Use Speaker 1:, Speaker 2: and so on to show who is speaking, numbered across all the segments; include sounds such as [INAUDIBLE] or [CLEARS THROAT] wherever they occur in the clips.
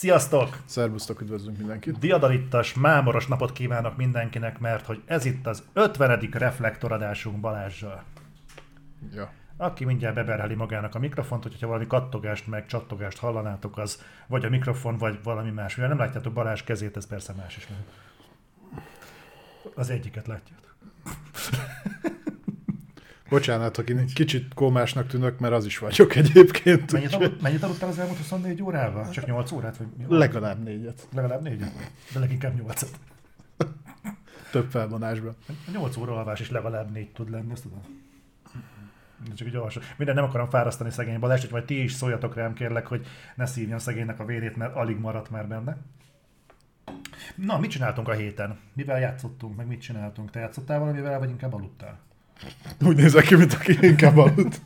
Speaker 1: Sziasztok!
Speaker 2: Szervusztok, üdvözlünk mindenkit!
Speaker 1: Diadalittas, mámoros napot kívánok mindenkinek, mert hogy ez itt az 50. reflektoradásunk Balázsjal.
Speaker 2: Ja.
Speaker 1: Aki mindjárt beberheli magának a mikrofont, hogyha valami kattogást meg csattogást hallanátok, az vagy a mikrofon, vagy valami más. Mivel nem látjátok Balázs kezét, ez persze más is. Az egyiket látjátok.
Speaker 2: Bocsánat, aki kicsit kómásnak tűnök, mert az is vagyok egyébként.
Speaker 1: Mennyit, aludt, mennyit aludtál az elmúlt 24 órával? Csak 8 órát? Vagy mi?
Speaker 2: Legalább négyet.
Speaker 1: Legalább négyet? De leginkább 8
Speaker 2: Több felvonásban.
Speaker 1: A 8 óra alvás is legalább négy tud lenni, ezt tudom. Csak egy alsó. Minden nem akarom fárasztani szegény Balázs, hogy majd ti is szóljatok rám kérlek, hogy ne szívjam szegénynek a vérét, mert alig maradt már benne. Na, mit csináltunk a héten? Mivel játszottunk, meg mit csináltunk? Te játszottál valamivel, vagy inkább aludtál?
Speaker 2: Úgy nézek ki, mint aki inkább aludt.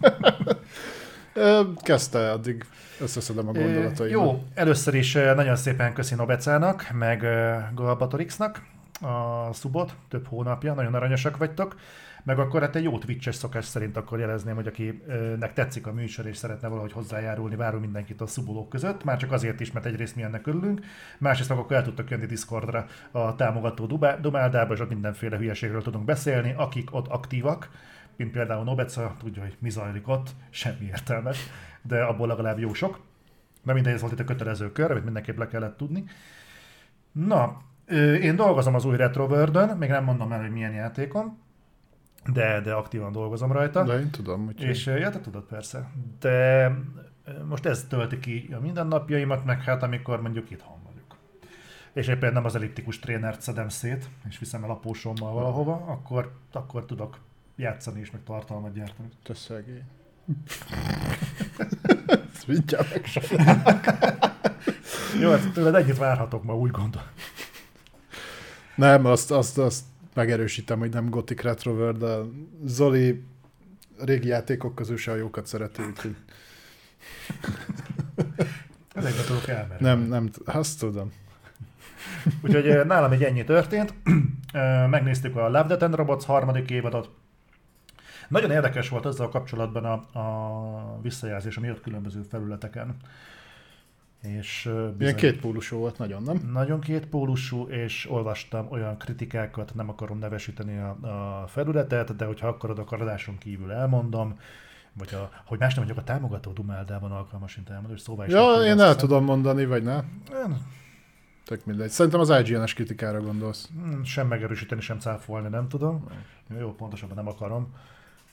Speaker 2: Kezdte, addig összeszedem a gondolataimat.
Speaker 1: Jó, először is nagyon szépen köszi Nobecának, meg Galbatorixnak a szubot, több hónapja, nagyon aranyosak vagytok. Meg akkor hát egy jó Twitch-es szokás szerint akkor jelezném, hogy akinek tetszik a műsor és szeretne valahogy hozzájárulni, várunk mindenkit a szubulók között, már csak azért is, mert egyrészt mi ennek örülünk, másrészt meg akkor el tudtak jönni Discordra a támogató dumáldába, és ott mindenféle hülyeségről tudunk beszélni, akik ott aktívak, mint például Nobeca, tudja, hogy mi zajlik ott, semmi értelmes, de abból legalább jó sok. Na mindegy, ez volt itt a kötelező kör, amit mindenképp le kellett tudni. Na, én dolgozom az új Retroworld-ön, még nem mondom el, hogy milyen játékon, de, de aktívan dolgozom rajta.
Speaker 2: De én tudom, hogy...
Speaker 1: És ja, te tudod persze. De most ez tölti ki a mindennapjaimat, meg hát amikor mondjuk itthon vagyok. És éppen nem az elliptikus trénert szedem szét, és viszem el a pósommal valahova, akkor, akkor tudok játszani és meg tartalmat gyártani.
Speaker 2: Te szegény. Ezt mindjárt
Speaker 1: Jó, hát tőled egyet várhatok ma, úgy gondol.
Speaker 2: Nem, azt, azt, azt megerősítem, hogy nem Gothic Retro de Zoli régi játékok közül se a jókat szereti, úgyhogy... [LAUGHS]
Speaker 1: Ezekbe tudok elmenni.
Speaker 2: Nem, nem, azt tudom.
Speaker 1: Úgyhogy nálam egy ennyi történt. Megnéztük a Love, Death and Robots harmadik évadot. Nagyon érdekes volt ezzel a kapcsolatban a, a visszajelzés, ami jött különböző felületeken. És
Speaker 2: bizony, Ilyen kétpólusú volt nagyon, nem?
Speaker 1: Nagyon kétpólusú, és olvastam olyan kritikákat, nem akarom nevesíteni a, a felületet, de hogyha akarod, akkor adáson kívül elmondom, vagy a, hogy más nem mondjuk a támogató dumáldában alkalmas, mint elmondom, és szóval is.
Speaker 2: Ja, én el tudom mondani, vagy ne? Tök mindegy. Szerintem az IGN-es kritikára gondolsz.
Speaker 1: Hmm, sem megerősíteni, sem cáfolni, nem tudom. Jó, pontosabban nem akarom.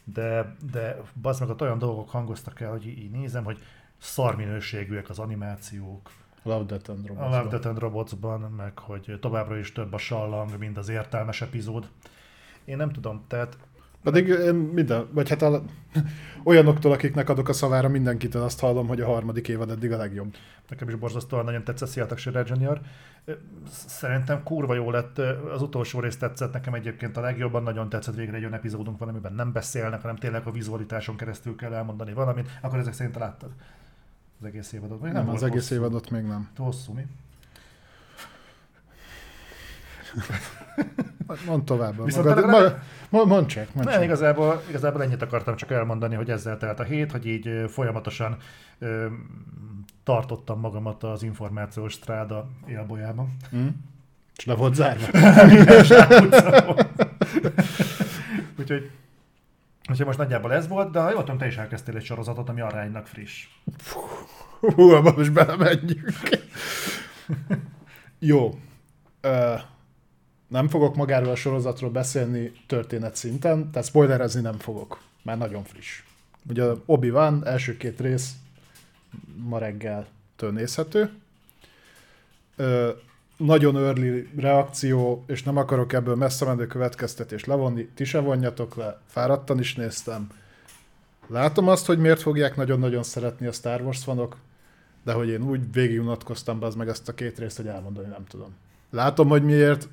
Speaker 1: De, de bazd meg, ott olyan dolgok hangoztak el, hogy így nézem, hogy szarminőségűek az animációk.
Speaker 2: Love Death and
Speaker 1: Robots-ban. A Love Death and Robots-ban, meg hogy továbbra is több a sallang, mint az értelmes epizód. Én nem tudom, tehát
Speaker 2: pedig én minden, vagy hát a, [LAUGHS] olyanoktól, akiknek adok a szavára, mindenkitől azt hallom, hogy a harmadik évad eddig a legjobb.
Speaker 1: Nekem is borzasztóan nagyon tetszett Seattle Shredder Junior. Szerintem kurva jó lett, az utolsó rész tetszett nekem egyébként a legjobban, nagyon tetszett végre egy olyan epizódunk van, amiben nem beszélnek, hanem tényleg a vizualitáson keresztül kell elmondani valamit, akkor ezek szerint láttad az egész évadot?
Speaker 2: nem, nem az egész hosszú. évadot még nem.
Speaker 1: Hosszú, mi? [LAUGHS]
Speaker 2: Mondd tovább.
Speaker 1: Viszont magad, legalább...
Speaker 2: ma, mondd csak, mondd
Speaker 1: csak. Igazából, igazából ennyit akartam csak elmondani, hogy ezzel telt a hét, hogy így folyamatosan ö, tartottam magamat az információs stráda élbolyában.
Speaker 2: Mm. És le volt zárva. [LAUGHS] [LAUGHS]
Speaker 1: Úgyhogy Úgyhogy most nagyjából ez volt, de ha jól tudom, te is elkezdtél egy sorozatot, ami aránylag friss.
Speaker 2: Hú, [LAUGHS] abba most belemenjünk. Jó. Uh, nem fogok magáról a sorozatról beszélni történet szinten, tehát spoilerezni nem fogok, már nagyon friss. Ugye Obi-Wan első két rész ma reggel nézhető. Nagyon early reakció, és nem akarok ebből messze menő következtetést levonni, ti se vonjatok le, fáradtan is néztem. Látom azt, hogy miért fogják nagyon-nagyon szeretni a Star Wars fanok, de hogy én úgy végigunatkoztam be az meg ezt a két részt, hogy elmondani nem tudom. Látom, hogy miért,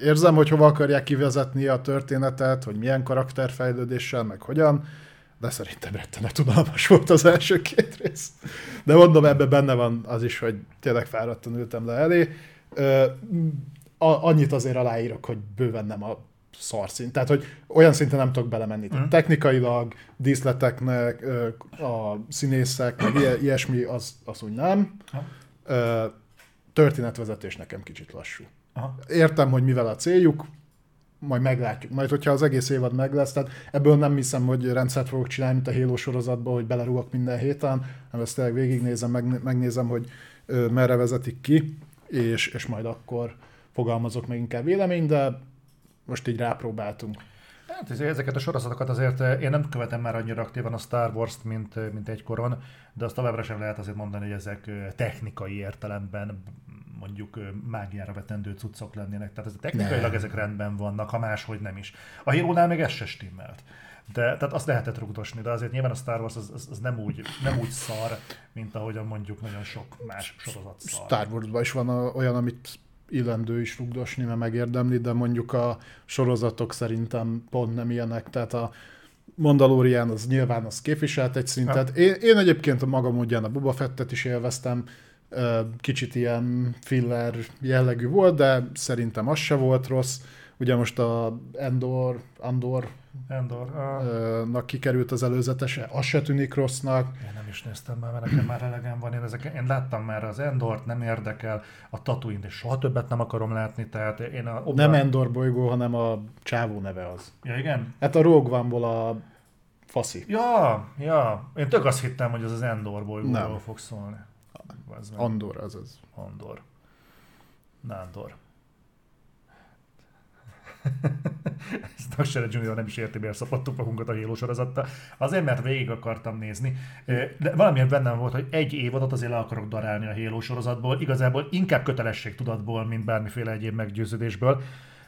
Speaker 2: érzem, hogy hova akarják kivezetni a történetet, hogy milyen karakterfejlődéssel, meg hogyan, de szerintem rettenet unalmas volt az első két rész. De mondom, ebben benne van az is, hogy tényleg fáradtan ültem le elé, annyit azért aláírok, hogy bőven nem a szarszint. Tehát, hogy olyan szinten nem tudok belemenni. Mm. Technikailag, díszleteknek, a színészek, meg ilyesmi, az, az úgy nem. történetvezetés nekem kicsit lassú.
Speaker 1: Aha.
Speaker 2: Értem, hogy mivel a céljuk, majd meglátjuk. Majd, hogyha az egész évad meg lesz, tehát ebből nem hiszem, hogy rendszert fogok csinálni, mint a Halo sorozatban, hogy belerúgok minden héten, hanem ezt végignézem, meg, megnézem, hogy merre vezetik ki, és, és majd akkor fogalmazok meg inkább vélemény, de most így rápróbáltunk.
Speaker 1: Hát ez- ezeket a sorozatokat azért eh, én nem követem már annyira aktívan a Star Wars-t, mint, eh, mint egykoron, de azt továbbra sem lehet azért mondani, hogy ezek eh, technikai értelemben mondjuk mágiára vetendő cuccok lennének. Tehát ez technikailag
Speaker 2: Nem.
Speaker 1: ezek rendben vannak, ha máshogy nem is. A halo még ez se stimmelt. De, tehát azt lehetett rugdosni, de azért nyilván a Star Wars az, az, az nem, úgy, nem úgy szar, mint ahogyan mondjuk nagyon sok más sorozat szar.
Speaker 2: Star Wars-ban is van a- olyan, amit illendő is rugdosni, mert megérdemli, de mondjuk a sorozatok szerintem pont nem ilyenek, tehát a Mandalorian az nyilván az képviselt egy szintet. Én, én egyébként a maga módján a Boba Fettet is élveztem, kicsit ilyen filler jellegű volt, de szerintem az se volt rossz. Ugye most a Endor, Andor
Speaker 1: Endor.
Speaker 2: Ö, nak kikerült az előzetese, az se tűnik rossznak.
Speaker 1: Én nem is néztem már, mert nekem már elegem van. Én, ezek, én láttam már az Endort, nem érdekel, a Tatooine-t, és soha többet nem akarom látni, tehát én a...
Speaker 2: Nem Endor bolygó, hanem a csávó neve az.
Speaker 1: Ja, igen?
Speaker 2: Hát a Rogue One-ból a faszi.
Speaker 1: Ja, ja. Én tök azt hittem, hogy az az Endor bolygóról fog szólni.
Speaker 2: Andor az az.
Speaker 1: Andor. Nándor. [LAUGHS] Ezt a Sere Junior nem is érti, miért szopattuk magunkat a Halo sorozattal. Azért, mert végig akartam nézni. De valamiért bennem volt, hogy egy évadot azért le akarok darálni a Halo sorozatból. Igazából inkább kötelességtudatból, mint bármiféle egyéb meggyőződésből.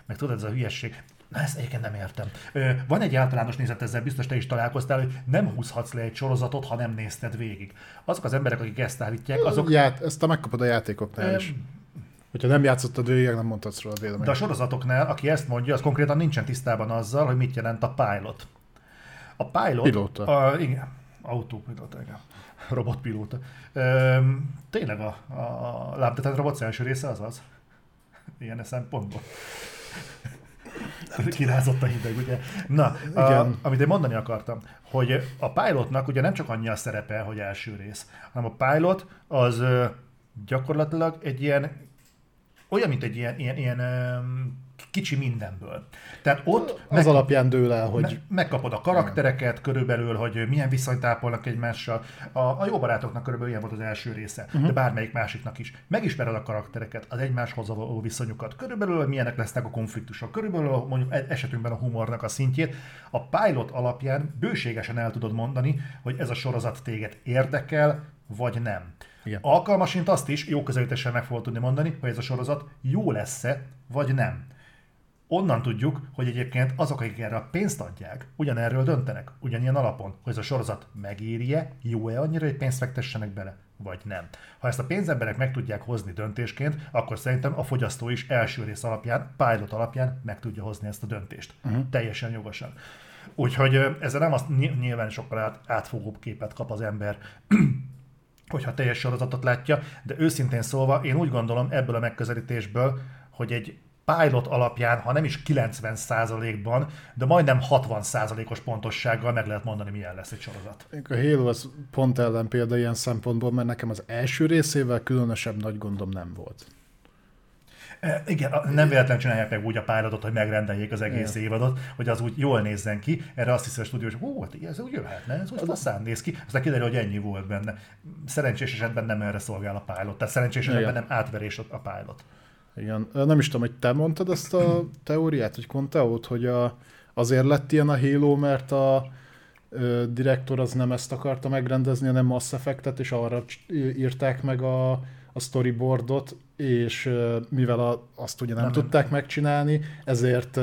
Speaker 1: Meg tudod, ez a hülyesség. Na, ezt egyébként nem értem. Van egy általános nézet ezzel, biztos te is találkoztál, hogy nem húzhatsz le egy sorozatot, ha nem nézted végig. Azok az emberek, akik ezt állítják, azok
Speaker 2: Azok... Ját, ezt a megkapod a játékoknál is. Hogyha nem játszottad végig, nem mondhatsz róla véleményt.
Speaker 1: De a sorozatoknál, aki ezt mondja, az konkrétan nincsen tisztában azzal, hogy mit jelent a pilot. A pilot...
Speaker 2: Pilóta.
Speaker 1: A, igen, autópilóta, igen. [LAUGHS] Robotpilóta. Öm, tényleg a, a lábtetett robot első része az az? Ilyen szempontból. [LAUGHS] Kirázott a hideg, ugye? Na, a,
Speaker 2: Igen.
Speaker 1: amit én mondani akartam, hogy a pilotnak ugye nem csak annyi a szerepe, hogy első rész, hanem a pilot az gyakorlatilag egy ilyen olyan, mint egy ilyen, ilyen, ilyen kicsi mindenből. Tehát ott
Speaker 2: az alapján dől el, hogy
Speaker 1: me- megkapod a karaktereket körülbelül, hogy milyen viszonyt ápolnak egymással. A, a jó barátoknak körülbelül ilyen volt az első része, uh-huh. de bármelyik másiknak is. Megismered a karaktereket, az egymáshoz való viszonyukat, körülbelül, milyenek lesznek a konfliktusok, körülbelül mondjuk e- esetünkben a humornak a szintjét. A pilot alapján bőségesen el tudod mondani, hogy ez a sorozat téged érdekel, vagy nem.
Speaker 2: Igen.
Speaker 1: Alkalmasint azt is jó közelítéssel meg fogod tudni mondani, hogy ez a sorozat jó lesz-e, vagy nem. Onnan tudjuk, hogy egyébként azok, akik erre a pénzt adják, ugyanerről döntenek, ugyanilyen alapon, hogy ez a sorozat megéri-e, jó-e annyira, hogy pénzt fektessenek bele, vagy nem. Ha ezt a pénzemberek meg tudják hozni döntésként, akkor szerintem a fogyasztó is első rész alapján, pilot alapján meg tudja hozni ezt a döntést. Uh-huh. Teljesen jogosan. Úgyhogy ezzel nem azt ny- nyilván sokkal át, átfogóbb képet kap az ember, [CLEARS THROAT] hogyha teljes sorozatot látja, de őszintén szólva én úgy gondolom ebből a megközelítésből, hogy egy pilot alapján, ha nem is 90%-ban, de majdnem 60%-os pontossággal meg lehet mondani, milyen lesz egy sorozat.
Speaker 2: a Halo az pont ellenpélda ilyen szempontból, mert nekem az első részével különösebb nagy gondom nem volt.
Speaker 1: E, igen, nem véletlenül csinálják meg úgy a pilotot, hogy megrendeljék az egész évadot, hogy az úgy jól nézzen ki. Erre azt hiszi a stúdió, hogy hú, hát ez úgy jöhetne, ez úgy faszán néz ki. Aztán kiderül, hogy ennyi volt benne. Szerencsés esetben nem erre szolgál a pilot, tehát szerencsés esetben
Speaker 2: Igen.
Speaker 1: nem átverés a pilot.
Speaker 2: Igen. Nem is tudom, hogy te mondtad ezt a teóriát, hogy Conteót, hogy a, azért lett ilyen a Halo, mert a direktor az nem ezt akarta megrendezni, hanem Mass Effect-et, és arra írták meg a, a storyboardot, és mivel a, azt ugye nem,
Speaker 1: Nem.
Speaker 2: nem tudták megcsinálni, ezért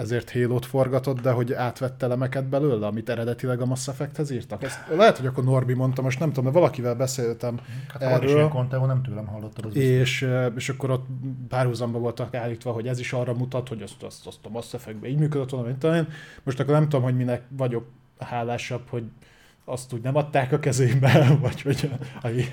Speaker 2: ezért Halo-t forgatott, de hogy átvett elemeket belőle, amit eredetileg a Mass Effecthez írtak. Ezt lehet, hogy akkor Norbi mondta, most nem tudom, de valakivel beszéltem
Speaker 1: Hát
Speaker 2: erről.
Speaker 1: Conteo, nem tőlem hallottad. Az.
Speaker 2: És, és akkor ott párhuzamba voltak állítva, hogy ez is arra mutat, hogy azt, azt, azt a Mass Effect-ben így működött volna, mint én. Most akkor nem tudom, hogy minek vagyok hálásabb, hogy azt úgy nem adták a kezébe, [LAUGHS] vagy hogy, hogy,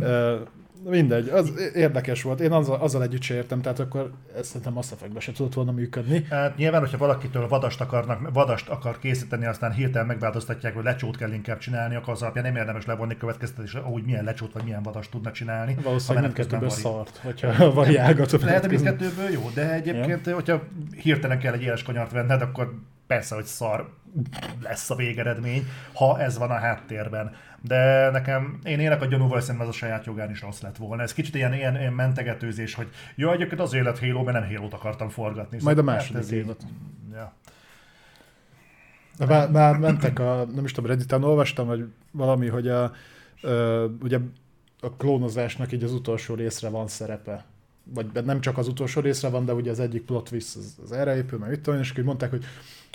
Speaker 2: eh, Mindegy, az érdekes volt. Én azzal, azzal együtt se értem, tehát akkor ezt szerintem Mass Effect-ben se tudott volna működni.
Speaker 1: Hát nyilván, hogyha valakitől vadast, akarnak, vadast akar készíteni, aztán hirtelen megváltoztatják, hogy lecsót kell inkább csinálni, akkor az alapján nem érdemes levonni következtetés, hogy milyen lecsót vagy milyen vadast tudna csinálni.
Speaker 2: Valószínűleg mindkettőből szart, hogyha [LAUGHS] variálgatod.
Speaker 1: Lehet, hogy mindkettőből jó, de egyébként, hogyha hirtelen kell egy éles kanyart venned, akkor persze, hogy szar lesz a végeredmény, ha ez van a háttérben. De nekem, én élek a gyanúval, szerintem ez a saját jogán is rossz lett volna. Ez kicsit ilyen, ilyen, ilyen mentegetőzés, hogy jó, egyébként az élet Halo, mert nem Halo-t akartam forgatni.
Speaker 2: Majd a
Speaker 1: Szóval,
Speaker 2: második
Speaker 1: ez így-
Speaker 2: évad.
Speaker 1: Ja.
Speaker 2: De Már, már mentek a, nem is tudom, Redditen olvastam, vagy valami, hogy a, ö, ugye a klónozásnak így az utolsó részre van szerepe. Vagy nem csak az utolsó részre van, de ugye az egyik plot twist az, az erre épül, meg én, és akkor így mondták, hogy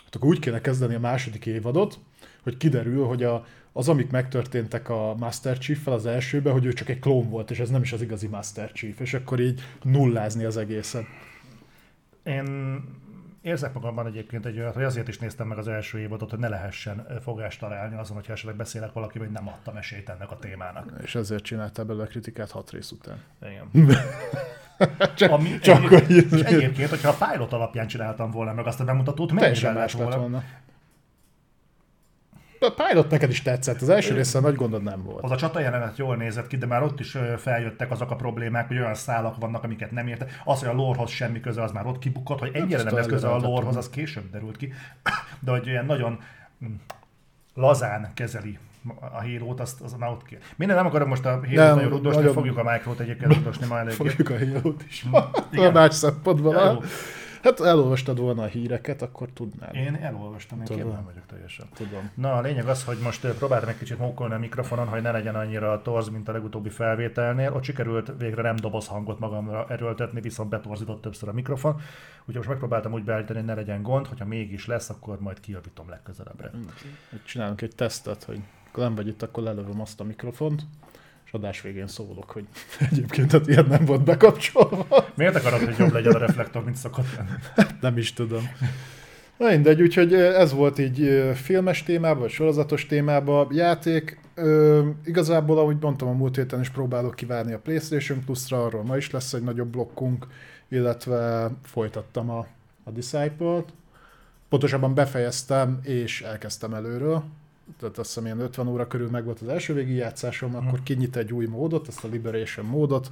Speaker 2: hát akkor úgy kéne kezdeni a második évadot, hogy kiderül, hogy a, az, amik megtörténtek a Master Chief-fel az elsőben, hogy ő csak egy klón volt, és ez nem is az igazi Master Chief, és akkor így nullázni az egészet.
Speaker 1: Én érzek magamban egyébként egy olyat, hogy azért is néztem meg az első évadot, hogy ne lehessen fogást találni azon, hogyha esetleg beszélek valakivel, hogy nem adtam esélyt ennek a témának.
Speaker 2: És ezért csináltál belőle kritikát hat rész után.
Speaker 1: Igen. [LAUGHS]
Speaker 2: Csak,
Speaker 1: Ami,
Speaker 2: csak
Speaker 1: egyébként,
Speaker 2: hogy
Speaker 1: és egyébként, hogyha a pilot alapján csináltam volna meg azt a bemutatót, mennyivel lett volna?
Speaker 2: volna. A pilot neked is tetszett, az első része nagy gondod nem volt.
Speaker 1: Az a csata jelenet jól nézett ki, de már ott is feljöttek azok a problémák, hogy olyan szálak vannak, amiket nem értek. Az, hogy a lorehoz semmi köze, az már ott kibukott, hogy ennyire
Speaker 2: azt
Speaker 1: nem lesz köze a
Speaker 2: lehetetlen.
Speaker 1: az később derült ki. [COUGHS] De hogy olyan nagyon mm, lazán kezeli a hírót, azt, az már ott kér. Minden nem akarom most a
Speaker 2: Nem,
Speaker 1: nagyon rudosni,
Speaker 2: nagyon-
Speaker 1: fogjuk a micrót egyébként rudosni ma [LAUGHS] eléggé.
Speaker 2: Fogjuk a hírót is.
Speaker 1: Igen. [LAUGHS]
Speaker 2: a más szempontból. Hát elolvastad volna a híreket, akkor tudnád.
Speaker 1: Én elolvastam, én
Speaker 2: Tudom.
Speaker 1: képben vagyok teljesen.
Speaker 2: Tudom.
Speaker 1: Na, a lényeg az, hogy most próbáltam egy kicsit mókolni a mikrofonon, hogy ne legyen annyira torz, mint a legutóbbi felvételnél. Ott sikerült végre nem doboz hangot magamra erőltetni, viszont betorzított többször a mikrofon. Úgyhogy most megpróbáltam úgy beállítani, hogy ne legyen gond, hogyha mégis lesz, akkor majd kijavítom legközelebbre.
Speaker 2: Hogy Csinálunk egy tesztet, hogy akkor nem vagy itt, akkor lelövöm azt a mikrofont, adás végén szólok, hogy [LAUGHS] egyébként hát ilyen nem volt bekapcsolva.
Speaker 1: Miért akarod, hogy jobb legyen a reflektor, mint szokott lenni? [LAUGHS]
Speaker 2: Nem is tudom. Na mindegy, úgyhogy ez volt így filmes témában, vagy sorozatos témában. Játék, ö, igazából, ahogy mondtam, a múlt héten is próbálok kivárni a PlayStation Plus-ra, arról ma is lesz egy nagyobb blokkunk, illetve folytattam a, a Disciple-t. Pontosabban befejeztem, és elkezdtem előről. Tehát azt hiszem ilyen 50 óra körül meg volt az első végi játszásom,
Speaker 1: Mhm.
Speaker 2: akkor kinyit egy új módot, ezt a Liberation módot,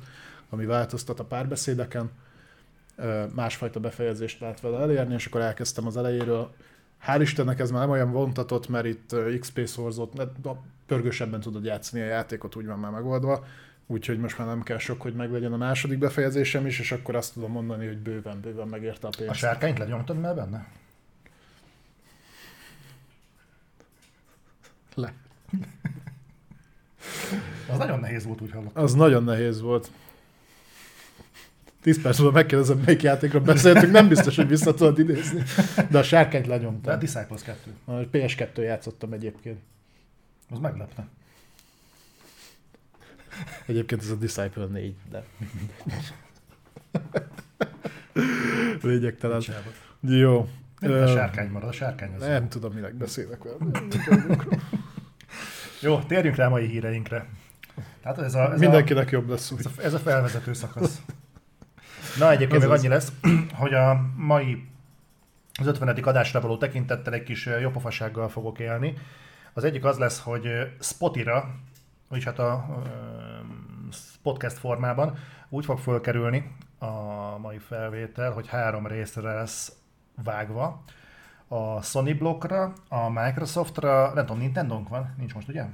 Speaker 2: ami változtat a párbeszédeken másfajta befejezést lehet vele elérni, és akkor elkezdtem az elejéről. Hál' Istennek ez már nem olyan vontatott, mert itt XP szorzót, mert a pörgősebben tudod játszani a játékot, úgy van már megoldva, úgyhogy most már nem kell sok, hogy meglegyen a második befejezésem is, és akkor azt tudom mondani, hogy bőven, bőven megérte a
Speaker 1: A
Speaker 2: pénzt.
Speaker 1: sárkányt lenyomtad már benne?
Speaker 2: Le.
Speaker 1: Az nagyon nehéz volt, úgy hallottam.
Speaker 2: Az nagyon nehéz volt. 10 perc múlva megkérdezem, melyik játékról beszéltünk, nem biztos, hogy vissza tudod idézni. De a sárkányt
Speaker 1: De a
Speaker 2: lenyomtam.
Speaker 1: Disciples 2,
Speaker 2: A PS2 játszottam egyébként.
Speaker 1: az meglepne.
Speaker 2: Egyébként ez a Disciple 4, de... Lényegtelen. Jó.
Speaker 1: A
Speaker 2: Ö,
Speaker 1: sárkány marad, a sárkány az.
Speaker 2: Nem tudom, minek beszélek vele. [LAUGHS]
Speaker 1: Jó, térjünk rá a mai híreinkre. Tehát ez a, ez
Speaker 2: Mindenkinek jobb lesz
Speaker 1: a, ez a, ez a felvezető szakasz. Na egyébként még
Speaker 2: Azaz.
Speaker 1: annyi lesz, hogy a mai az 50. adásra való tekintettel egy kis jópofasággal fogok élni. Az egyik az lesz, hogy Spotira, vagyis hát a podcast formában úgy fog fölkerülni a mai felvétel, hogy három részre lesz vágva. A Sony blokkra, a Microsoftra, nem tudom, Nintendo-nk van? Nincs most, ugye?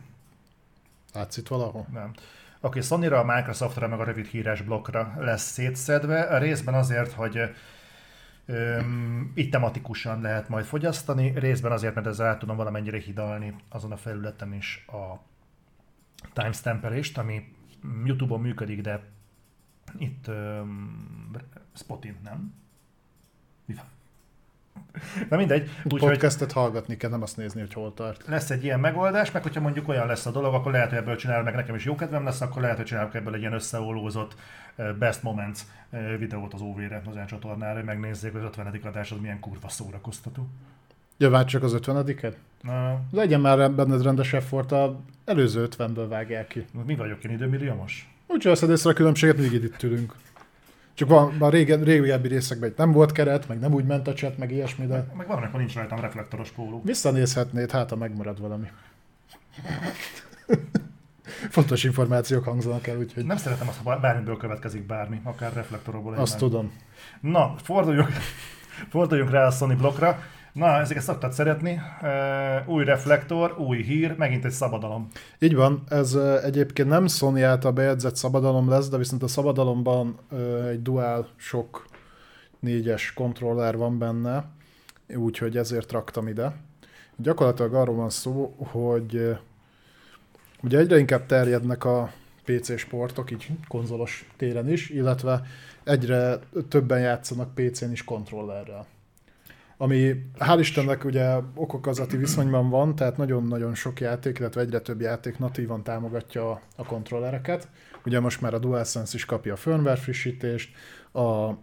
Speaker 2: Látsz itt valahol?
Speaker 1: Nem. Oké, Sony-ra, a Microsoftra, meg a rövid híres blokkra lesz szétszedve. A részben azért, hogy öm, itt tematikusan lehet majd fogyasztani, részben azért, mert ezzel át tudom valamennyire hidalni azon a felületen is a timestampelést, ami YouTube-on működik, de itt öm, Spotin nem. Mi van? Na mindegy, úgyhogy
Speaker 2: Podcastet hallgatni kell, nem azt nézni, hogy hol tart.
Speaker 1: lesz egy ilyen megoldás, meg hogyha mondjuk olyan lesz a dolog, akkor lehet, hogy ebből csinálom, meg nekem is jó kedvem lesz, akkor lehet, hogy csinálok ebből egy ilyen összeolózott Best Moments videót az OV-re, az csatornára, hogy megnézzék, hogy az 50. adás az milyen kurva szórakoztató.
Speaker 2: Ja, várj csak az 50 -et?
Speaker 1: Na,
Speaker 2: Legyen már benned rendes effort, a előző 50-ből vágják ki.
Speaker 1: mi vagyok én időmilliómos?
Speaker 2: Úgy veszed észre a különbséget, mindig itt ülünk. Csak van, a régen, régebbi részekben nem volt keret, meg nem úgy ment a chat, meg ilyesmi, de
Speaker 1: Meg van, amikor nincs rajtam reflektoros póló.
Speaker 2: visszanézhetnéd, hát ha megmarad valami. Fontos információk hangzanak el, úgyhogy
Speaker 1: Nem szeretem azt, ha bármiből következik bármi, akár reflektorokból.
Speaker 2: azt tudom.
Speaker 1: Na, forduljunk, forduljunk rá a Sony blokkra. Na, ezeket szoktad szeretni. Új reflektor, új hír, megint egy szabadalom.
Speaker 2: Így van, ez egyébként nem Sony által bejegyzett szabadalom lesz, de viszont a szabadalomban egy Dual Shock 4-es kontroller van benne, úgyhogy ezért raktam ide. Gyakorlatilag arról van szó, hogy ugye egyre inkább terjednek a PC sportok, így konzolos téren is, illetve egyre többen játszanak PC-n is kontrollerrel. Ami hál' Istennek ugye okokozati viszonyban van, tehát nagyon-nagyon sok játék, illetve egyre több játék natívan támogatja a, a kontrollereket. Ugye most már a DualSense is kapja a firmware frissítést, a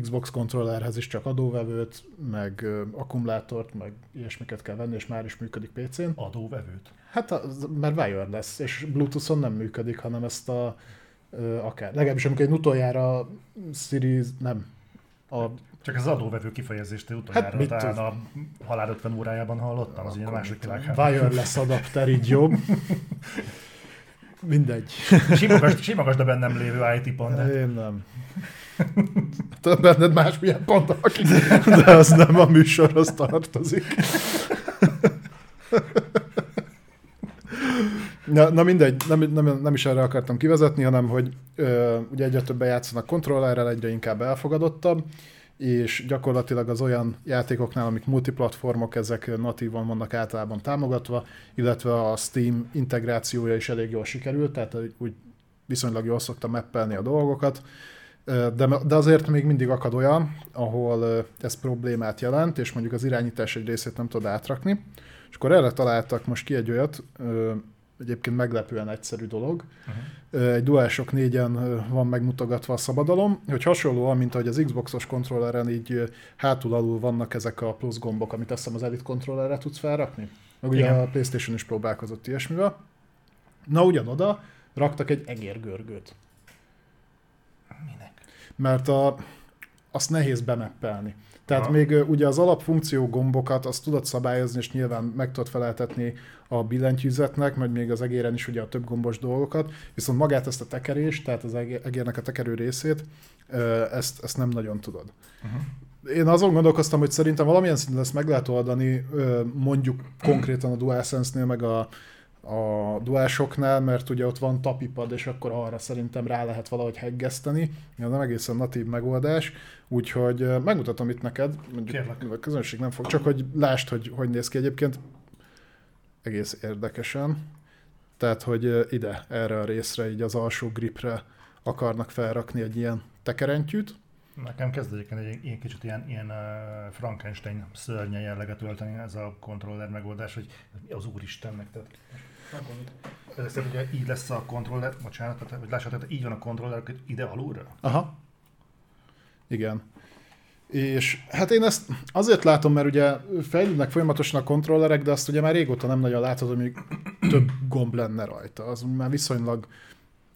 Speaker 2: Xbox kontrollerhez is csak adóvevőt, meg akkumulátort, meg ilyesmiket kell venni, és már is működik PC-n.
Speaker 1: Adóvevőt.
Speaker 2: Hát az, mert wireless, és Bluetooth-on nem működik, hanem ezt a akár. Legalábbis amikor én utoljára Series, nem, a
Speaker 1: Csak az adóvevő kifejezést utoljára
Speaker 2: Hát mit
Speaker 1: talán
Speaker 2: tud-
Speaker 1: a halál 50 órájában hallottam, az ugye a második világháború.
Speaker 2: wireless adapter így jobb. Mindegy.
Speaker 1: Simogasd, simogasd a bennem lévő IT de
Speaker 2: Én nem. [LAUGHS] Te benned másmilyen pont, akik, de az nem a műsorhoz tartozik. Na, na mindegy, nem, nem, nem is erre akartam kivezetni, hanem hogy ö, ugye egyre többen játszanak kontrollerrel, egyre inkább elfogadottabb, és gyakorlatilag az olyan játékoknál, amik multiplatformok, ezek natívan vannak általában támogatva, illetve a Steam integrációja is elég jól sikerült, tehát úgy viszonylag jól szokta mappelni a dolgokat, de, de azért még mindig akad olyan, ahol ez problémát jelent, és mondjuk az irányítás egy részét nem tud átrakni, és akkor erre találtak most ki egy olyat, egyébként meglepően egyszerű dolog. Uh-huh. Egy DualShock 4-en van megmutogatva a szabadalom, hogy hasonlóan, mint ahogy az Xboxos kontrolleren így hátul-alul vannak ezek a plusz gombok, amit azt hiszem az Elite kontrollerre tudsz felrakni. Meg ugye
Speaker 1: Igen.
Speaker 2: a Playstation is próbálkozott ilyesmivel. Na ugyanoda raktak egy egérgörgőt,
Speaker 1: minek?
Speaker 2: mert a, azt nehéz bemeppelni. Tehát
Speaker 1: Aha.
Speaker 2: még ugye az alapfunkció gombokat azt tudod szabályozni, és nyilván meg tudod feleltetni a billentyűzetnek, meg még az egéren is ugye a több gombos dolgokat, viszont magát ezt a tekerést, tehát az egé- egérnek a tekerő részét, ezt, ezt nem nagyon tudod.
Speaker 1: Uh-huh.
Speaker 2: Én azon gondolkoztam, hogy szerintem valamilyen szinten ezt meg lehet oldani, mondjuk konkrétan a DualSense-nél, meg a, a DualShocknál, mert ugye ott van tapipad, és akkor arra szerintem rá lehet valahogy heggeszteni. Ez nem egészen natív megoldás, úgyhogy megmutatom itt neked, mondjuk
Speaker 1: Kérlek.
Speaker 2: a közönség nem fog, csak hogy lásd, hogy hogy néz ki egyébként. Egész érdekesen. Tehát, hogy ide, erre a részre, így az alsó gripre akarnak felrakni egy ilyen tekerentyűt.
Speaker 1: Nekem kezd egyébként egy ilyen kicsit ilyen, ilyen uh, Frankenstein szörnye jelleget ölteni ez a kontroller megoldás, hogy az úristennek, tehát ezek szerint ugye így lesz a kontroller, bocsánat, tehát, hogy lássad, tehát így van a kontroller hogy ide alulra.
Speaker 2: Aha. Igen. És hát én ezt azért látom, mert ugye fejlődnek folyamatosan a kontrollerek, de azt ugye már régóta nem nagyon látod, hogy több gomb lenne rajta. Az már viszonylag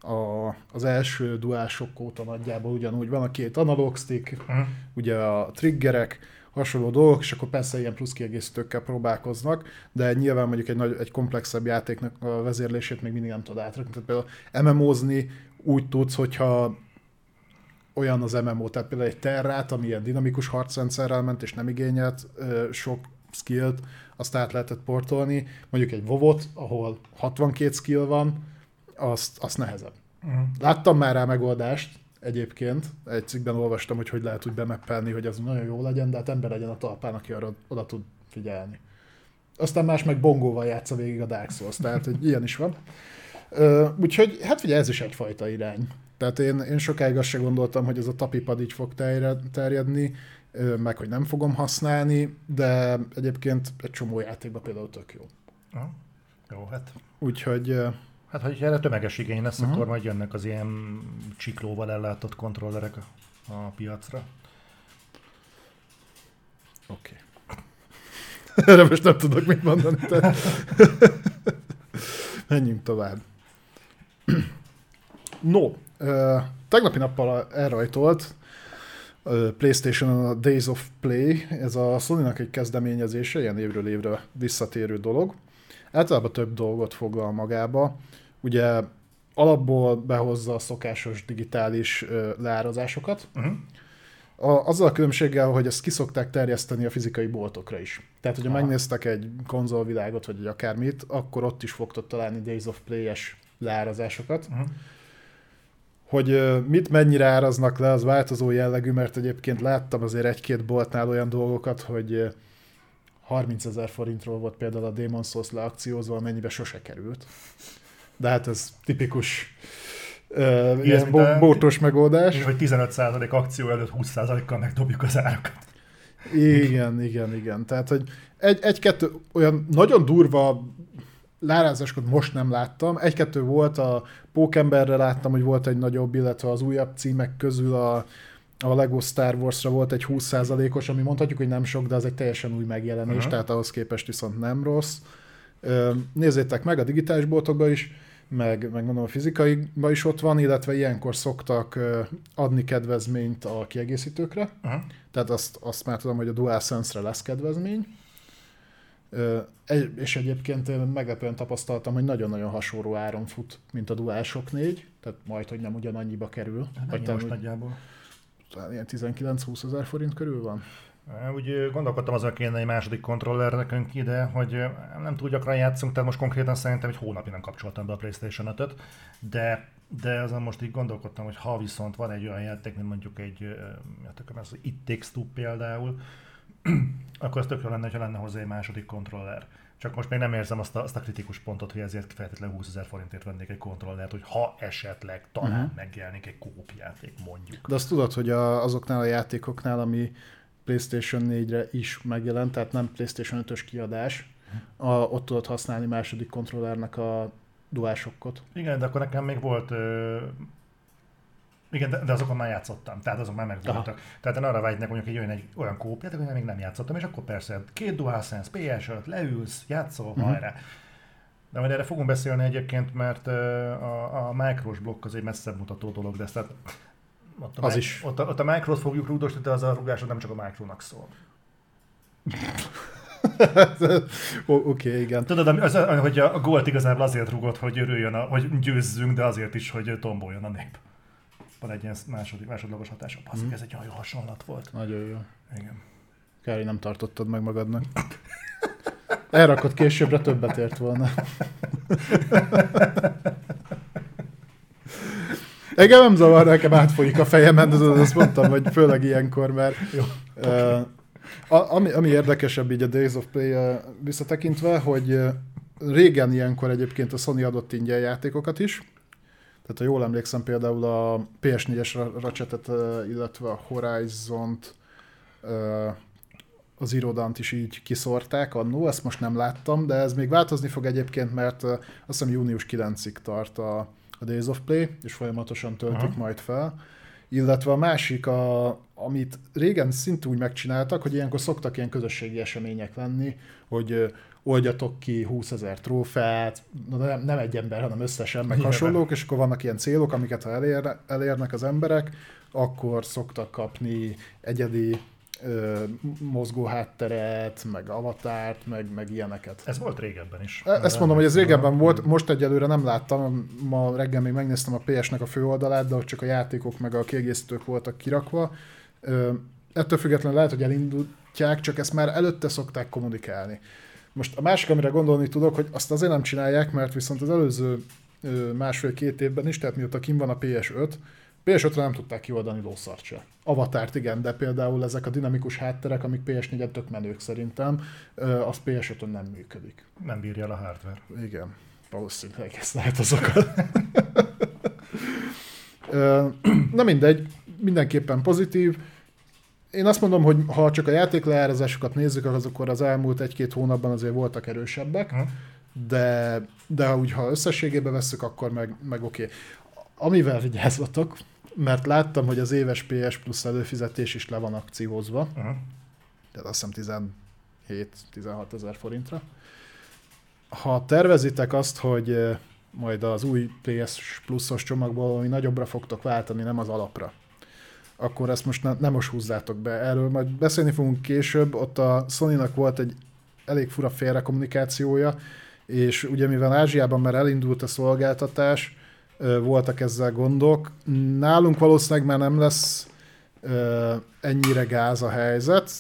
Speaker 2: a, az első duások óta nagyjából ugyanúgy van a két analóg stick,
Speaker 1: Uh-huh.
Speaker 2: ugye a triggerek, hasonló dolgok, és akkor persze ilyen plusz kiegészítőkkel próbálkoznak, de nyilván mondjuk egy, nagy, egy komplexebb játéknak a vezérlését még mindig nem tud átrakni. Tehát például MMO-zni úgy tudsz, hogyha olyan az MMO, tehát például egy Terrát, ami ilyen dinamikus harcrendszerrel ment, és nem igényelt sok skillt, azt át lehetett portolni. Mondjuk egy Vovot, ahol 62 skill van, azt, azt nehezebb.
Speaker 1: Uh-huh.
Speaker 2: Láttam már rá megoldást egyébként, egy cikkben olvastam, hogy hogy lehet úgy bemeppelni, hogy az nagyon jó legyen, de hát ember legyen a talpán, aki arra oda tud figyelni. Aztán más meg bongóval játsza végig a Dark Souls, tehát hogy ilyen is van. Ö, úgyhogy hát figyelj, ez is egyfajta irány. Tehát én, én sokáig azt se gondoltam, hogy ez a tapipad így fog terjed, terjedni, meg hogy nem fogom használni, de egyébként egy csomó játékban például tök jó.
Speaker 1: Uh-huh. Jó, hát
Speaker 2: Úgyhogy
Speaker 1: Hát, ha erre tömeges igény lesz, uh-huh. akkor majd jönnek az ilyen csiklóval ellátott kontrollerek a, a piacra.
Speaker 2: Oké. Okay. [LAUGHS] Erre most nem tudok mit mondani. Te. [LAUGHS] [LAUGHS] Menjünk tovább. No, ö, tegnapi nappal elrajtolt ö, PlayStation a Days of Play, ez a sony egy kezdeményezése, ilyen évről évre visszatérő dolog. Általában több dolgot foglal magába. Ugye alapból behozza a szokásos digitális ö, leárazásokat,
Speaker 1: Uh-huh.
Speaker 2: a, azzal a különbséggel, hogy ezt kiszokták terjeszteni a fizikai boltokra is. Tehát, hogyha
Speaker 1: Aha.
Speaker 2: megnéztek egy konzolvilágot, vagy egy akármit, akkor ott is fogtok találni Days of Play-es leárazásokat.
Speaker 1: Uh-huh.
Speaker 2: Hogy mit mennyire áraznak le, az változó jellegű, mert egyébként láttam azért egy-két boltnál olyan dolgokat, hogy ö, 30 ezer forintról volt például a Demon's Souls leakciózva, amennyibe sose került. De hát ez tipikus
Speaker 1: mint
Speaker 2: ilyen bo- bótos megoldás.
Speaker 1: És hogy 15% akció előtt 20%-kal megdobjuk az árakat.
Speaker 2: Igen, igen, igen. Tehát, hogy egy, egy-kettő olyan nagyon durva lárázásokat most nem láttam. Egy-kettő volt, a Pókemberre láttam, hogy volt egy nagyobb, illetve az újabb címek közül a, a Lego Star Wars-ra volt egy 20%-os, ami mondhatjuk, hogy nem sok, de az egy teljesen új megjelenés,
Speaker 1: Aha.
Speaker 2: tehát ahhoz képest viszont nem rossz. Nézzétek meg a digitális boltokban is, meg, meg mondom a fizikaiban is ott van, illetve ilyenkor szoktak adni kedvezményt a kiegészítőkre.
Speaker 1: Uh-huh.
Speaker 2: Tehát azt, azt már tudom, hogy a DualSense-re lesz kedvezmény. És egyébként én meglepően tapasztaltam, hogy nagyon-nagyon hasonló áron fut, mint a DualShock 4, tehát majd, hogy nem ugyanannyiba kerül.
Speaker 1: Vagy
Speaker 2: Vagy
Speaker 1: most nagyjából.
Speaker 2: ilyen 19-20 ezer forint körül van.
Speaker 1: Úgy gondolkodtam azon, kéne egy második kontroller nekünk ide, hogy nem túl gyakran játszunk, tehát most konkrétan szerintem egy hónapig nem kapcsoltam be a PlayStation 5-öt, de, de azon most így gondolkodtam, hogy ha viszont van egy olyan játék, mint mondjuk egy, hát akkor az It Takes Two például, [CLEARS THROAT] akkor az tök jó lenne, ha lenne hozzá egy második kontroller. Csak most még nem érzem azt a, azt a kritikus pontot, hogy ezért feltétlenül 20 ezer forintért vennék egy kontrollert, hogy ha esetleg talán
Speaker 2: Mhm.
Speaker 1: uh-huh. megjelenik egy kópjáték mondjuk.
Speaker 2: De azt tudod, hogy a, azoknál a játékoknál, ami PlayStation 4-re is megjelent, tehát nem PlayStation 5-ös kiadás, a, ott tudod használni második kontrollernek a DualShockot.
Speaker 1: Igen, de akkor nekem még volt... Ö... Igen, de, de azokon már játszottam, tehát azok már megvoltak. Tehát én arra vágynak, mondjuk egy olyan egy olyan kópját, hogy még nem játszottam, és akkor persze két DualSense, PS5, leülsz, játszol, uh-huh. hajrá. De majd erre fogunk beszélni egyébként, mert a, a micros blokk az egy messzebb mutató dolog, de ezt tehát ott a,
Speaker 2: Az
Speaker 1: mi-
Speaker 2: is.
Speaker 1: Ott a, ott a microt fogjuk rúdosni, de az a rugásod nem csak a micronak szól. [LAUGHS]
Speaker 2: Oké, okay, igen.
Speaker 1: Tudod, az, hogy a gólt igazából azért rugott, hogy örüljön, a, hogy győzzünk, de azért is, hogy tomboljon a nép. Van egy ilyen második, másodlagos hatása. Basszik,
Speaker 2: Mhm.
Speaker 1: ez egy olyan jó hasonlat volt.
Speaker 2: Nagyon jó.
Speaker 1: Igen.
Speaker 2: Kár, hogy nem tartottad meg magadnak. Elrakott későbbre többet ért volna. Engem nem zavar, nekem átfolyik a fejemen, de azt mondtam, hogy főleg ilyenkor, mert
Speaker 1: Jó.
Speaker 2: uh, a, ami, ami érdekesebb így a Days of Play uh, visszatekintve, hogy uh, régen ilyenkor egyébként a Sony adott ingyen játékokat is, tehát ha jól emlékszem, például a PS4-es Ra- Ratchetet, illetve a Horizon-t, az irodant is így kiszórták annó, ezt most nem láttam, de ez még változni fog egyébként, mert azt hiszem június 9-ig tart a, a Days of Play, és folyamatosan töltik
Speaker 1: Aha.
Speaker 2: majd fel. Illetve a másik, a, amit régen szintúgy megcsináltak, hogy ilyenkor szoktak ilyen közösségi események lenni, hogy oldjatok ki 20 ezer trófeát, nem, nem egy ember, hanem összesen, meg
Speaker 1: Nyilván.
Speaker 2: hasonlók, és akkor vannak ilyen célok, amiket ha elér, elérnek az emberek, akkor szoktak kapni egyedi ö, mozgó hátteret, meg avatárt, meg, meg ilyeneket.
Speaker 1: Ez volt régebben is.
Speaker 2: E- Ezt mondom, hogy ez régebben volt, most egyelőre nem láttam, ma reggel még megnéztem a PS-nek a főoldalát, de ott csak a játékok meg a kiegészítők voltak kirakva. Ö, Ettől függetlenül lehet, hogy elindítják, csak ezt már előtte szokták kommunikálni. Most a másik, amire gondolni tudok, hogy azt azért nem csinálják, mert viszont az előző másfél-két évben is, tehát mióta kim van a PS5, PS5-re nem tudták kioldani lószart se. Avatárt igen, de például ezek a dinamikus hátterek, amik PS4-en tök menők szerintem, az PS5-ön nem működik.
Speaker 1: Nem bírja el a hardware.
Speaker 2: Igen, valószínűleg ezt lehet azokat. [LAUGHS] Ö, [CLEARS THROAT] Na mindegy, mindenképpen pozitív. Én azt mondom, hogy ha csak a játékleárazásokat nézzük, akkor az elmúlt egy-két hónapban azért voltak erősebbek,
Speaker 1: Hm?
Speaker 2: de, de úgy, ha összességében vesszük, akkor meg, meg oké. Okay. Amivel vigyázzatok, mert láttam, hogy az éves PS Plus előfizetés is le van akciózva,
Speaker 1: Uh-huh.
Speaker 2: tehát azt hiszem 17-16 ezer forintra. Ha tervezitek azt, hogy eh, majd az új PS pluszos csomagból ami nagyobbra fogtok váltani, nem az alapra. Akkor ezt most ne, nem most húzzátok be. Erről majd beszélni fogunk később. Ott a sony volt egy elég fura félrekommunikációja, és ugye mivel Ázsiában már elindult a szolgáltatás, voltak ezzel gondok. Nálunk valószínűleg már nem lesz ennyire gáz a helyzet,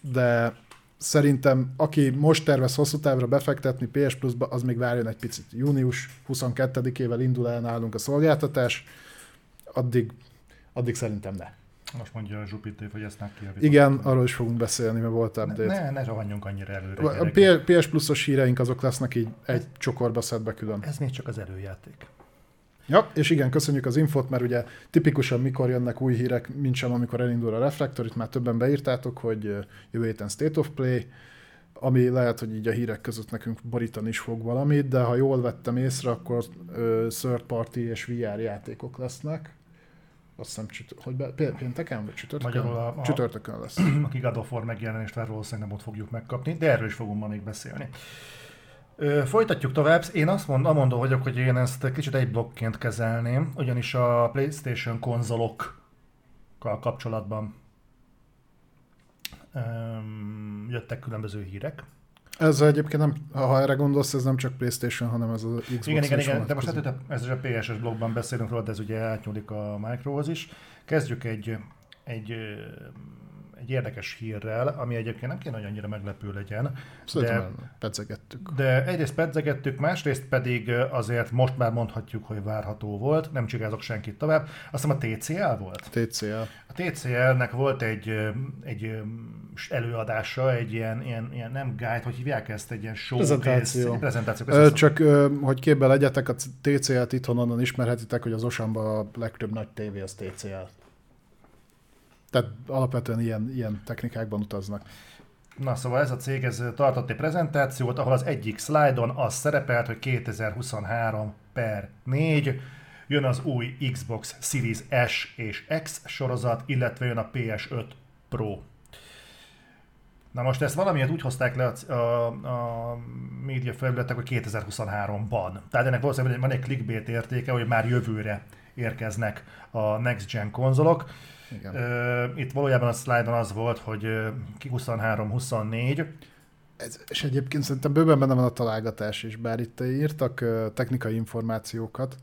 Speaker 2: de szerintem aki most tervez hosszú távra befektetni PS Plus-ba, az még várjon egy picit. Június 22-ével indul el nálunk a szolgáltatás, addig, addig szerintem ne.
Speaker 1: Most mondja a Jupiter, hogy ezt megkívül.
Speaker 2: Igen, arról is fogunk beszélni, mert volt update.
Speaker 1: Ne, ne rohanjunk annyira előre.
Speaker 2: A PS Plus-os híreink azok lesznek így egy csokorba szedve külön.
Speaker 1: Ez még csak az előjáték.
Speaker 2: Ja, és igen, köszönjük az infot, mert ugye tipikusan mikor jönnek új hírek, mint sem amikor elindul a Reflector, itt már többen beírtátok, hogy jövő héten State of Play, ami lehet, hogy így a hírek között nekünk borítani is fog valamit, de ha jól vettem észre, akkor third party és VR játékok lesznek. Azt hiszem, csütör, hogy be, pénteken vagy csütörtökön?
Speaker 1: Magyarul a,
Speaker 2: a, csütörtökön lesz. [CLEARS THROAT]
Speaker 1: Of War megjelenést vár, valószínűleg nem ott fogjuk megkapni, de erről is fogunk ma még beszélni. Ö, folytatjuk tovább. Én azt mond, amondó vagyok, hogy én ezt kicsit egy blokként kezelném, ugyanis a PlayStation konzolokkal kapcsolatban öm, jöttek különböző hírek.
Speaker 2: Ez egyébként nem, ha erre gondolsz, ez nem csak Playstation, hanem ez az Xbox
Speaker 1: Igen, igen, igen, de most hát ez a PSS blogban beszélünk róla, de ez ugye átnyúlik a Microhoz is. Kezdjük egy, egy egy érdekes hírrel, ami egyébként nem kéne, hogy annyira meglepő legyen.
Speaker 2: Szerintem de, pedzegettük.
Speaker 1: De egyrészt pedzegettük, másrészt pedig azért most már mondhatjuk, hogy várható volt, nem csigázok senkit tovább. Azt hiszem a TCL volt?
Speaker 2: TCL.
Speaker 1: A TCL-nek volt egy, egy előadása, egy ilyen, ilyen, ilyen nem guide, hogy hívják ezt, egy ilyen show
Speaker 2: prezentáció.
Speaker 1: Egy prezentáció
Speaker 2: Ö, csak, hogy képbe legyetek, a TCL-t itthon onnan ismerhetitek, hogy az Osamban a legtöbb nagy tévé az TCL. Tehát alapvetően ilyen, ilyen technikákban utaznak.
Speaker 1: Na szóval ez a cég ez tartott egy prezentációt, ahol az egyik szlájdon az szerepelt, hogy 2023 per 4 jön az új Xbox Series S és X sorozat, illetve jön a PS5 Pro. Na most ezt valamiért úgy hozták le a, a, a média felületek, hogy 2023-ban. Tehát ennek valószínűleg van egy clickbait értéke, hogy már jövőre érkeznek a next gen konzolok. Igen. Itt valójában a szlájdon az volt, hogy 23-24.
Speaker 2: Ez, és egyébként szerintem bőven benne van a találgatás is, bár itt írtak technikai információkat,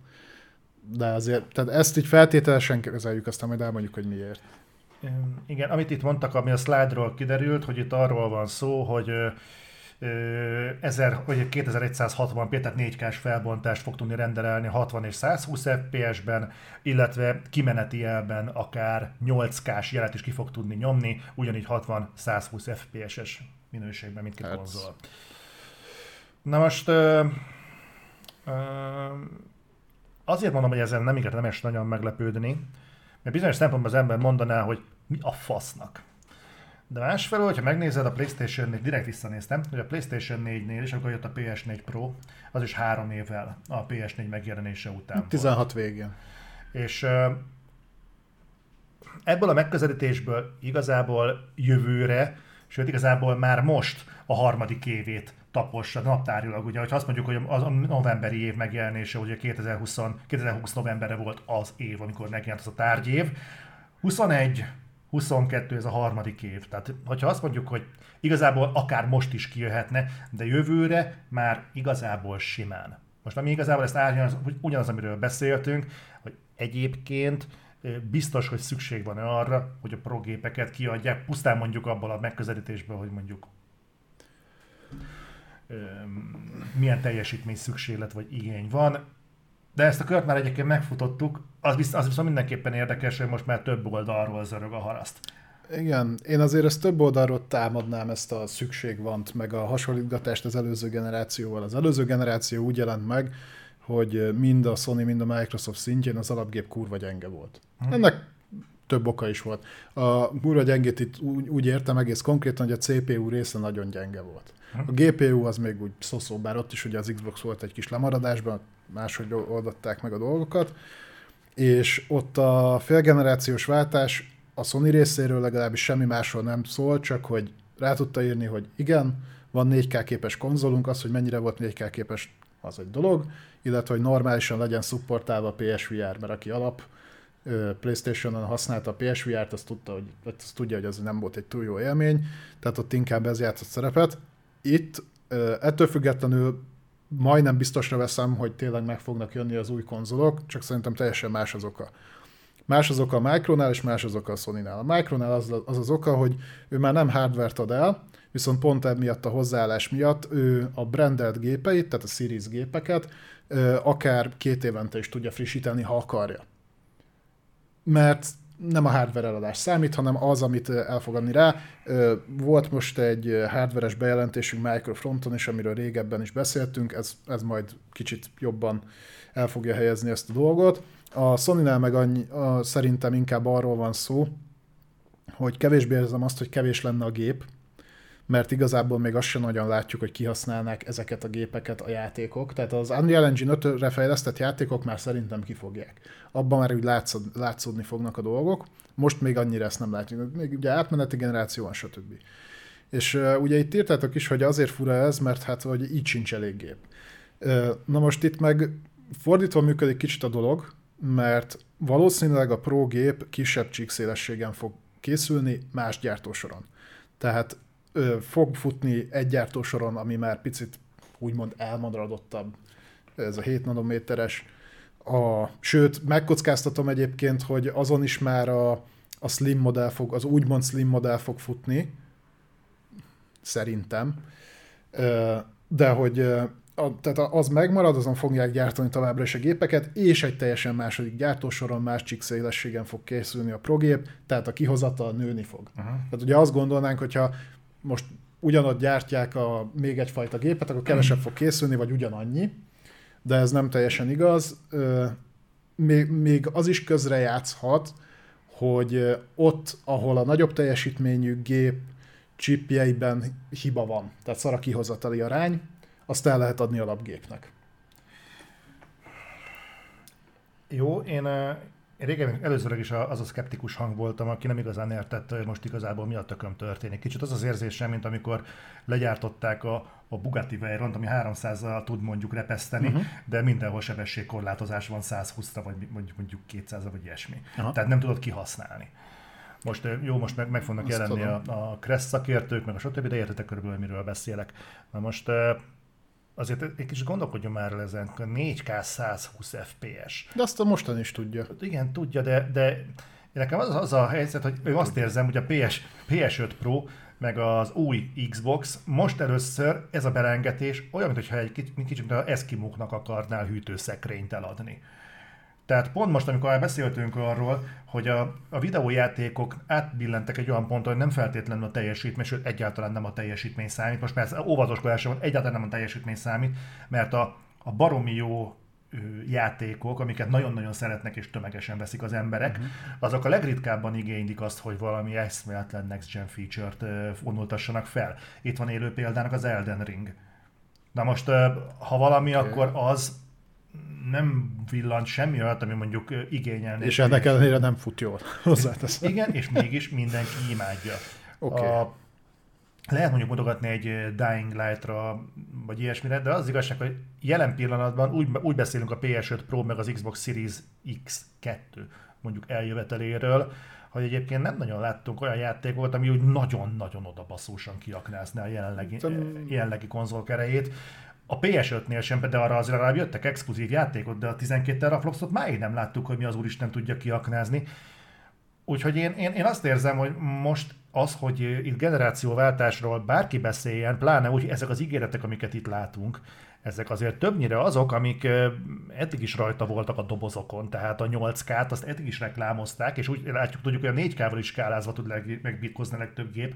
Speaker 2: de azért, tehát ezt így feltételesen kezeljük, aztán majd elmondjuk, hogy miért.
Speaker 1: Igen, amit itt mondtak, ami a szlájdról kiderült, hogy itt arról van szó, hogy 1000, vagy 2160p, tehát 4K-s felbontást fog tudni rendelni 60 és 120 FPS-ben, illetve kimeneti jelben akár 8K-s jelet is ki fog tudni nyomni, ugyanígy 60-120 FPS-es minőségben mindkét hát. konzol. Na most ö, ö, azért mondom, hogy ezen nem igazán nem is nagyon meglepődni, mert bizonyos szempontból az ember mondaná, hogy mi a fasznak de másfelől, hogyha megnézed a PlayStation 4, direkt visszanéztem, hogy a PlayStation 4-nél is, amikor jött a PS4 Pro, az is három évvel a PS4 megjelenése után
Speaker 2: 16 volt. végén.
Speaker 1: És ebből a megközelítésből igazából jövőre, sőt igazából már most a harmadik évét tapossa naptárilag. Ugye, ha azt mondjuk, hogy az a novemberi év megjelenése, ugye 2020, 2020 novemberre volt az év, amikor megjelent az a tárgyév, 21 22 ez a harmadik év. Tehát, hogyha azt mondjuk, hogy igazából akár most is kijöhetne, de jövőre már igazából simán. Most ami igazából ezt árnyal, az ugyanaz, amiről beszéltünk, hogy egyébként biztos, hogy szükség van arra, hogy a progépeket kiadják, pusztán mondjuk abból a megközelítésből, hogy mondjuk milyen teljesítmény szükséglet vagy igény van. De ezt a kört már egyébként megfutottuk, az, visz, az viszont mindenképpen érdekes, hogy most már több oldalról zörög a haraszt.
Speaker 2: Igen, én azért ezt több oldalról támadnám ezt a szükségvant, meg a hasonlítgatást az előző generációval. Az előző generáció úgy jelent meg, hogy mind a Sony, mind a Microsoft szintjén az alapgép kurva gyenge volt. Hmm. Ennek több oka is volt. A kurva gyengét itt úgy, úgy értem egész konkrétan, hogy a CPU része nagyon gyenge volt. A GPU az még úgy szoszó, bár ott is ugye az Xbox volt egy kis lemaradásban, máshogy oldották meg a dolgokat, és ott a félgenerációs váltás a Sony részéről legalábbis semmi másról nem szól, csak hogy rá tudta írni, hogy igen, van 4K képes konzolunk, az, hogy mennyire volt 4K képes, az egy dolog, illetve hogy normálisan legyen szupportálva a PSVR, mert aki alap Playstation-on használta a PSVR-t, azt, tudta, hogy, azt tudja, hogy az nem volt egy túl jó élmény, tehát ott inkább ez játszott szerepet. Itt ettől függetlenül majdnem biztosra veszem, hogy tényleg meg fognak jönni az új konzolok, csak szerintem teljesen más az oka. Más az oka a Micronál, és más az oka a Sony-nál. A Micronál az, az az oka, hogy ő már nem hardware-t ad el, viszont pont emiatt a hozzáállás miatt ő a brandelt gépeit, tehát a Series gépeket akár két évente is tudja frissíteni, ha akarja. Mert nem a hardware eladás számít, hanem az, amit el fog adni rá. Volt most egy hardveres bejelentésünk Microfronton is, amiről régebben is beszéltünk, ez, ez majd kicsit jobban el fogja helyezni ezt a dolgot. A Sony-nál meg annyi, a, szerintem inkább arról van szó, hogy kevésbé érzem azt, hogy kevés lenne a gép, mert igazából még azt sem nagyon látjuk, hogy kihasználnák ezeket a gépeket a játékok. Tehát az Unreal Engine 5-re fejlesztett játékok már szerintem kifogják. Abban már úgy látszod, látszódni fognak a dolgok. Most még annyira ezt nem látjuk. Még ugye átmeneti generáció van, stb. És uh, ugye itt írtátok is, hogy azért fura ez, mert hát hogy így sincs elég gép. Uh, na most itt meg fordítva működik kicsit a dolog, mert valószínűleg a Pro gép kisebb csíkszélességen fog készülni más gyártósoron. Tehát ö, fog futni egy gyártósoron, ami már picit úgymond elmodaradottabb, ez a 7 nanométeres. A, sőt, megkockáztatom egyébként, hogy azon is már a, a slim modell fog, az úgymond slim modell fog futni, szerintem, de hogy a, tehát az megmarad, azon fogják gyártani továbbra is a gépeket, és egy teljesen második gyártósoron más csíkszélességen fog készülni a progép, tehát a kihozatal nőni fog. Uh-huh. Tehát ugye azt gondolnánk, hogyha most ugyanott gyártják a még egyfajta gépet, akkor kevesebb fog készülni, vagy ugyanannyi, de ez nem teljesen igaz. Még, még az is közrejátszhat, hogy ott, ahol a nagyobb teljesítményű gép chipjeiben hiba van, tehát szar a kihozatali arány, azt el lehet adni alapgépnek.
Speaker 1: Jó, én én régen először is az a szkeptikus hang voltam, aki nem igazán értette, hogy most igazából mi a tököm történik. Kicsit az az érzésem, mint amikor legyártották a, a Bugatti Veyron, ami 300-al tud mondjuk repeszteni, uh-huh. de mindenhol sebességkorlátozás van 120-ra, vagy mondjuk 200-ra, vagy ilyesmi. Uh-huh. Tehát nem tudod kihasználni. Most jó, most meg, meg fognak Azt jelenni tudom. a, a Crest szakértők, meg a stb., de értetek körülbelül, miről beszélek. Na most azért egy kicsit gondolkodjon már ezen, 4K 120 FPS.
Speaker 2: De azt a mostan is tudja.
Speaker 1: Igen, tudja, de, de nekem az, az a helyzet, hogy én azt érzem, hogy a PS, PS5 Pro meg az új Xbox, most először ez a belengetés olyan, mintha egy kicsit, kicsit a Eskimóknak akarnál hűtőszekrényt eladni. Tehát pont most, amikor beszéltünk arról, hogy a, a videójátékok átbillentek egy olyan ponton, hogy nem feltétlenül a teljesítmény, sőt egyáltalán nem a teljesítmény számít. Most már ez óvatoskodásra van, egyáltalán nem a teljesítmény számít, mert a, a baromi jó játékok, amiket nagyon-nagyon szeretnek és tömegesen veszik az emberek, uh-huh. azok a legritkábban igénylik azt, hogy valami eszméletlen next gen feature-t vonultassanak fel. Itt van élő példának az Elden Ring. Na most, ha valami, okay. akkor az nem villant semmi olyat, ami mondjuk igényelné.
Speaker 2: És ennek ellenére nem fut jól, [LAUGHS] hozzáteszem.
Speaker 1: Igen, és mégis mindenki imádja. Okay. A, lehet mondjuk mutogatni egy Dying Light-ra, vagy ilyesmire, de az igazság, hogy jelen pillanatban úgy, úgy beszélünk a PS5 Pro meg az Xbox Series X2 mondjuk eljöveteléről, hogy egyébként nem nagyon láttunk olyan játékokat, ami úgy nagyon-nagyon odabaszósan kiaknázná a jelenlegi, jelenlegi erejét a PS5-nél sem, de arra azért legalább jöttek exkluzív játékok, de a 12 terafloxot máig nem láttuk, hogy mi az úristen tudja kiaknázni. Úgyhogy én, én, én azt érzem, hogy most az, hogy itt generációváltásról bárki beszéljen, pláne úgy, ezek az ígéretek, amiket itt látunk, ezek azért többnyire azok, amik eddig is rajta voltak a dobozokon, tehát a 8K-t azt eddig is reklámozták, és úgy látjuk, tudjuk, hogy a 4K-val is skálázva tud megbirkózni a legtöbb gép.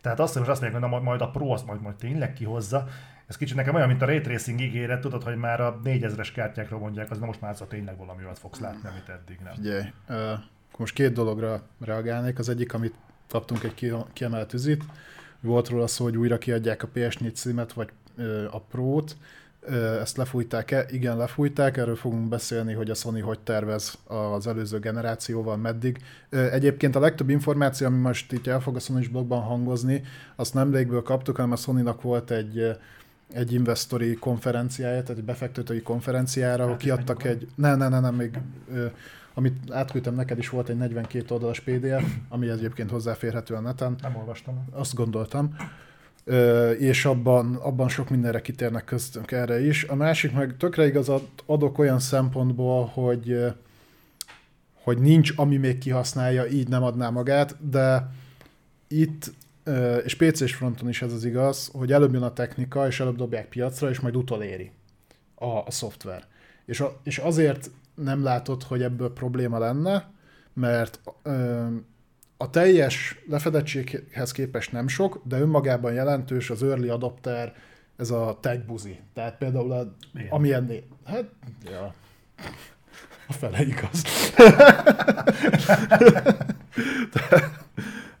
Speaker 1: Tehát azt hogy azt mondják, hogy na, majd a Pro azt majd, majd tényleg kihozza, ez kicsit nekem olyan, mint a Ray Tracing ígéret, tudod, hogy már a 4000-es kártyákról mondják, az most már az a tényleg valami olyat fogsz látni, amit eddig nem.
Speaker 2: Figyelj, uh, most két dologra reagálnék. Az egyik, amit kaptunk egy kiemelt üzit, volt róla szó, hogy újra kiadják a PS4 címet, vagy uh, a Pro-t, ezt lefújták-e? Igen, lefújták, erről fogunk beszélni, hogy a Sony hogy tervez az előző generációval, meddig. Egyébként a legtöbb információ, ami most itt el fog a Sony blogban hangozni, azt nem légből kaptuk, hanem a Sony-nak volt egy egy investori konferenciája, tehát egy befektetői konferenciára, ahol kiadtak egy... Ne, ne, ne, nem, még... Ö, amit átküldtem neked is volt egy 42 oldalas PDF, ami egyébként hozzáférhető a neten.
Speaker 1: Nem olvastam.
Speaker 2: Azt gondoltam. Ö, és abban, abban sok mindenre kitérnek köztünk erre is. A másik meg tökre igazat adok olyan szempontból, hogy hogy nincs, ami még kihasználja, így nem adná magát, de itt és PC-s fronton is ez az igaz, hogy előbb jön a technika, és előbb dobják piacra, és majd utoléri a, a szoftver. És, a, és azért nem látod, hogy ebből probléma lenne, mert ö, a teljes lefedettséghez képest nem sok, de önmagában jelentős az early adopter, ez a tech buzi. Tehát például a, amilyen... Hát, ja. A fele igaz.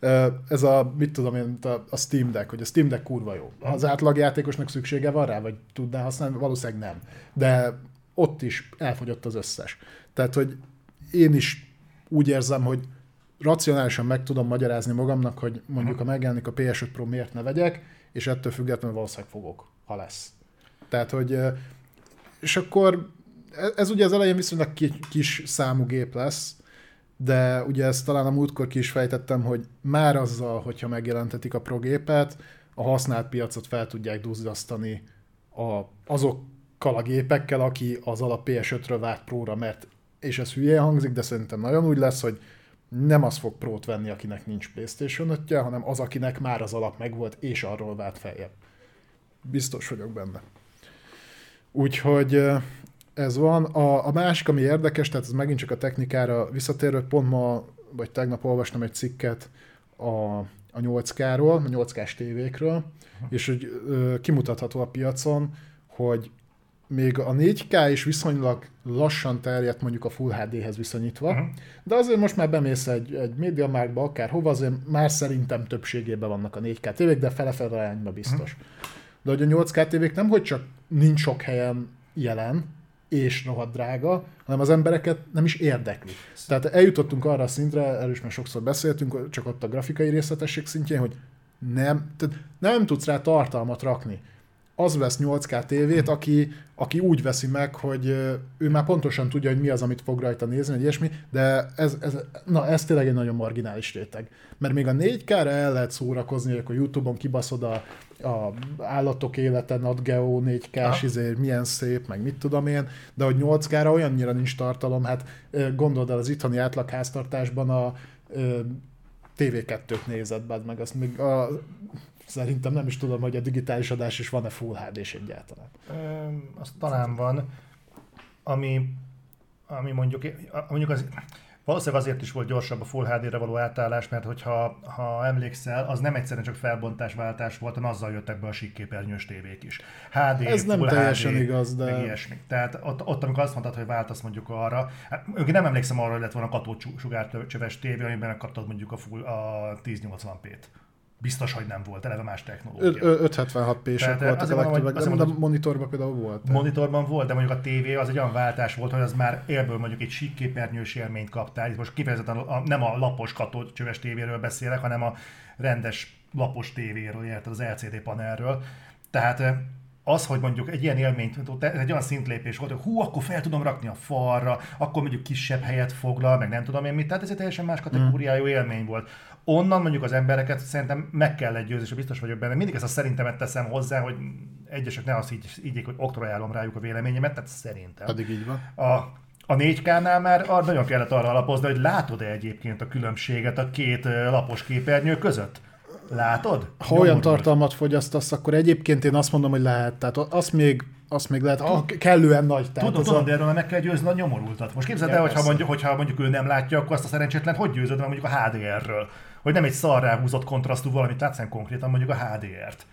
Speaker 2: [LAUGHS] [LAUGHS] ez a, mit tudom én, a, a Steam Deck, hogy a Steam Deck kurva jó. Az átlagjátékosnak szüksége van rá, vagy tudná használni? Valószínűleg nem. De ott is elfogyott az összes. Tehát, hogy én is úgy érzem, hogy racionálisan meg tudom magyarázni magamnak, hogy mondjuk, ha megjelenik a PS5 Pro, miért ne vegyek, és ettől függetlenül valószínűleg fogok, ha lesz. Tehát, hogy és akkor ez, ez ugye az elején viszonylag kis számú gép lesz, de ugye ezt talán a múltkor ki is fejtettem, hogy már azzal, hogyha megjelentetik a progépet, a használt piacot fel tudják duzzasztani a, azokkal a gépekkel, aki az alap PS5-ről vált Pro-ra, mert, és ez hülye hangzik, de szerintem nagyon úgy lesz, hogy nem az fog Pro-t venni, akinek nincs Playstation 5 hanem az, akinek már az alap megvolt, és arról vált feljebb. Biztos vagyok benne. Úgyhogy ez van. A, a másik, ami érdekes, tehát ez megint csak a technikára visszatérő, pont ma, vagy tegnap olvastam egy cikket a, a 8K-ról, a 8K-s tévékről, és hogy ö, kimutatható a piacon, hogy még a 4K is viszonylag lassan terjedt mondjuk a Full HD-hez viszonyítva, uh-huh. de azért most már bemész egy, egy MediaMarktba, akár hova, azért már szerintem többségében vannak a 4K tévék, de fele-fele biztos. Uh-huh. De hogy a 8K tévék nem, hogy csak nincs sok helyen jelen, és rohadt drága, hanem az embereket nem is érdekli. Tehát eljutottunk arra a szintre, erről is már sokszor beszéltünk, csak ott a grafikai részletesség szintjén, hogy nem, tehát nem tudsz rá tartalmat rakni az vesz 8K tévét, aki, aki úgy veszi meg, hogy ő már pontosan tudja, hogy mi az, amit fog rajta nézni, vagy ilyesmi, de ez, ez, na, ez tényleg egy nagyon marginális réteg. Mert még a 4K-ra el lehet szórakozni, hogy akkor Youtube-on kibaszod a, a állatok élete, NatGeo 4K-s, izé, milyen szép, meg mit tudom én, de hogy 8K-ra olyannyira nincs tartalom, hát gondold el az itthoni átlagháztartásban a TV2-t nézed, meg azt még a Szerintem nem is tudom, hogy a digitális adás is van-e Full HD-s egyáltalán.
Speaker 1: Ö, az talán van, ami, ami mondjuk, mondjuk az, valószínűleg azért is volt gyorsabb a Full HD-re való átállás, mert hogyha ha emlékszel, az nem egyszerűen csak felbontásváltás volt, hanem azzal jöttek be a síkképernyős tévék is. HD,
Speaker 2: Ez
Speaker 1: Full
Speaker 2: nem teljesen
Speaker 1: HD,
Speaker 2: igaz, de...
Speaker 1: Meg ilyesmi. Tehát ott, ott, amikor azt mondtad, hogy váltasz mondjuk arra, hát, nem emlékszem arra, hogy lett volna katócsugárcsöves tévé, amiben megkaptad mondjuk a, full, a 1080p-t biztos, hogy nem volt, eleve más technológia.
Speaker 2: 576 p sek voltak a legtöbbek, de mondom, a monitorban például volt.
Speaker 1: Monitorban volt, de mondjuk a tévé az egy olyan váltás volt, hogy az már élből mondjuk egy sík képernyős élményt kaptál. Itt most kifejezetten a, nem a lapos katócsöves tévéről beszélek, hanem a rendes lapos tévéről, érted, az LCD panelről. Tehát az, hogy mondjuk egy ilyen élményt, egy olyan szintlépés volt, hogy hú, akkor fel tudom rakni a falra, akkor mondjuk kisebb helyet foglal, meg nem tudom én mit, tehát ez egy teljesen más kategóriájú élmény volt onnan mondjuk az embereket szerintem meg kell egy győzni, és biztos vagyok benne. Mindig ezt a szerintemet teszem hozzá, hogy egyesek ne azt így, így hogy oktrojálom rájuk a véleményemet, tehát szerintem.
Speaker 2: Pedig így van.
Speaker 1: A, a 4K-nál már nagyon kellett arra alapozni, hogy látod-e egyébként a különbséget a két lapos képernyő között? Látod?
Speaker 2: Ha Nyomorul. olyan tartalmat fogyasztasz, akkor egyébként én azt mondom, hogy lehet. Tehát azt még azt még lehet, ah, kellően nagy.
Speaker 1: Tehát tudom, tudom, a... de erről meg kell győzni a nyomorultat. Most képzeld el, hogyha mondjuk, hogyha mondjuk ő nem látja, akkor azt a szerencsétlen hogy győzöd meg mondjuk a HDR-ről hogy nem egy szarrá húzott kontrasztú valamit látsz, konkrétan mondjuk a HDR-t.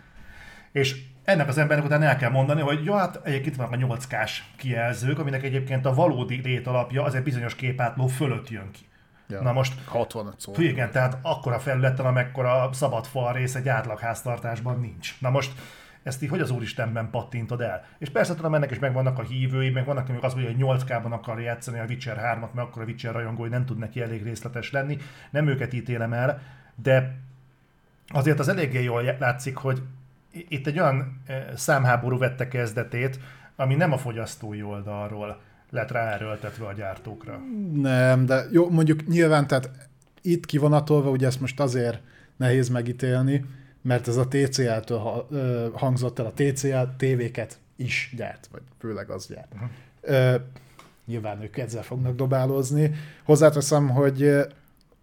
Speaker 1: És ennek az embernek után el kell mondani, hogy jó, hát egyébként vannak a 8K-s kijelzők, aminek egyébként a valódi lét alapja az egy bizonyos képátló fölött jön ki.
Speaker 2: Ja, Na most 65 szó.
Speaker 1: Igen, tehát akkora felületen, amekkora szabad fal rész egy átlagháztartásban nincs. Na most ezt így hogy az Úristenben pattintod el? És persze tudom, ennek is megvannak a hívői, meg vannak, amik azt mondja, hogy 8K-ban akar játszani a Witcher 3-at, mert akkor a Witcher rajongói nem tud neki elég részletes lenni. Nem őket ítélem el, de azért az eléggé jól látszik, hogy itt egy olyan számháború vette kezdetét, ami nem a fogyasztói oldalról lett ráerőltetve a gyártókra.
Speaker 2: Nem, de jó, mondjuk nyilván, tehát itt kivonatolva, ugye ezt most azért nehéz megítélni, mert ez a TCL-től hangzott el, a TCL tévéket is gyárt, vagy főleg az gyárt. Uh-huh. nyilván ők ezzel fognak dobálózni. Hozzáteszem, hogy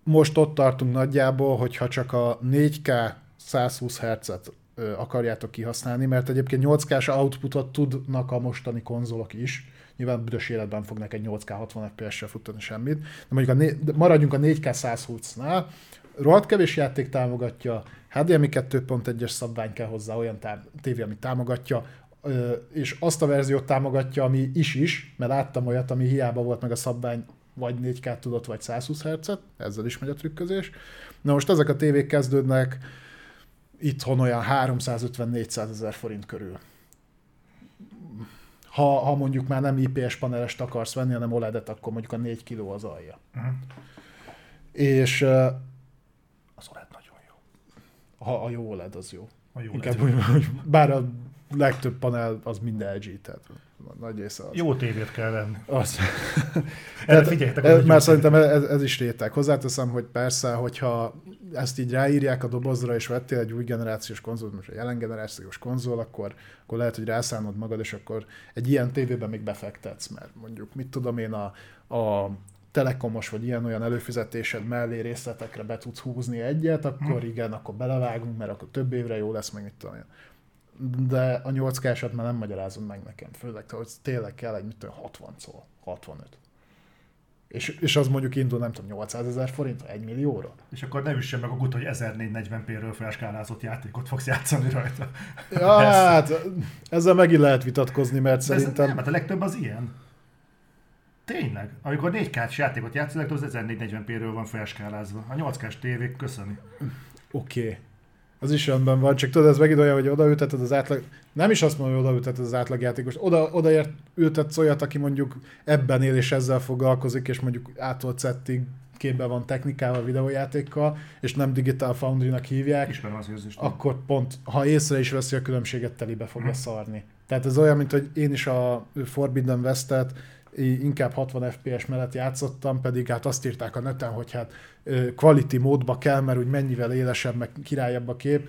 Speaker 2: most ott tartunk nagyjából, hogyha csak a 4K 120 Hz-et akarjátok kihasználni, mert egyébként 8K-s outputot tudnak a mostani konzolok is, nyilván büdös életben fognak egy 8K 60 FPS-sel futni semmit, de mondjuk a né- maradjunk a 4K 120-nál, rohadt kevés játék támogatja, HDMI 2.1-es szabvány kell hozzá, olyan tá- tévé, ami támogatja, és azt a verziót támogatja, ami is is, mert láttam olyat, ami hiába volt meg a szabvány, vagy 4K tudott, vagy 120 hz ezzel is megy a trükközés. Na most ezek a tévék kezdődnek itthon olyan 350-400 ezer forint körül. Ha, ha mondjuk már nem IPS panelest akarsz venni, hanem OLED-et, akkor mondjuk a 4 kg az alja. Uh-huh. És
Speaker 1: az OLED nagyon jó.
Speaker 2: Ha a jó OLED az jó.
Speaker 1: A jó
Speaker 2: Inkább, LED. Hogy, bár a legtöbb panel az mind LG, tehát nagy része az.
Speaker 1: Jó tévét kell venni.
Speaker 2: Az. [LAUGHS]
Speaker 1: Erre figyeljetek.
Speaker 2: Ez, már szerintem ez, ez, is réteg. Hozzáteszem, hogy persze, hogyha ezt így ráírják a dobozra, és vettél egy új generációs konzolt, most egy jelen generációs konzol, akkor, akkor lehet, hogy rászánod magad, és akkor egy ilyen tévében még befektetsz, mert mondjuk, mit tudom én, a, a telekomos vagy ilyen-olyan előfizetésed mellé részletekre be tudsz húzni egyet, akkor hm. igen, akkor belevágunk, mert akkor több évre jó lesz, meg mit tudom én de a 8 k már nem magyarázom meg nekem, főleg, hogy tényleg kell egy, mit tudom, 60 szó, 65. És, és az mondjuk indul, nem tudom, 800 ezer forint, 1 millióra.
Speaker 1: És akkor ne üssen meg a gut, hogy 1440p-ről felskálázott játékot fogsz játszani rajta.
Speaker 2: Ja, hát ezzel megint lehet vitatkozni, mert szerintem...
Speaker 1: nem, hát a legtöbb az ilyen. Tényleg. Amikor 4 k játékot játszik, az 1440p-ről van felskálázva. A 8 k tévék köszöni.
Speaker 2: Oké. Okay. Az is rendben van, csak tudod, ez megint olyan, hogy odaülteted az átlag... Nem is azt mondom, hogy odaülteted az átlagjátékos. Oda, odaért ültetsz olyat, aki mondjuk ebben él és ezzel foglalkozik, és mondjuk ától szettig képben van technikával, videójátékkal, és nem Digital Foundry-nak hívják,
Speaker 1: Ismerem az érzést.
Speaker 2: akkor pont, ha észre is veszi a különbséget, telibe fogja hmm. szarni. Tehát ez olyan, mint hogy én is a Forbidden West-et inkább 60 FPS mellett játszottam, pedig hát azt írták a neten, hogy hát quality módba kell, mert úgy mennyivel élesebb, meg királyabb a kép.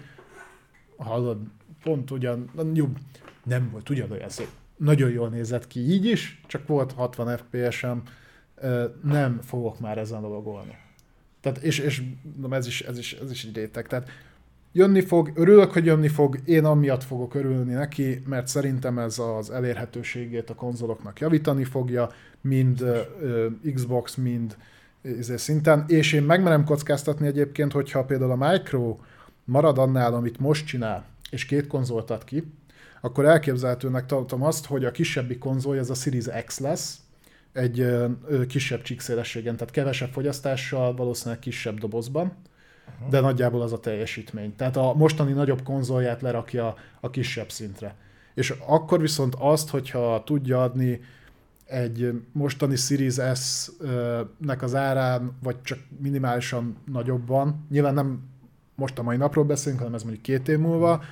Speaker 2: Hallod, pont ugyan, jobb, nem volt ugyanolyan szép. Nagyon jól nézett ki így is, csak volt 60 FPS-em, nem fogok már ezen lovagolni. Tehát, és, és ez, is, ez, is, ez is egy réteg. Tehát jönni fog, örülök, hogy jönni fog, én amiatt fogok örülni neki, mert szerintem ez az elérhetőségét a konzoloknak javítani fogja, mind uh, Xbox, mind uh, szinten, és én megmerem kockáztatni egyébként, hogyha például a Micro marad annál, amit most csinál, és két konzolt ad ki, akkor elképzelhetőnek tartom azt, hogy a kisebbi konzolja, ez a Series X lesz, egy ö, kisebb csíkszélességen, tehát kevesebb fogyasztással, valószínűleg kisebb dobozban, de nagyjából az a teljesítmény. Tehát a mostani nagyobb konzolját lerakja a kisebb szintre. És akkor viszont azt, hogyha tudja adni egy mostani Series S-nek az árán, vagy csak minimálisan nagyobban, nyilván nem most a mai napról beszélünk, hanem ez mondjuk két év múlva,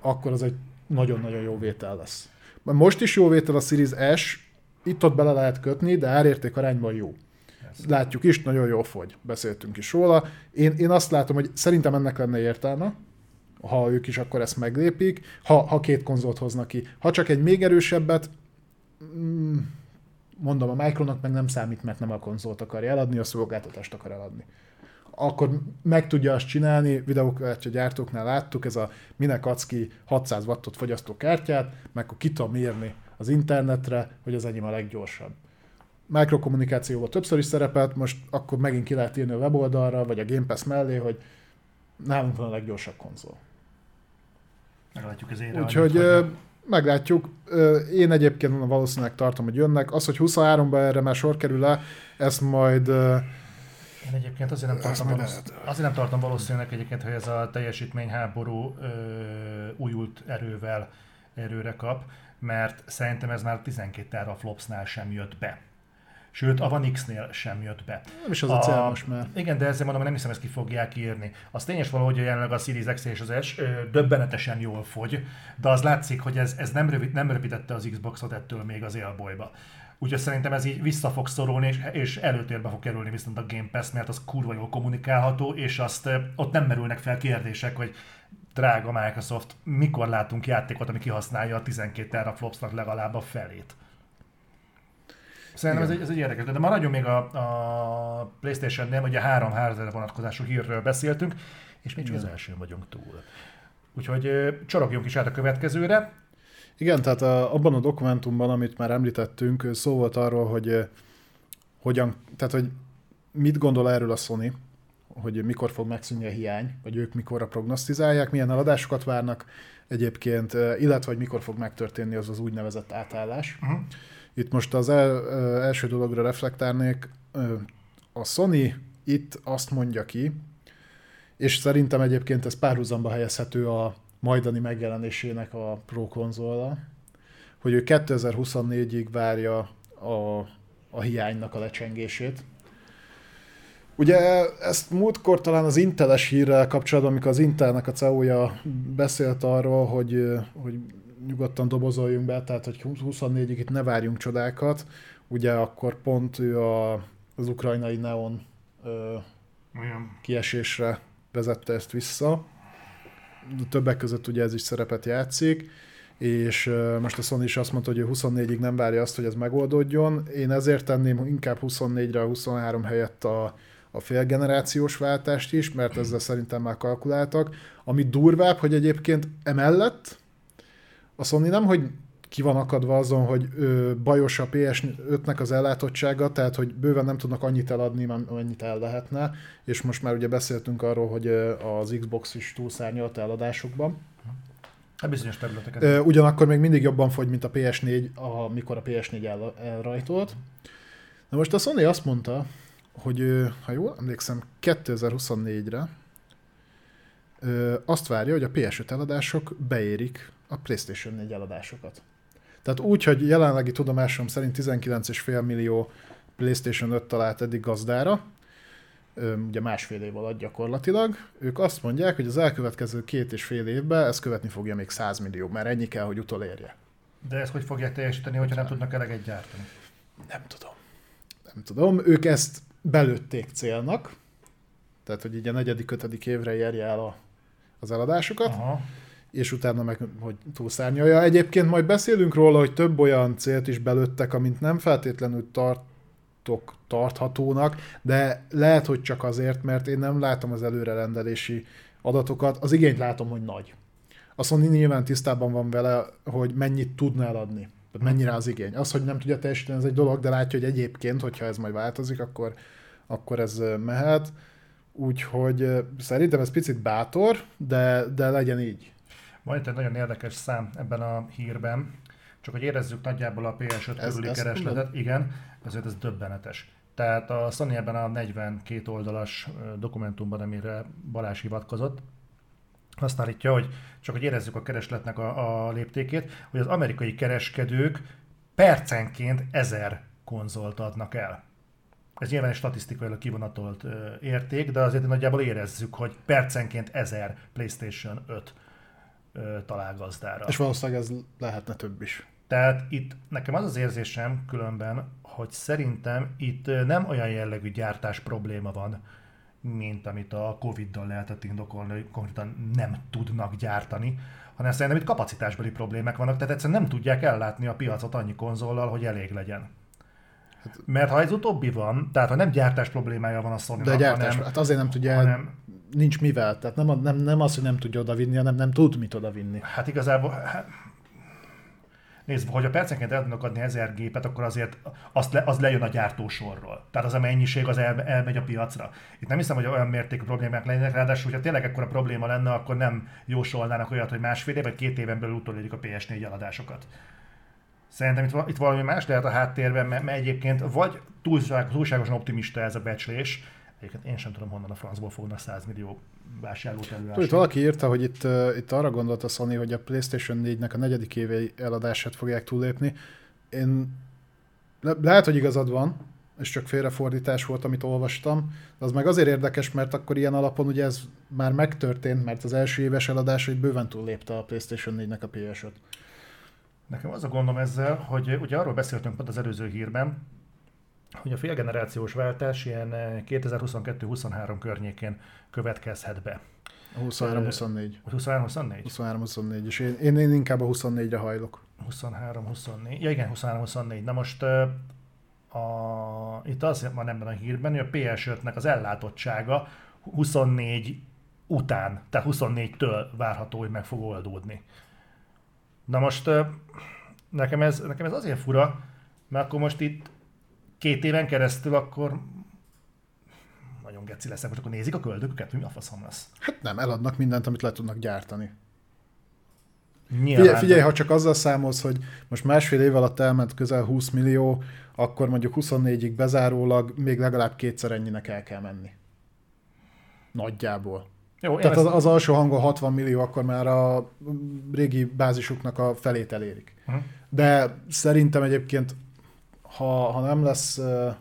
Speaker 2: akkor az egy nagyon-nagyon jó vétel lesz. Most is jó vétel a Series S, itt-ott bele lehet kötni, de árérték arányban jó látjuk is, nagyon jól fogy. Beszéltünk is róla. Én, én azt látom, hogy szerintem ennek lenne értelme, ha ők is akkor ezt meglépik, ha, ha két konzolt hoznak ki. Ha csak egy még erősebbet, mm, mondom, a Micronak meg nem számít, mert nem a konzolt akarja eladni, a szolgáltatást akar eladni. Akkor meg tudja azt csinálni, videókártya gyártóknál láttuk, ez a minek adsz ki 600 wattot fogyasztó kártyát, meg akkor ki tudom írni az internetre, hogy az enyém a leggyorsabb mikrokommunikációban többször is szerepelt, most akkor megint ki lehet írni a weboldalra, vagy a Game Pass mellé, hogy nálunk van a leggyorsabb konzol.
Speaker 1: Meglátjuk az ére.
Speaker 2: Úgyhogy meglátjuk. Én egyébként valószínűleg tartom, hogy jönnek. Az, hogy 23-ban erre már sor kerül le, ezt majd
Speaker 1: én egyébként azért nem tartom, valósz... azért nem tartom valószínűleg egyébként, hogy ez a teljesítményháború ö, újult erővel erőre kap, mert szerintem ez már 12 a Flopsnál sem jött be Sőt, a One X-nél sem jött be.
Speaker 2: Nem is az a, a cél most már.
Speaker 1: Igen, de ezzel mondom, hogy nem hiszem, ezt ki fogják írni. Az tényes valahogy jelenleg a Series X és az S ö, döbbenetesen jól fogy, de az látszik, hogy ez, ez nem, rövid, nem rövidette az Xboxot ettől még az élbolyba. Úgyhogy szerintem ez így vissza fog szorulni, és, és előtérbe fog kerülni viszont a Game Pass, mert az kurva jól kommunikálható, és azt ott nem merülnek fel kérdések, hogy drága Microsoft, mikor látunk játékot, ami kihasználja a 12 teraflopsnak legalább a felét. Szerintem ez egy, ez egy érdekes, de maradjon még a, a Playstation-nél, ugye három hardware vonatkozású hírről beszéltünk, és még csak az elsőn vagyunk túl. Úgyhogy csorogjunk is át a következőre.
Speaker 2: Igen, tehát a, abban a dokumentumban, amit már említettünk, szó volt arról, hogy hogyan, tehát hogy mit gondol erről a Sony, hogy mikor fog megszűnni a hiány, vagy ők mikorra prognosztizálják, milyen eladásokat várnak egyébként, illetve hogy mikor fog megtörténni az az úgynevezett átállás. Uh-huh. Itt most az el, első dologra reflektálnék. A Sony itt azt mondja ki, és szerintem egyébként ez párhuzamba helyezhető a majdani megjelenésének a Pro konzola, hogy ő 2024-ig várja a, a hiánynak a lecsengését. Ugye ezt múltkor talán az Inteles hírrel kapcsolatban, amikor az Intelnek a CEO-ja beszélt arról, hogy, hogy nyugodtan dobozoljunk be, tehát hogy 24-ig itt ne várjunk csodákat, ugye akkor pont ő a, az ukrajnai neon ö, kiesésre vezette ezt vissza. Többek között ugye ez is szerepet játszik, és most a Sony is azt mondta, hogy ő 24-ig nem várja azt, hogy ez megoldódjon. Én ezért tenném inkább 24-re a 23 helyett a, a félgenerációs váltást is, mert ezzel szerintem már kalkuláltak. Ami durvább, hogy egyébként emellett a Sony nem, hogy ki van akadva azon, hogy ö, bajos a PS5-nek az ellátottsága, tehát hogy bőven nem tudnak annyit eladni, amennyit el lehetne, és most már ugye beszéltünk arról, hogy az Xbox is túlszárnyalt eladásokban.
Speaker 1: Hát bizonyos területeken.
Speaker 2: Ö, ugyanakkor még mindig jobban fogy, mint a PS4, amikor a PS4 el, elrajtolt. Na most a Sony azt mondta, hogy ha jól emlékszem, 2024-re azt várja, hogy a PS5 eladások beérik a PlayStation 4 eladásokat. Tehát úgy, hogy jelenlegi tudomásom szerint 19,5 millió PlayStation 5 talált eddig gazdára, ugye másfél év alatt gyakorlatilag, ők azt mondják, hogy az elkövetkező két és fél évben ez követni fogja még 100 millió, mert ennyi kell, hogy utolérje.
Speaker 1: De ezt hogy fogják teljesíteni, hogyha nem tudnak eleget gyártani?
Speaker 2: Nem tudom. Nem tudom. Ők ezt belőtték célnak, tehát hogy így a negyedik, ötödik évre érje el a, az eladásokat. Aha és utána meg, hogy túlszárnyalja. Egyébként majd beszélünk róla, hogy több olyan célt is belőttek, amint nem feltétlenül tartok tarthatónak, de lehet, hogy csak azért, mert én nem látom az előrerendelési adatokat. Az igényt látom, hogy nagy. A Sony nyilván tisztában van vele, hogy mennyit tudna. Tehát mennyire az igény. Az, hogy nem tudja teljesíteni, ez egy dolog, de látja, hogy egyébként, hogyha ez majd változik, akkor, akkor ez mehet. Úgyhogy szerintem ez picit bátor, de, de legyen így.
Speaker 1: Van itt egy nagyon érdekes szám ebben a hírben, csak hogy érezzük nagyjából a PS5 ez, körüli ez keresletet, tudod? igen, ezért ez döbbenetes. Tehát a Sony ebben a 42 oldalas dokumentumban, amire Balázs hivatkozott, azt állítja, hogy csak hogy érezzük a keresletnek a, a léptékét, hogy az amerikai kereskedők percenként ezer konzolt adnak el. Ez nyilván egy statisztikailag kivonatolt érték, de azért nagyjából érezzük, hogy percenként ezer PlayStation 5 találgazdára.
Speaker 2: És valószínűleg ez lehetne több is.
Speaker 1: Tehát itt nekem az az érzésem különben, hogy szerintem itt nem olyan jellegű gyártás probléma van, mint amit a Covid-dal lehetett indokolni, hogy konkrétan nem tudnak gyártani, hanem szerintem itt kapacitásbeli problémák vannak, tehát egyszerűen nem tudják ellátni a piacot annyi konzollal, hogy elég legyen. Hát, Mert ha ez utóbbi van, tehát ha nem gyártás problémája van a sony
Speaker 2: De gyártás, hanem, hát azért nem tudja, hanem, nincs mivel, tehát nem, nem, nem az, hogy nem tudja odavinni, hanem nem tud mit odavinni.
Speaker 1: Hát igazából, hát, Nézd, hogy a percenként el tudnak adni ezer gépet, akkor azért azt le, az lejön a gyártósorról. Tehát az a mennyiség az el, elmegy a piacra. Itt nem hiszem, hogy olyan mértékű problémák lennének, ráadásul, hogyha tényleg ekkora probléma lenne, akkor nem jósolnának olyat, hogy másfél év vagy két éven belül utolérik a PS4 eladásokat. Szerintem itt, itt valami más lehet a háttérben, mert, mert egyébként vagy túlságosan optimista ez a becslés, Egyébként én sem tudom, honnan a francból fognak 100 millió vásárlót előásni.
Speaker 2: Tudod, valaki írta, hogy itt, itt arra gondolt a Sony, hogy a PlayStation 4-nek a negyedik éve eladását fogják túlépni. Én le- lehet, hogy igazad van, és csak félrefordítás volt, amit olvastam. De az meg azért érdekes, mert akkor ilyen alapon ugye ez már megtörtént, mert az első éves eladás hogy bőven túllépte a PlayStation 4-nek a ps -ot.
Speaker 1: Nekem az a gondom ezzel, hogy ugye arról beszéltünk pont az előző hírben, hogy a félgenerációs váltás ilyen 2022-23 környékén következhet be.
Speaker 2: 23-24.
Speaker 1: 23-24?
Speaker 2: 23-24, és én, én, én inkább a 24-re hajlok.
Speaker 1: 23-24, ja igen, 23-24. Na most a, itt az van ebben a hírben, hogy a PS5-nek az ellátottsága 24 után, tehát 24-től várható, hogy meg fog oldódni. Na most nekem ez, nekem ez azért fura, mert akkor most itt két éven keresztül akkor nagyon geci leszek, hogy akkor nézik a köldököket, mi a faszom lesz.
Speaker 2: Hát nem, eladnak mindent, amit le tudnak gyártani.
Speaker 1: Nyilván,
Speaker 2: Figyelj, figyelj, ha csak azzal számolsz, hogy most másfél év alatt elment közel 20 millió, akkor mondjuk 24-ig bezárólag még legalább kétszer ennyinek el kell menni. Nagyjából.
Speaker 1: Jó,
Speaker 2: Tehát az, az alsó hangon 60 millió, akkor már a régi bázisuknak a felét elérik.
Speaker 1: Uh-huh.
Speaker 2: De szerintem egyébként, ha, ha nem lesz uh,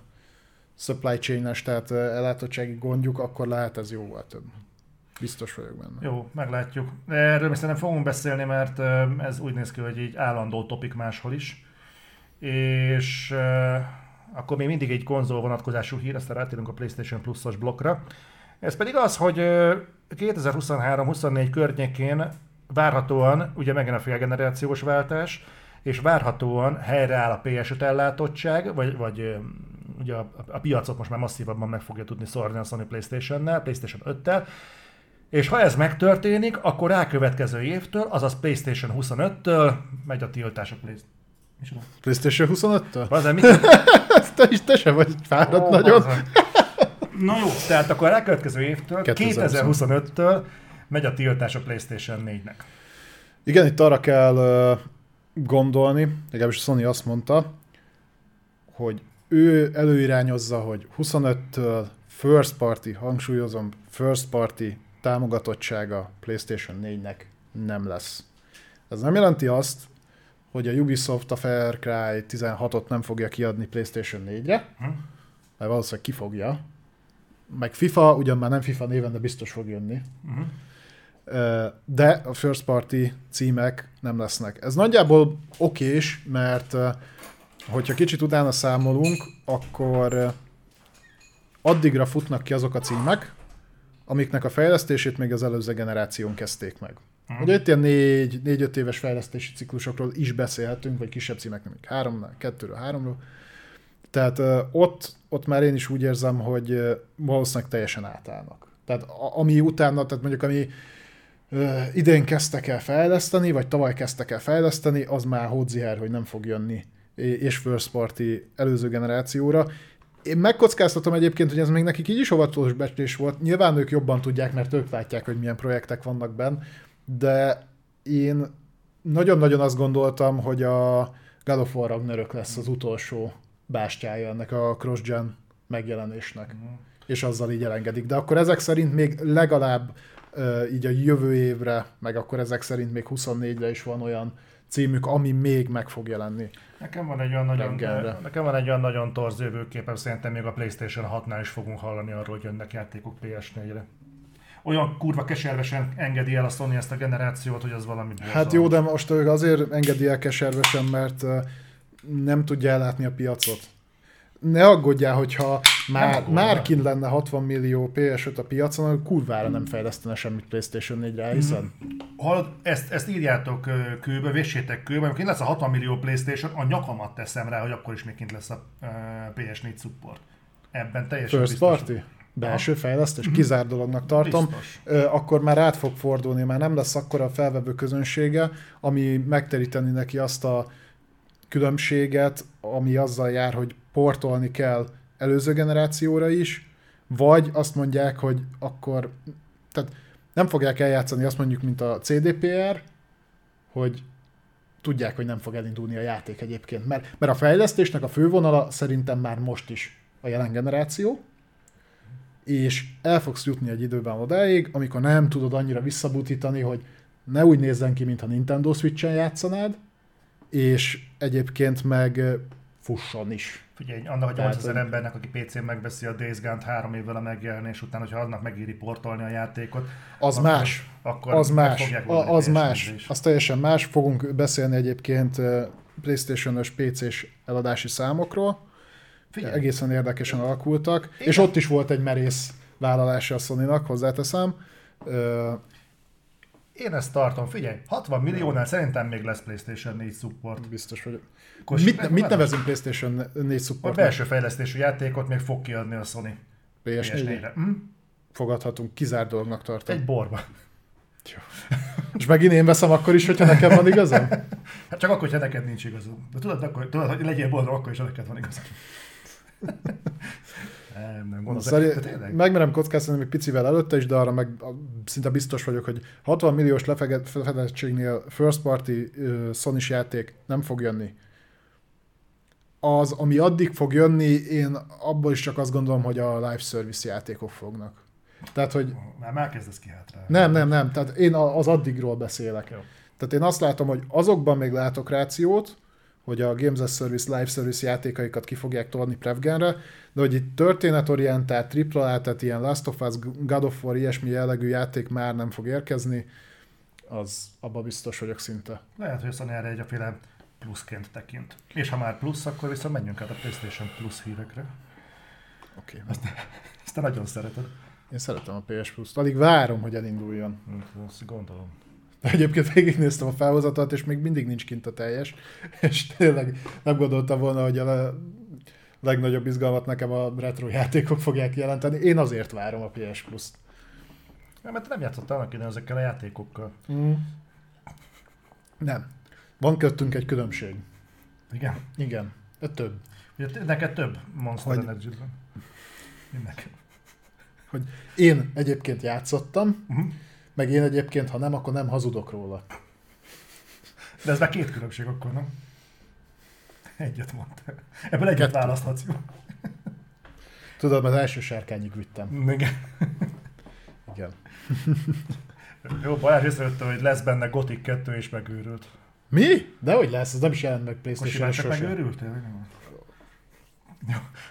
Speaker 2: supply chain tehát uh, ellátottsági gondjuk, akkor lehet ez jóval több. Biztos vagyok benne.
Speaker 1: Jó, meglátjuk. Erről mi nem fogunk beszélni, mert uh, ez úgy néz ki, hogy egy állandó topik máshol is. És uh, akkor még mindig egy konzol vonatkozású hír, aztán rátérünk a PlayStation Plus-os blokkra. Ez pedig az, hogy 2023-24 környékén várhatóan, ugye megint a félgenerációs váltás, és várhatóan helyreáll a PS5 ellátottság, vagy, vagy ugye a, a piacot most már masszívabban meg fogja tudni szórni a Sony PlayStation-nel, PlayStation 5-tel, és ha ez megtörténik, akkor rákövetkező évtől, azaz PlayStation 25-től megy a tiltás a PlayStation.
Speaker 2: PlayStation 25-től?
Speaker 1: Bazen, mit?
Speaker 2: te is te sem vagy fáradt oh, nagyon. Bazen.
Speaker 1: Na jó, tehát akkor a rákövetkező évtől, 2025-től megy a tiltás a PlayStation 4-nek.
Speaker 2: Igen, itt arra kell gondolni, legalábbis Sony azt mondta, hogy ő előirányozza, hogy 25-től first party, hangsúlyozom, first party támogatottsága PlayStation 4-nek nem lesz. Ez nem jelenti azt, hogy a Ubisoft a Far Cry 16-ot nem fogja kiadni PlayStation 4-re, hm? mert valószínűleg ki fogja, meg FIFA, ugyan már nem FIFA néven, de biztos fog jönni. Uh-huh. De a first party címek nem lesznek. Ez nagyjából okés, mert hogyha kicsit utána számolunk, akkor addigra futnak ki azok a címek, amiknek a fejlesztését még az előző generáción kezdték meg. Uh-huh. Ugye itt ilyen négy, négy-öt éves fejlesztési ciklusokról is beszélhetünk, vagy kisebb címek, nem három, kettőről, háromról. Tehát ott, ott már én is úgy érzem, hogy valószínűleg teljesen átállnak. Tehát ami utána, tehát mondjuk ami idén kezdtek el fejleszteni, vagy tavaly kezdtek el fejleszteni, az már hódziher, hogy nem fog jönni és first party előző generációra. Én megkockáztatom egyébként, hogy ez még nekik így is óvatos becslés volt. Nyilván ők jobban tudják, mert ők látják, hogy milyen projektek vannak benne, de én nagyon-nagyon azt gondoltam, hogy a God of War Ragnarök lesz az utolsó bástyája ennek a cross-gen megjelenésnek. Uh-huh. És azzal így elengedik. De akkor ezek szerint még legalább így a jövő évre, meg akkor ezek szerint még 24-re is van olyan címük, ami még meg fog jelenni.
Speaker 1: Nekem van egy olyan nagyon, nekem van egy olyan nagyon torz jövőképem, szerintem még a Playstation 6-nál is fogunk hallani arról, hogy jönnek játékok PS4-re olyan kurva keservesen engedi el a Sony ezt a generációt, hogy az valami
Speaker 2: Hát jó, de most azért engedi el keservesen, mert nem tudja ellátni a piacot. Ne aggódjál, hogyha már, már kint lenne 60 millió PS5 a piacon, akkor kurvára nem fejlesztene semmit PlayStation 4-re, hiszen?
Speaker 1: Ha ezt, ezt írjátok kőbe, véssétek kőbe, amikor lesz a 60 millió PlayStation, a nyakamat teszem rá, hogy akkor is még kint lesz a PS4 support. Ebben teljesen
Speaker 2: First biztos. party? belső fejlesztés, mm-hmm. kizár dolognak tartom, Biztos. akkor már át fog fordulni, már nem lesz akkora a felvevő közönsége, ami megteríteni neki azt a különbséget, ami azzal jár, hogy portolni kell előző generációra is, vagy azt mondják, hogy akkor, tehát nem fogják eljátszani azt mondjuk, mint a CDPR, hogy tudják, hogy nem fog elindulni a játék egyébként. Mert, mert a fejlesztésnek a fővonala szerintem már most is a jelen generáció, és el fogsz jutni egy időben odáig, amikor nem tudod annyira visszabutítani, hogy ne úgy nézzen ki, mintha Nintendo Switch-en játszanád, és egyébként meg fusson is.
Speaker 1: Figyelj, annak a
Speaker 2: Tehát,
Speaker 1: 8000
Speaker 2: hogy-
Speaker 1: embernek, aki PC-n megveszi a Days Gone-t három évvel a megjelenés után, hogyha annak megéri portolni a játékot,
Speaker 2: Az
Speaker 1: Akkor-
Speaker 2: más.
Speaker 1: akkor
Speaker 2: Az más. A, az más.
Speaker 1: nézés.
Speaker 2: Az teljesen más. Fogunk beszélni egyébként PlayStation-ös PC-s eladási számokról.
Speaker 1: Figyelj,
Speaker 2: Egészen érdekesen alakultak.
Speaker 1: Igen.
Speaker 2: És ott is volt egy merész vállalása a Sony-nak, hozzáteszem.
Speaker 1: Én ezt tartom, figyelj, 60 milliónál szerintem még lesz PlayStation 4 support.
Speaker 2: biztos vagyok.
Speaker 1: Akkor
Speaker 2: Mit, mit nevezünk PlayStation 4
Speaker 1: A
Speaker 2: support?
Speaker 1: belső fejlesztésű játékot még fog kiadni a Sony
Speaker 2: PS4
Speaker 1: PS4-re. Hm?
Speaker 2: fogadhatunk, kizár dolognak tartom.
Speaker 1: Egy borba.
Speaker 2: És megint én veszem akkor is, hogyha nekem van igazam? [LAUGHS]
Speaker 1: Hát csak akkor, hogyha neked nincs igazad. De tudod, akkor, tudod hogy legyél boldog, akkor is, ha neked van igazad. Nem, nem, gondolom.
Speaker 2: Szerint,
Speaker 1: tényleg.
Speaker 2: megmerem kockáztatni még picivel előtte is, de arra meg szinte biztos vagyok, hogy 60 milliós lefedettségnél first party uh, sony játék nem fog jönni. Az, ami addig fog jönni, én abból is csak azt gondolom, hogy a live service játékok fognak. Tehát, hogy
Speaker 1: Már, már kezdesz ki hátra.
Speaker 2: nem, nem, nem, tehát én az addigról beszélek.
Speaker 1: Jó.
Speaker 2: Tehát én azt látom, hogy azokban még látok rációt, hogy a Games as Service, Live Service játékaikat ki fogják tolni Prevgenre, de hogy itt történetorientált, AAA, tehát ilyen Last of Us, God of War, ilyesmi jellegű játék már nem fog érkezni, az abba biztos vagyok szinte.
Speaker 1: Lehet, hogy a Sony erre egyféle pluszként tekint. És ha már plusz, akkor viszont menjünk át a PlayStation Plus hírekre.
Speaker 2: Oké. Okay.
Speaker 1: Ezt te nagyon szereted.
Speaker 2: Én szeretem a PS Plus-t, alig várom, hogy elinduljon.
Speaker 1: Azt gondolom.
Speaker 2: De egyébként végignéztem a felhozatot, és még mindig nincs kint a teljes, [LAUGHS] és tényleg nem gondoltam volna, hogy a le- legnagyobb izgalmat nekem a retro játékok fogják jelenteni. Én azért várom a PS Plus-t.
Speaker 1: Nem, mert nem játszottál annak idején ezekkel a játékokkal.
Speaker 2: Mm. Nem. Van köttünk egy különbség.
Speaker 1: Igen.
Speaker 2: Igen. De több.
Speaker 1: Ugye neked több Monster
Speaker 2: Hogy-
Speaker 1: Energy van. Mint nekem.
Speaker 2: Hogy én egyébként játszottam,
Speaker 1: Uh-huh.
Speaker 2: Meg én egyébként, ha nem, akkor nem hazudok róla.
Speaker 1: De ez már két különbség akkor, nem? Egyet mondtál. Ebből egyet
Speaker 2: Kettő.
Speaker 1: választhatsz, jó?
Speaker 2: Tudod, mert első sárkányig vittem.
Speaker 1: Igen.
Speaker 2: Igen.
Speaker 1: Jó, Balázs észrevette, hogy lesz benne Gothic 2 és megőrült.
Speaker 2: Mi? De hogy lesz? Ez nem is jelent meg
Speaker 1: Most
Speaker 2: playstation
Speaker 1: csak
Speaker 2: sosem.
Speaker 1: megőrültél?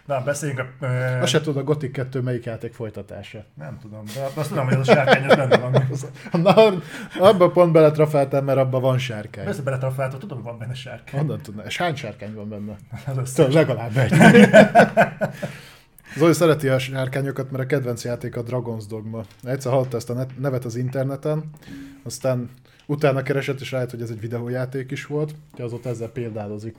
Speaker 1: Na, beszéljünk a... ö,
Speaker 2: Azt se tudod, a Gothic 2 melyik játék folytatása.
Speaker 1: Nem tudom, de azt tudom, hogy ez a sárkány ez benne van. [LAUGHS]
Speaker 2: Na, abban pont beletrafáltam, mert abban van sárkány.
Speaker 1: Persze beletrafáltad, tudom, hogy van benne sárkány.
Speaker 2: Honnan tudna? És hány sárkány van benne?
Speaker 1: Az összes.
Speaker 2: Tudod, legalább egy. [LAUGHS] Zoli szereti a sárkányokat, mert a kedvenc játék a Dragon's Dogma. Egyszer hallotta ezt a nevet az interneten, aztán utána keresett, és rájött, hogy ez egy videójáték is volt, hogy azóta ezzel példálozik.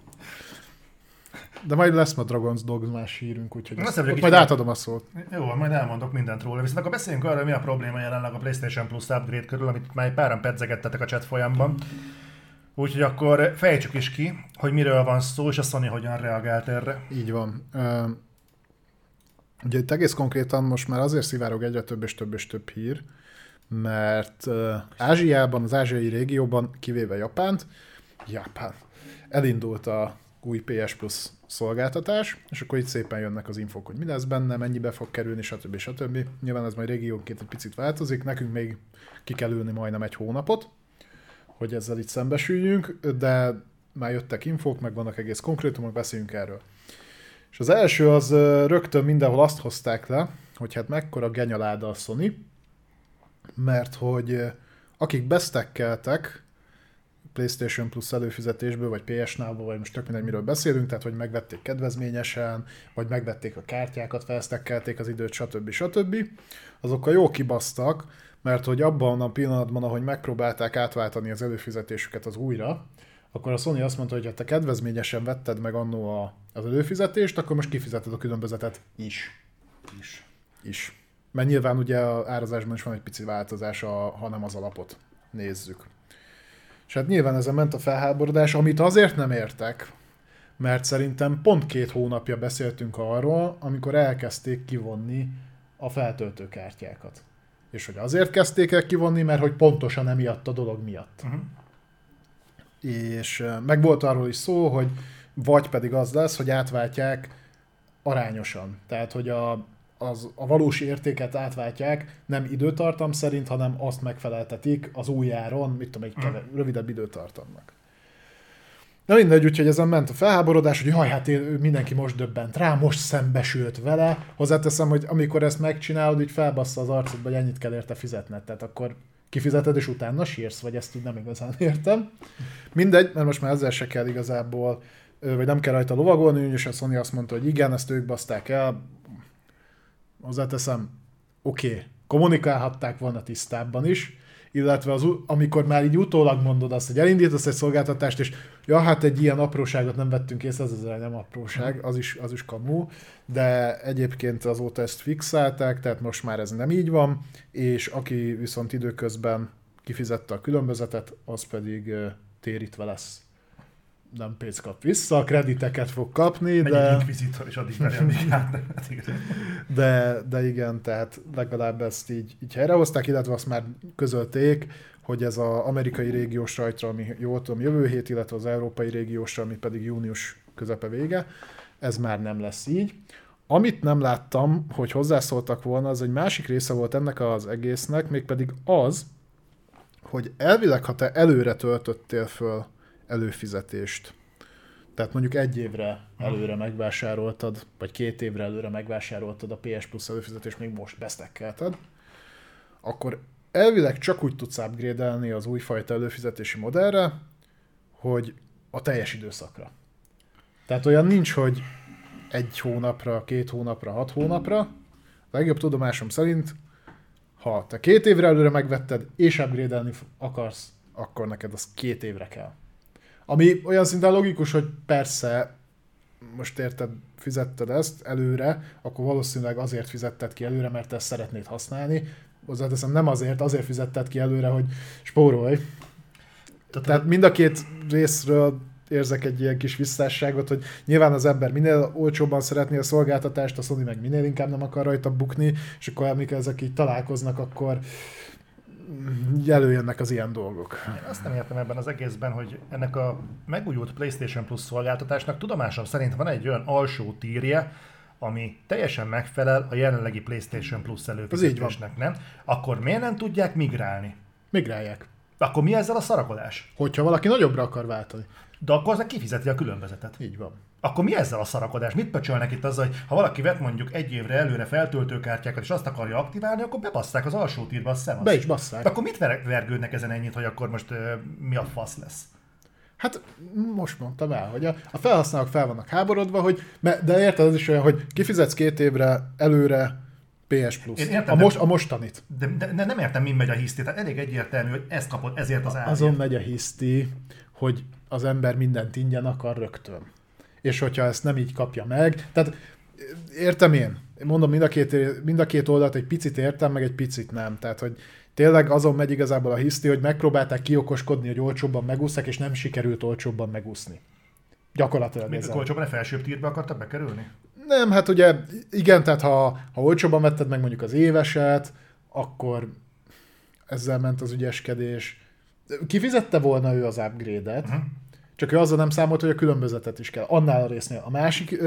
Speaker 2: De majd lesz ma Dragon's Dogma-s hírünk, úgyhogy ezt, ott majd átadom a szót.
Speaker 1: Jó, majd elmondok mindent róla. Viszont akkor beszéljünk arról, mi a probléma jelenleg a PlayStation Plus upgrade körül, amit már páran pedzegettetek a chat folyamban. Úgyhogy akkor fejtsük is ki, hogy miről van szó, és a Sony hogyan reagált erre.
Speaker 2: Így van. Ugye itt egész konkrétan most már azért szivárog egyre több és több és több hír, mert Ázsiában, az ázsiai régióban, kivéve Japánt, Japán, elindult a új PS Plus szolgáltatás, és akkor itt szépen jönnek az infók, hogy mi lesz benne, mennyibe fog kerülni, stb. stb. Nyilván ez majd régiónként egy picit változik, nekünk még ki kell ülni majdnem egy hónapot, hogy ezzel itt szembesüljünk, de már jöttek infók, meg vannak egész konkrétumok, beszéljünk erről. És az első az rögtön mindenhol azt hozták le, hogy hát mekkora genyaláda a Sony, mert hogy akik besztekkeltek PlayStation Plus előfizetésből, vagy PS Now-ból, vagy most tök mindegy, miről beszélünk, tehát hogy megvették kedvezményesen, vagy megvették a kártyákat, felsztekkelték az időt, stb. stb. Azokkal jó kibasztak, mert hogy abban a pillanatban, ahogy megpróbálták átváltani az előfizetésüket az újra, akkor a Sony azt mondta, hogy ha te kedvezményesen vetted meg annó a, az előfizetést, akkor most kifizeted a különbözetet is.
Speaker 1: Is.
Speaker 2: Is. Mert nyilván ugye a árazásban is van egy pici változás, a, ha nem az alapot nézzük. És hát nyilván ezen ment a felháborodás, amit azért nem értek, mert szerintem pont két hónapja beszéltünk arról, amikor elkezdték kivonni a feltöltőkártyákat. És hogy azért kezdték el kivonni, mert hogy pontosan emiatt a dolog miatt.
Speaker 1: Uh-huh.
Speaker 2: És meg volt arról is szó, hogy vagy pedig az lesz, hogy átváltják arányosan. Tehát, hogy a, az, a valós értéket átváltják nem időtartam szerint, hanem azt megfeleltetik az új áron, mit tudom, egy keve, rövidebb időtartamnak. Na mindegy, úgyhogy ezen ment a felháborodás, hogy jaj, hát én, mindenki most döbbent rá, most szembesült vele. Hozzáteszem, hogy amikor ezt megcsinálod, így felbassza az arcodba, hogy ennyit kell érte fizetned. Tehát akkor kifizeted, és utána sírsz, vagy ezt úgy nem igazán értem. Mindegy, mert most már ezzel se kell igazából, vagy nem kell rajta lovagolni, és a Sony azt mondta, hogy igen, ezt ők baszták el. Hozzáteszem, oké, okay, kommunikálhatták volna tisztábban is, illetve az, amikor már így utólag mondod azt, hogy elindítasz egy szolgáltatást, és ja, hát egy ilyen apróságot nem vettünk észre, az azért nem apróság, az is, az is kamu, de egyébként azóta ezt fixálták, tehát most már ez nem így van, és aki viszont időközben kifizette a különbözetet, az pedig térítve lesz. Nem pénzt kap vissza, krediteket fog kapni,
Speaker 1: Megy
Speaker 2: de...
Speaker 1: egy inkvizitor, és addig hát, hát.
Speaker 2: De, de igen, tehát legalább ezt így, így helyrehozták, illetve azt már közölték, hogy ez az amerikai régiós sajtra, ami jól tudom jövő hét, illetve az európai régiósra, ami pedig június közepe vége, ez már nem lesz így. Amit nem láttam, hogy hozzászóltak volna, az egy másik része volt ennek az egésznek, mégpedig az, hogy elvileg, ha te előre töltöttél föl előfizetést, tehát mondjuk egy évre előre megvásároltad, vagy két évre előre megvásároltad a PS Plus előfizetést, még most besztekkelted, akkor elvileg csak úgy tudsz upgrade az újfajta előfizetési modellre, hogy a teljes időszakra. Tehát olyan nincs, hogy egy hónapra, két hónapra, hat hónapra. Legjobb tudomásom szerint, ha te két évre előre megvetted, és upgrade akarsz, akkor neked az két évre kell. Ami olyan szinten logikus, hogy persze, most érted, fizetted ezt előre, akkor valószínűleg azért fizetted ki előre, mert ezt szeretnéd használni. Hozzáteszem, nem azért, azért fizetted ki előre, hogy spórolj.
Speaker 1: Tehát,
Speaker 2: Tehát mind a két részről érzek egy ilyen kis visszásságot, hogy nyilván az ember minél olcsóbban szeretné a szolgáltatást, a Sony meg minél inkább nem akar rajta bukni, és akkor amikor ezek így találkoznak, akkor előjönnek az ilyen dolgok.
Speaker 1: Én azt nem értem ebben az egészben, hogy ennek a megújult PlayStation Plus szolgáltatásnak tudomásom szerint van egy olyan alsó tírje, ami teljesen megfelel a jelenlegi PlayStation Plus előfizetésnek, nem? Akkor miért nem tudják migrálni?
Speaker 2: Migrálják.
Speaker 1: Akkor mi ezzel a szarakodás?
Speaker 2: Hogyha valaki nagyobbra akar váltani.
Speaker 1: De akkor az kifizeti a különbözetet.
Speaker 2: Így van.
Speaker 1: Akkor mi ezzel a szarakodás? Mit pöcsölnek itt azzal, hogy ha valaki vet mondjuk egy évre előre feltöltőkártyákat, és azt akarja aktiválni, akkor bebasszák az alsó tírba a szemet.
Speaker 2: Be is basszák.
Speaker 1: Akkor mit ver- vergődnek ezen ennyit, hogy akkor most ö, mi a fasz lesz?
Speaker 2: Hát most mondtam el, hogy a, a felhasználók fel vannak háborodva, hogy, de érted, az is olyan, hogy kifizetsz két évre előre PS Plus.
Speaker 1: Én értem,
Speaker 2: a, most, a mostanit.
Speaker 1: De, de, de nem értem, mi megy a hiszti. Tehát elég egyértelmű, hogy ezt kapod ezért az árért.
Speaker 2: Azon megy a hiszti, hogy az ember mindent ingyen akar rögtön. És hogyha ezt nem így kapja meg, tehát értem én, mondom mind a két, mind a két oldalt egy picit értem, meg egy picit nem. Tehát, hogy tényleg azon megy igazából a hiszti, hogy megpróbálták kiokoskodni, hogy olcsóbban megúszszák, és nem sikerült olcsóbban megúszni. Gyakorlatilag
Speaker 1: Még
Speaker 2: ez
Speaker 1: a olcsóban a felsőbb tírbe akartak bekerülni?
Speaker 2: Nem, hát ugye igen, tehát ha, ha olcsóban vetted meg mondjuk az éveset, akkor ezzel ment az ügyeskedés. Kifizette volna ő az upgrade-et, uh-huh. Csak ő azzal nem számolt, hogy a különbözetet is kell. Annál a résznél. A másik,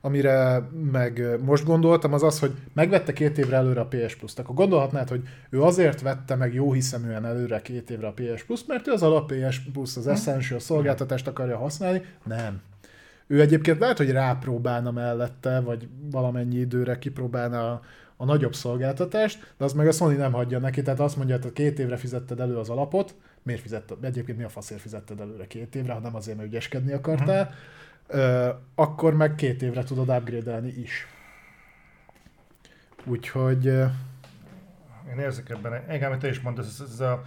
Speaker 2: amire meg most gondoltam, az az, hogy megvette két évre előre a PS Plus-t. Akkor gondolhatnád, hogy ő azért vette meg jó hiszeműen előre két évre a PS Plus, mert ő az alap PS Plus, az Essential szolgáltatást akarja használni. Nem. Ő egyébként lehet, hogy rápróbálna mellette, vagy valamennyi időre kipróbálna a, a nagyobb szolgáltatást, de az meg a Sony nem hagyja neki, tehát azt mondja, hogy két évre fizetted elő az alapot, miért fizetted, egyébként mi a faszért fizetted előre két évre, ha nem azért, mert ügyeskedni akartál, ö, akkor meg két évre tudod upgrade is. Úgyhogy
Speaker 1: Én érzek ebben, engem, amit te is mondasz, ez, ez a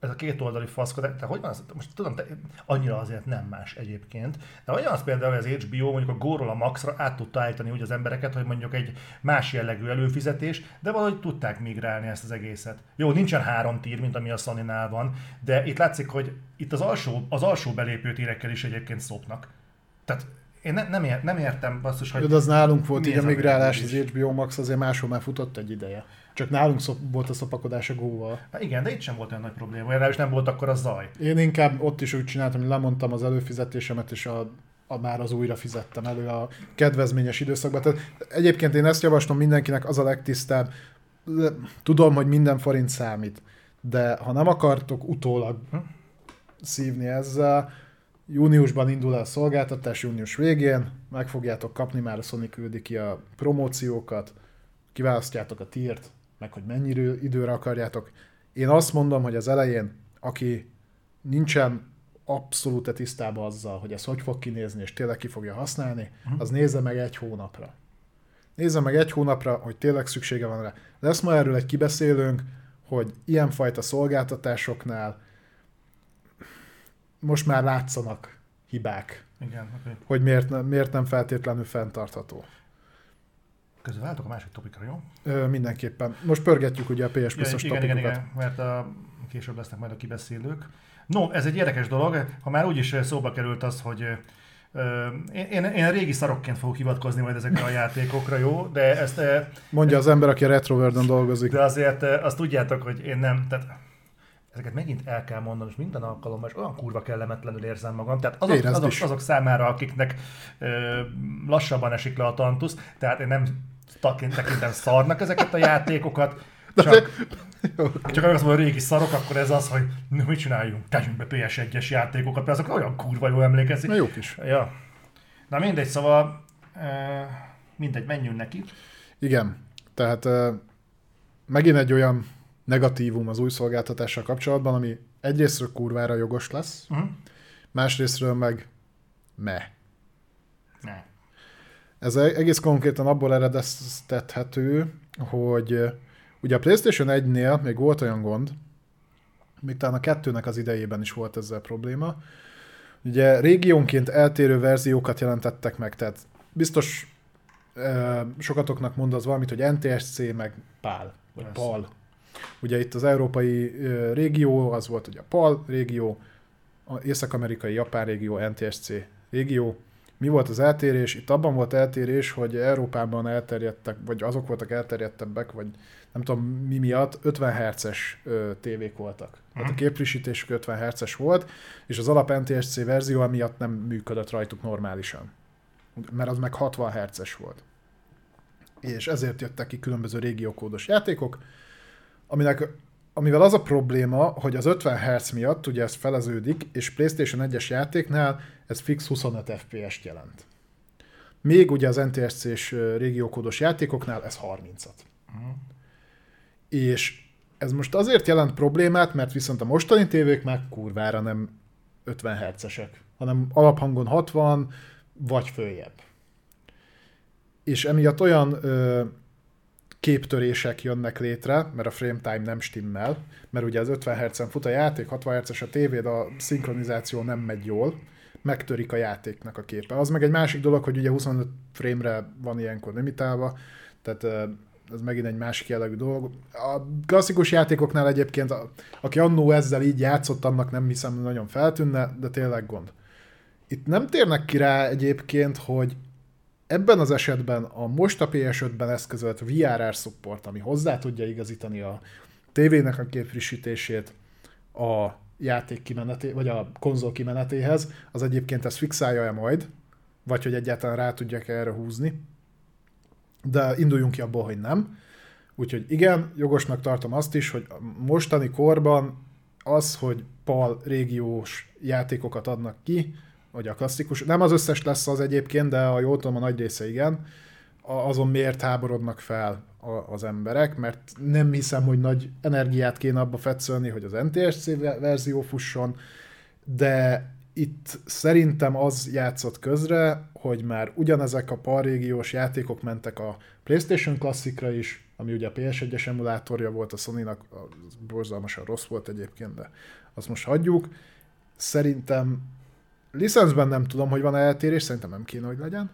Speaker 1: ez a két oldali faszkodás, de hogy van az, most tudom, te, annyira azért nem más egyébként, de olyan az például, hogy az HBO mondjuk a Go-ról a Maxra át tudta állítani úgy az embereket, hogy mondjuk egy más jellegű előfizetés, de valahogy tudták migrálni ezt az egészet. Jó, nincsen három tír, mint ami a Sony-nál van, de itt látszik, hogy itt az alsó, az alsó belépő tírekkel is egyébként szopnak. Tehát én ne, nem, ér, nem értem basszus, hogy...
Speaker 2: de az nálunk volt így a migrálás, az. HBO Max azért máshol már futott egy ideje. Csak nálunk szop, volt a szopakodás a Go-val.
Speaker 1: Hát igen, de itt sem volt olyan nagy probléma, legalábbis nem volt akkor a zaj.
Speaker 2: Én inkább ott is úgy csináltam, hogy lemondtam az előfizetésemet, és a, a már az újra fizettem elő a kedvezményes időszakban. Tehát egyébként én ezt javaslom mindenkinek, az a legtisztább. Tudom, hogy minden forint számít, de ha nem akartok utólag szívni ezzel, júniusban indul el a szolgáltatás, június végén, meg fogjátok kapni, már a Sony küldi ki a promóciókat, kiválasztjátok a tírt, meg hogy mennyi idő- időre akarjátok. Én azt mondom, hogy az elején, aki nincsen abszolút tisztában azzal, hogy ez hogy fog kinézni, és tényleg ki fogja használni, az nézze meg egy hónapra. Nézze meg egy hónapra, hogy tényleg szüksége van rá. Lesz ma erről egy kibeszélőnk, hogy ilyenfajta szolgáltatásoknál most már látszanak hibák,
Speaker 1: Igen, oké.
Speaker 2: hogy miért, ne, miért nem feltétlenül fenntartható.
Speaker 1: Közben váltok a másik topikra, jó?
Speaker 2: Ö, mindenképpen. Most pörgetjük ugye a PS
Speaker 1: Ja,
Speaker 2: Plus-os
Speaker 1: igen, igen,
Speaker 2: topikokat.
Speaker 1: igen, mert a, később lesznek majd a kibeszélők. No, ez egy érdekes dolog, ha már úgyis szóba került az, hogy én, én, én régi szarokként fogok hivatkozni majd ezekre a játékokra, jó? De ezt
Speaker 2: Mondja az ember, aki a Retroworld-on dolgozik.
Speaker 1: De azért azt tudjátok, hogy én nem, tehát ezeket megint el kell mondanom, és minden alkalommal, és olyan kurva kellemetlenül érzem magam. Tehát azok,
Speaker 2: Érezd
Speaker 1: azok,
Speaker 2: is.
Speaker 1: azok számára, akiknek ö, lassabban esik le a tantusz, tehát én nem tekintem szarnak ezeket a játékokat, csak, csak azt mondom, hogy régi szarok, akkor ez az, hogy mit csináljunk, tegyünk be PS1-es játékokat, mert azok olyan kurva jó emlékezik.
Speaker 2: Na jók is.
Speaker 1: Ja. Na mindegy, szóval mindegy, menjünk neki.
Speaker 2: Igen. Tehát megint egy olyan negatívum az új szolgáltatással kapcsolatban, ami egyrésztről kurvára jogos lesz,
Speaker 1: Uh-huh.
Speaker 2: másrésztről meg me.
Speaker 1: Ne.
Speaker 2: Ez e- egész konkrétan abból eredeztethető, hogy ugye a PlayStation 1-nél még volt olyan gond, még talán a kettőnek az idejében is volt ezzel probléma, ugye régiónként eltérő verziókat jelentettek meg, tehát biztos ö, sokatoknak mond az valamit, hogy NTSC meg PAL, vagy
Speaker 1: Persze.
Speaker 2: PAL. Ugye itt az európai ö, régió, az volt ugye a PAL régió, a észak-amerikai japán régió, NTSC régió. Mi volt az eltérés? Itt abban volt eltérés, hogy Európában elterjedtek, vagy azok voltak elterjedtebbek, vagy nem tudom mi miatt, 50 Hz-es ö, tévék voltak. Tehát a képfrissítésük 50 Hz-es volt, és az alap NTSC verzió miatt nem működött rajtuk normálisan. Mert az meg 60 Hz-es volt. És ezért jöttek ki különböző régiókódos játékok, aminek, amivel az a probléma, hogy az 50 Hz miatt ugye ez feleződik, és PlayStation 1-es játéknál ez fix 25 FPS-t jelent. Még ugye az NTSC-s régiókódos játékoknál ez 30-at. És ez most azért jelent problémát, mert viszont a mostani tévék már kurvára nem 50 Hz-esek, hanem alaphangon 60, vagy följebb. És emiatt olyan ö, képtörések jönnek létre, mert a frame time nem stimmel, mert ugye az 50 Hz-en fut a játék, 60 Hz-es a tévé, de a szinkronizáció nem megy jól, megtörik a játéknak a képe. Az meg egy másik dolog, hogy ugye 25 frame-re van ilyenkor limitálva, tehát ez megint egy másik jellegű dolog. A klasszikus játékoknál egyébként, a, aki annó ezzel így játszott, annak nem hiszem, nagyon feltűnne, de tényleg gond. Itt nem térnek ki rá egyébként, hogy ebben az esetben a most a PS5-ben eszközölt VRR support, ami hozzá tudja igazítani a tévének a képfrissítését a játék kimeneté, vagy a konzol kimenetéhez, az egyébként ezt fixálja-e majd, vagy hogy egyáltalán rá tudják erre húzni. De induljunk ki abból, hogy nem. Úgyhogy igen, jogosnak tartom azt is, hogy mostani korban az, hogy PAL régiós játékokat adnak ki, vagy a klasszikus, nem az összes lesz az egyébként, de a jól tudom, a nagy része igen, azon miért háborodnak fel a- az emberek, mert nem hiszem, hogy nagy energiát kéne abba fetszölni, hogy az NTSC ve- verzió fusson, de itt szerintem az játszott közre, hogy már ugyanezek a parrégiós játékok mentek a PlayStation Classicra is, ami ugye a PS1-es emulátorja volt a Sony-nak, az borzalmasan rossz volt egyébként, de azt most hagyjuk. Szerintem licenszben nem tudom, hogy van eltérés, szerintem nem kéne, hogy legyen,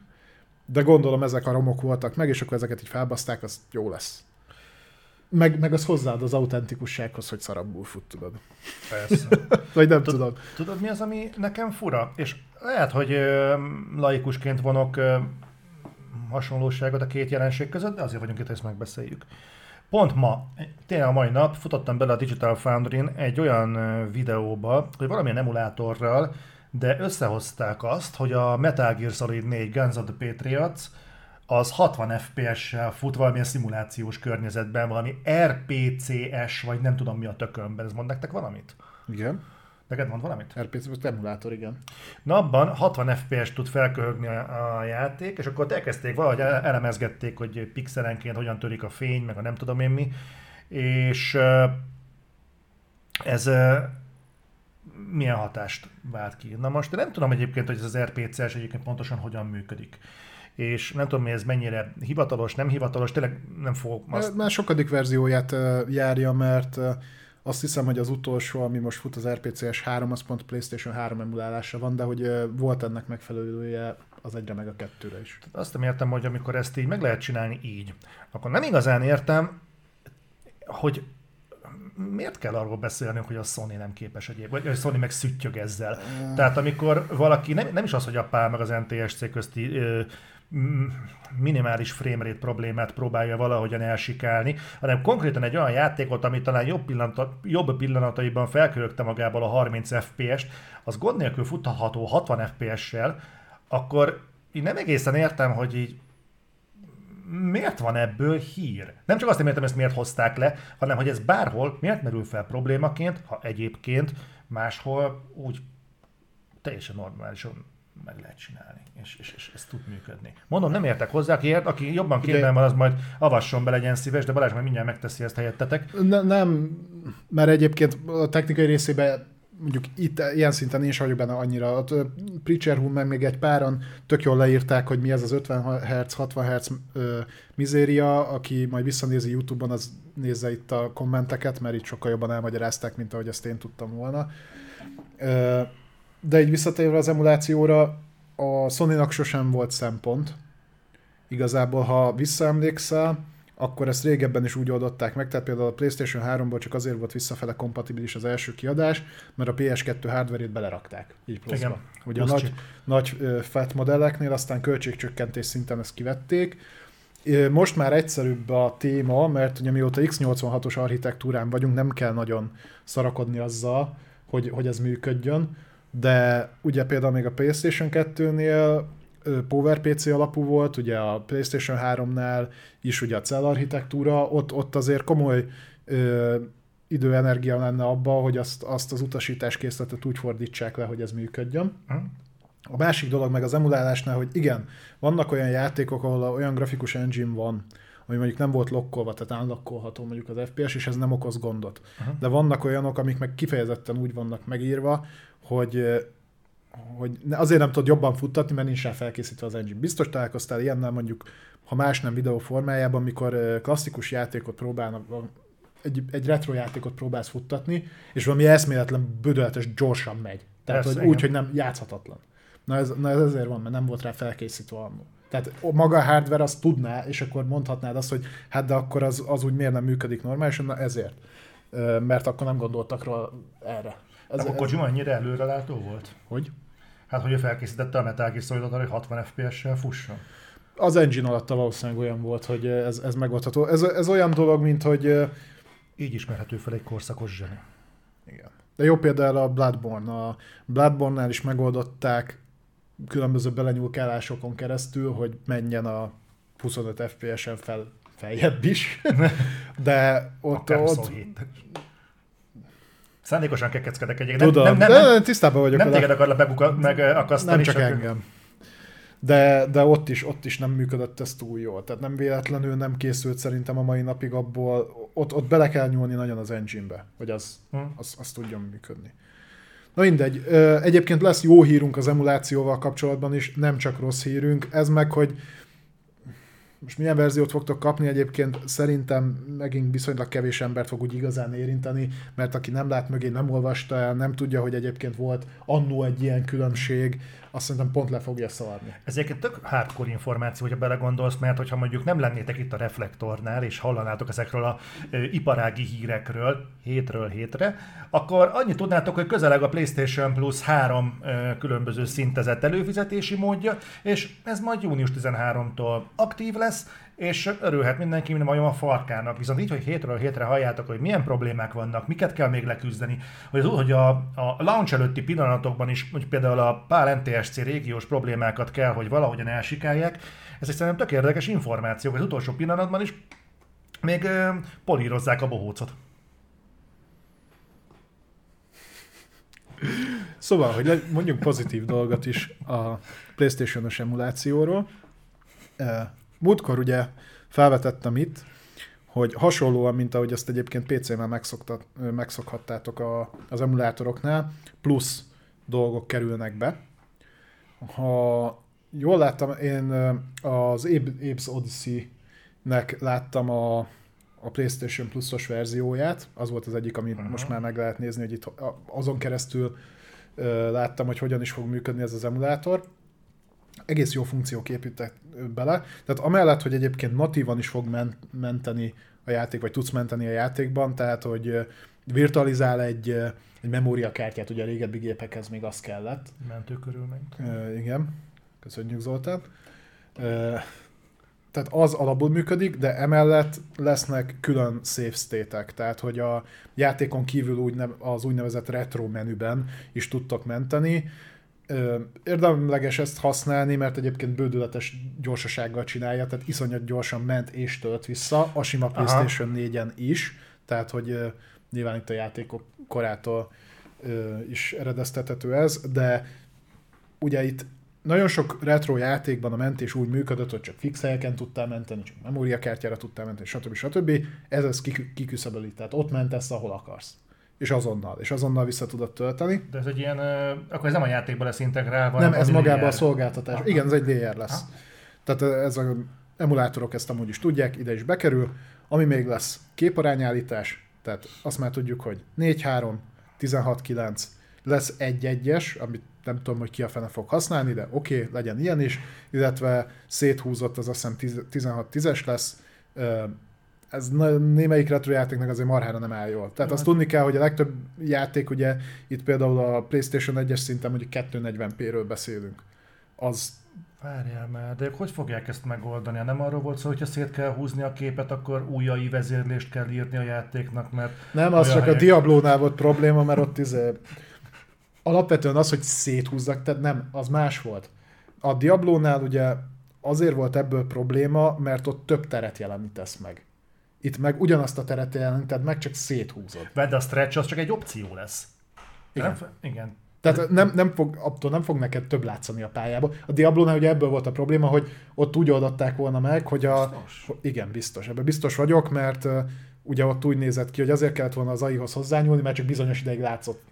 Speaker 2: de gondolom ezek a romok voltak meg, és akkor ezeket így felbaszták, az jó lesz. Meg, meg az hozzáad az autentikussághoz, hogy szarabbul fut, tudod.
Speaker 1: Persze. [LAUGHS]
Speaker 2: Vagy nem tudom.
Speaker 1: Tudod, mi az, ami nekem fura? És lehet, hogy ö, laikusként vonok ö, hasonlóságot a két jelenség között, de azért vagyunk itt, hogy ezt megbeszéljük. Pont ma, tényleg a mai nap futottam bele a Digital Foundry-n egy olyan videóba, hogy valamilyen emulátorral, de összehozták azt, hogy a Metal Gear Solid 4 Guns of the Patriots az 60 FPS-sel fut valamilyen szimulációs környezetben, valami RPCS, vagy nem tudom mi a tökönben. Ez mond nektek valamit?
Speaker 2: Igen.
Speaker 1: Neked mond valamit?
Speaker 2: RPC emulátor, igen.
Speaker 1: Na abban 60 FPS tud felköhögni a, a játék, és akkor elkezdték valahogy elemezgették, hogy pixelenként hogyan törik a fény, meg a nem tudom én mi, és ez milyen hatást vált ki. Na most nem tudom egyébként, hogy ez az RPC-es egyébként pontosan hogyan működik és nem tudom, hogy ez mennyire hivatalos, nem hivatalos, tényleg nem fogok
Speaker 2: azt... Már sokadik verzióját járja, mert azt hiszem, hogy az utolsó, ami most fut az RPCS 3, az pont PlayStation 3 emulálása van, de hogy volt ennek megfelelője az egyre meg a kettőre is.
Speaker 1: Azt nem értem, hogy amikor ezt így meg lehet csinálni így, akkor nem igazán értem, hogy miért kell arról beszélni, hogy a Sony nem képes egyéb, vagy a Sony meg szüttyög ezzel. Tehát amikor valaki, nem, nem is az, hogy a PAL meg az NTSC közti ö, minimális framerate problémát próbálja valahogyan elsikálni, hanem konkrétan egy olyan játékot, ami talán jobb, pillanata, jobb pillanataiban felkörögte magából a 30 FPS-t, az gond nélkül futható 60 FPS-sel, akkor én nem egészen értem, hogy így miért van ebből hír? Nem csak azt nem értem, ezt miért hozták le, hanem hogy ez bárhol miért merül fel problémaként, ha egyébként máshol úgy teljesen normálisan meg lehet csinálni, és, és, és ez tud működni. Mondom, nem értek hozzá, aki, ért, aki jobban képben van, az majd avasson be, legyen szíves, de Balázs majd mindjárt megteszi ezt helyettetek.
Speaker 2: Ne, nem, mert egyébként a technikai részében mondjuk itt ilyen szinten én sem vagyok benne annyira. A Preacher Hume meg még egy páran tök jól leírták, hogy mi ez az 50 Hz, 60 Hz ö, mizéria, aki majd visszanézi YouTube-on, az nézze itt a kommenteket, mert itt sokkal jobban elmagyarázták, mint ahogy ezt én tudtam volna. Ö, de így visszatérve az emulációra, a Sony-nak sosem volt szempont. Igazából, ha visszaemlékszel, akkor ezt régebben is úgy oldották meg, tehát például a PlayStation 3-ból csak azért volt visszafele kompatibilis az első kiadás, mert a PS2 hardware-ét belerakták, így pluszban. Igen, Ugye a nagy, nagy fat modelleknél aztán költségcsökkentés szinten ezt kivették. Most már egyszerűbb a téma, mert ugye mióta x86-os architektúrán vagyunk, nem kell nagyon szarakodni azzal, hogy, hogy ez működjön de ugye például még a PlayStation 2-nél PowerPC alapú volt, ugye a PlayStation 3-nál is ugye a cell architektúra, ott, ott azért komoly ö, időenergia lenne abba, hogy azt, azt az utasításkészletet úgy fordítsák le, hogy ez működjön. A másik dolog meg az emulálásnál, hogy igen, vannak olyan játékok, ahol olyan grafikus engine van, ami mondjuk nem volt lokkolva, tehát unlockolható mondjuk az FPS, és ez nem okoz gondot. Uh-huh. De vannak olyanok, amik meg kifejezetten úgy vannak megírva, hogy hogy azért nem tudod jobban futtatni, mert nincs rá felkészítve az engine. Biztos találkoztál ilyennel mondjuk, ha más nem videó formájában, amikor klasszikus játékot próbálnak, egy, egy retro játékot próbálsz futtatni, és valami eszméletlen, bődöletes gyorsan megy. Tehát hogy úgy, hogy nem játszhatatlan. Na ez, na ez ezért van, mert nem volt rá felkészítve annó. Tehát maga a hardware azt tudná, és akkor mondhatnád azt, hogy hát de akkor az, az úgy miért nem működik normálisan, na ezért. Mert akkor nem gondoltak rá erre.
Speaker 1: Ez, akkor Kojima annyira előrelátó volt?
Speaker 2: Hogy?
Speaker 1: Hát, hogy ő felkészítette a Metal Gear solid hogy 60 FPS-sel fusson.
Speaker 2: Az engine alatta valószínűleg olyan volt, hogy ez, ez megoldható. Ez, ez olyan dolog, mint hogy...
Speaker 1: Így ismerhető fel egy korszakos zseni.
Speaker 2: Igen. De jó például a Bloodborne. A Bloodborne-nál is megoldották különböző belenyúlkálásokon keresztül, hogy menjen a 25 FPS-en fel, feljebb is. [LAUGHS] De ott, Akár ott,
Speaker 1: Szándékosan kekeckedek egyébként.
Speaker 2: Tudom, nem, nem, nem, nem, tisztában vagyok.
Speaker 1: Nem téged akarlak bebuka, megakasztani.
Speaker 2: Nem csak engem. De, de ott, is, ott is nem működött ez túl jól. Tehát nem véletlenül nem készült szerintem a mai napig abból, ott, ott bele kell nyúlni nagyon az engine-be, hogy az, hmm. az, az tudjon működni. Na mindegy. Egyébként lesz jó hírunk az emulációval kapcsolatban is, nem csak rossz hírünk. Ez meg, hogy most milyen verziót fogtok kapni, egyébként szerintem megint viszonylag kevés embert fog úgy igazán érinteni, mert aki nem lát mögé, nem olvasta el, nem tudja, hogy egyébként volt annó egy ilyen különbség, azt szerintem pont le fogja szarni.
Speaker 1: Ez egyébként tök hardcore információ, hogyha belegondolsz, mert hogyha mondjuk nem lennétek itt a reflektornál, és hallanátok ezekről a ö, iparági hírekről, hétről hétre, akkor annyit tudnátok, hogy közeleg a PlayStation Plus három ö, különböző szintezett előfizetési módja, és ez majd június 13-tól aktív lesz, és örülhet mindenki, mint majom a farkának. Viszont így, hogy hétről hétre halljátok, hogy milyen problémák vannak, miket kell még leküzdeni, hogy, az, hogy a, a launch előtti pillanatokban is, hogy például a pál NTSC régiós problémákat kell, hogy valahogyan elsikálják, ez egy szerintem tök érdekes információ, hogy az utolsó pillanatban is még ö, polírozzák a bohócot.
Speaker 2: Szóval, hogy mondjuk pozitív dolgot is a PlayStation-os emulációról. Múltkor ugye felvetettem itt, hogy hasonlóan, mint ahogy ezt egyébként ö, megszokhattátok a, az emulátoroknál, plusz dolgok kerülnek be. Ha jól láttam, én az Abe's Odyssey-nek láttam a, a PlayStation Plus-os verzióját, az volt az egyik, amit
Speaker 1: Aha.
Speaker 2: most már meg lehet nézni, hogy itt azon keresztül láttam, hogy hogyan is fog működni ez az emulátor. Egész jó funkciók építek bele, tehát amellett, hogy egyébként natívan is fog men- menteni a játék, vagy tudsz menteni a játékban, tehát hogy virtualizál egy, egy memóriakártyát, ugye a régebbi gépekhez még az kellett,
Speaker 1: Mentőkörülményt.
Speaker 2: Ö, igen, köszönjük Zoltán. Ö, tehát az alapból működik, de emellett lesznek külön save state-ek, tehát hogy a játékon kívül úgy nev- az úgynevezett retro menüben is tudtok menteni. Érdemleges ezt használni, mert egyébként bődületes gyorsasággal csinálja, tehát iszonyat gyorsan ment és tölt vissza, a sima. PlayStation 4-en is, tehát hogy nyilván itt a játékok korától is eredeztethető ez, de ugye itt nagyon sok retro játékban a mentés úgy működött, hogy csak fix helyeken tudtál menteni, csak memóriakártyára tudtál menteni, stb. stb. Ez ezt kikü- kiküszöböli, tehát ott mentesz, ahol akarsz. És azonnal, és azonnal vissza tudod tölteni.
Speaker 1: De ez egy ilyen, akkor ez nem a játékban lesz integrálva,
Speaker 2: Nem, ez magában a szolgáltatás.
Speaker 1: Aha.
Speaker 2: Igen, ez egy DR lesz.
Speaker 1: Aha.
Speaker 2: Tehát ez a emulátorok ezt amúgy is tudják, ide is bekerül. Ami még lesz, képarányállítás, tehát azt már tudjuk, hogy 4-3, 16-9, lesz 1-1-es, amit nem tudom, hogy ki a fene fog használni, de oké, okay, legyen ilyen is, illetve széthúzott, az azt hiszem 10 16-10-es lesz. Ez némelyik retro játéknak azért marhára nem áll jól. Tehát azt tudni kell, hogy a legtöbb játék, ugye itt például a PlayStation 1-es szinten mondjuk 240p-ről beszélünk. Az
Speaker 1: Várjál már, de hogy fogják ezt megoldani? Nem arról volt szó, hogyha szét kell húzni a képet, akkor újai vezérlést kell írni a játéknak, mert
Speaker 2: Nem, az csak
Speaker 1: helyek.
Speaker 2: a Diablónál volt probléma, mert ott izé... Alapvetően az, hogy széthúzzak, tehát nem, az más volt. A Diablónál ugye azért volt ebből probléma, mert ott több teret jelenítesz meg. Itt meg ugyanazt a teret jeleníted meg, csak széthúzod.
Speaker 1: de a stretch az csak egy opció lesz.
Speaker 2: Igen.
Speaker 1: Nem? Igen.
Speaker 2: Tehát nem, nem fog, attól nem fog neked több látszani a pályába. A Diablónál ugye ebből volt a probléma, hogy ott úgy oldották volna meg, hogy a...
Speaker 1: Biztos.
Speaker 2: Igen, biztos. Ebben biztos vagyok, mert uh, ugye ott úgy nézett ki, hogy azért kellett volna az AI-hoz hozzányúlni, mert csak bizonyos ideig látszott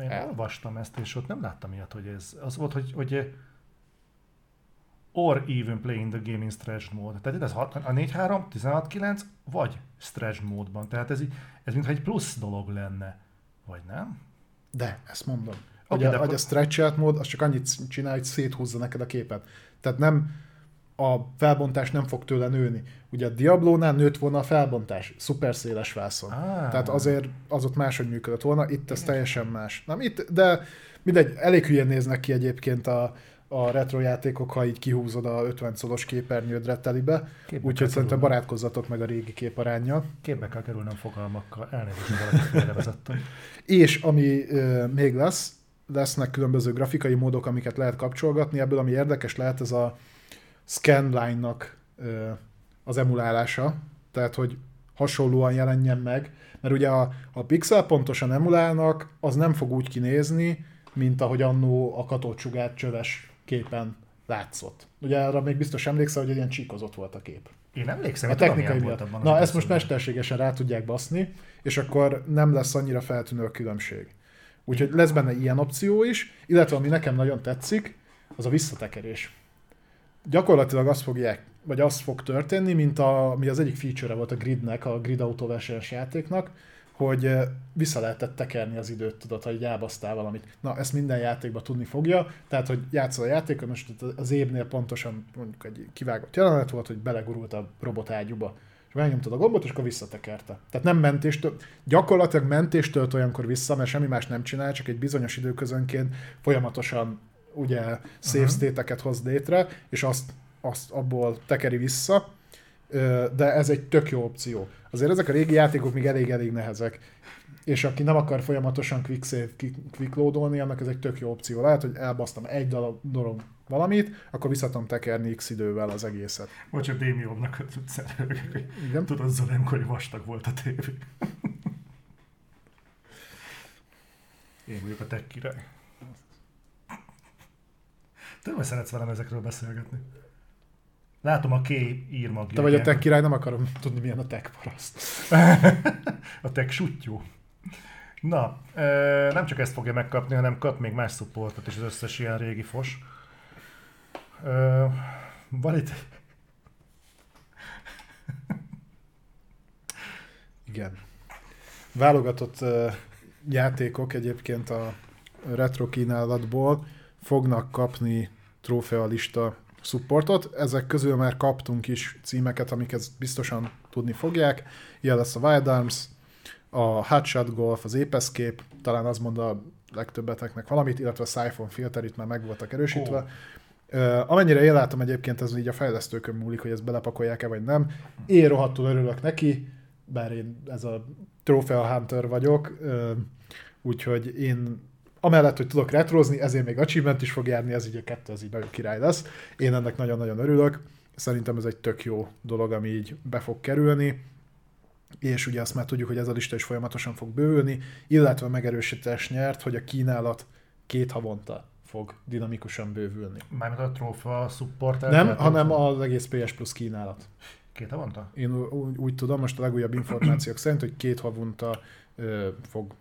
Speaker 1: Én
Speaker 2: El.
Speaker 1: olvastam ezt, és ott nem láttam ilyet, hogy ez az volt, hogy, hogy or even playing the game in stretched mode. Tehát ez a 4-3, 16-9, vagy stretched módban. Tehát ez, így- ez mintha egy plusz dolog lenne. Vagy nem?
Speaker 2: De, ezt mondom. Okay, hogy, a, hogy a stretch mód, az csak annyit csinál, hogy széthúzza neked a képet. Tehát nem, a felbontás nem fog tőle nőni. Ugye a Diablónál nőtt volna a felbontás, szuper széles vászon.
Speaker 1: Ah.
Speaker 2: Tehát azért az ott máshogy működött volna, itt ez teljesen más. Nem, itt, de mindegy, elég hülyén néznek ki egyébként a, a retro játékok, ha így kihúzod a 50 szolos képernyődre telibe, úgyhogy szerintem barátkozzatok meg a régi képarányjal.
Speaker 1: Képbe kell kerülnöm fogalmakkal. Elnézést, félrevezettem.
Speaker 2: És ami ö, még lesz, lesznek különböző grafikai módok, amiket lehet kapcsolgatni. Ebből, ami érdekes lehet, ez a scanline-nak ö, az emulálása. Tehát, hogy hasonlóan jelenjen meg. Mert ugye a, a pixel pontosan emulálnak, az nem fog úgy kinézni, mint ahogy annó a katócsugát csöves képen látszott. Ugye arra még biztos emlékszel, hogy egy ilyen csíkozott volt a kép.
Speaker 1: Én emlékszem,
Speaker 2: A technikai miatt.
Speaker 1: abban
Speaker 2: Na,
Speaker 1: az
Speaker 2: ezt most mesterségesen rá tudják baszni, és akkor nem lesz annyira feltűnő a különbség. Úgyhogy lesz benne ilyen opció is, illetve ami nekem nagyon tetszik, az a visszatekerés. Gyakorlatilag azt fogják, vagy az fog történni, mint a, ami az egyik feature volt a gridnek, a grid autóversenyes játéknak, hogy vissza lehetett tekerni az időt, tudod, ha így elbasztál valamit. Na, ezt minden játékban tudni fogja, tehát, hogy játszol a játékon, most az évnél pontosan mondjuk egy kivágott jelenet volt, hogy belegurult a robot ágyúba, és megnyomtad a gombot, és akkor visszatekerte. Tehát nem mentéstől, gyakorlatilag mentéstől olyankor vissza, mert semmi más nem csinál, csak egy bizonyos időközönként folyamatosan ugye save state-eket hoz létre, és azt, azt abból tekeri vissza, de ez egy tök jó opció. Azért ezek a régi játékok még elég-elég nehezek, és aki nem akar folyamatosan quick save, quick loadolni, annak ez egy tök jó opció. Lehet, hogy elbasztam egy dolog, valamit, akkor vissza tudom tekerni x idővel az egészet.
Speaker 1: Vagy csak Démióbnak szerelők.
Speaker 2: Igen.
Speaker 1: Tudod, Zolenko, hogy vastag volt a tévé. Én vagyok a tech király. Tudom, hogy szeretsz velem ezekről beszélgetni. Látom a K írmagja.
Speaker 2: Te vagy a tech király, nem akarom tudni, milyen a tech paraszt. [LAUGHS]
Speaker 1: a tech sutyó. Na, nem csak ezt fogja megkapni, hanem kap még más supportot is az összes ilyen régi fos. Van itt... [LAUGHS]
Speaker 2: Igen. Válogatott játékok egyébként a retro kínálatból fognak kapni trófealista supportot. Ezek közül már kaptunk is címeket, amik ezt biztosan tudni fogják. Ilyen lesz a Wild Arms, a Hotshot Golf, az Ape Escape, talán az mond a legtöbbeteknek valamit, illetve a Siphon Filter itt már meg voltak erősítve. Oh. Uh, amennyire én látom egyébként, ez így a fejlesztőkön múlik, hogy ezt belepakolják-e vagy nem. Én rohadtul örülök neki, bár én ez a Trophy Hunter vagyok, uh, úgyhogy én amellett, hogy tudok retrozni, ezért még achievement is fog járni, ez így a kettő, az így nagyon király lesz. Én ennek nagyon-nagyon örülök. Szerintem ez egy tök jó dolog, ami így be fog kerülni és ugye azt már tudjuk, hogy ez a lista is folyamatosan fog bővülni, illetve megerősítés nyert, hogy a kínálat két havonta fog dinamikusan bővülni.
Speaker 1: Mármint a trófa support
Speaker 2: Nem, hanem az egész PS Plus kínálat.
Speaker 1: Két havonta?
Speaker 2: Én úgy, úgy tudom, most a legújabb információk szerint, hogy két havonta ö, fog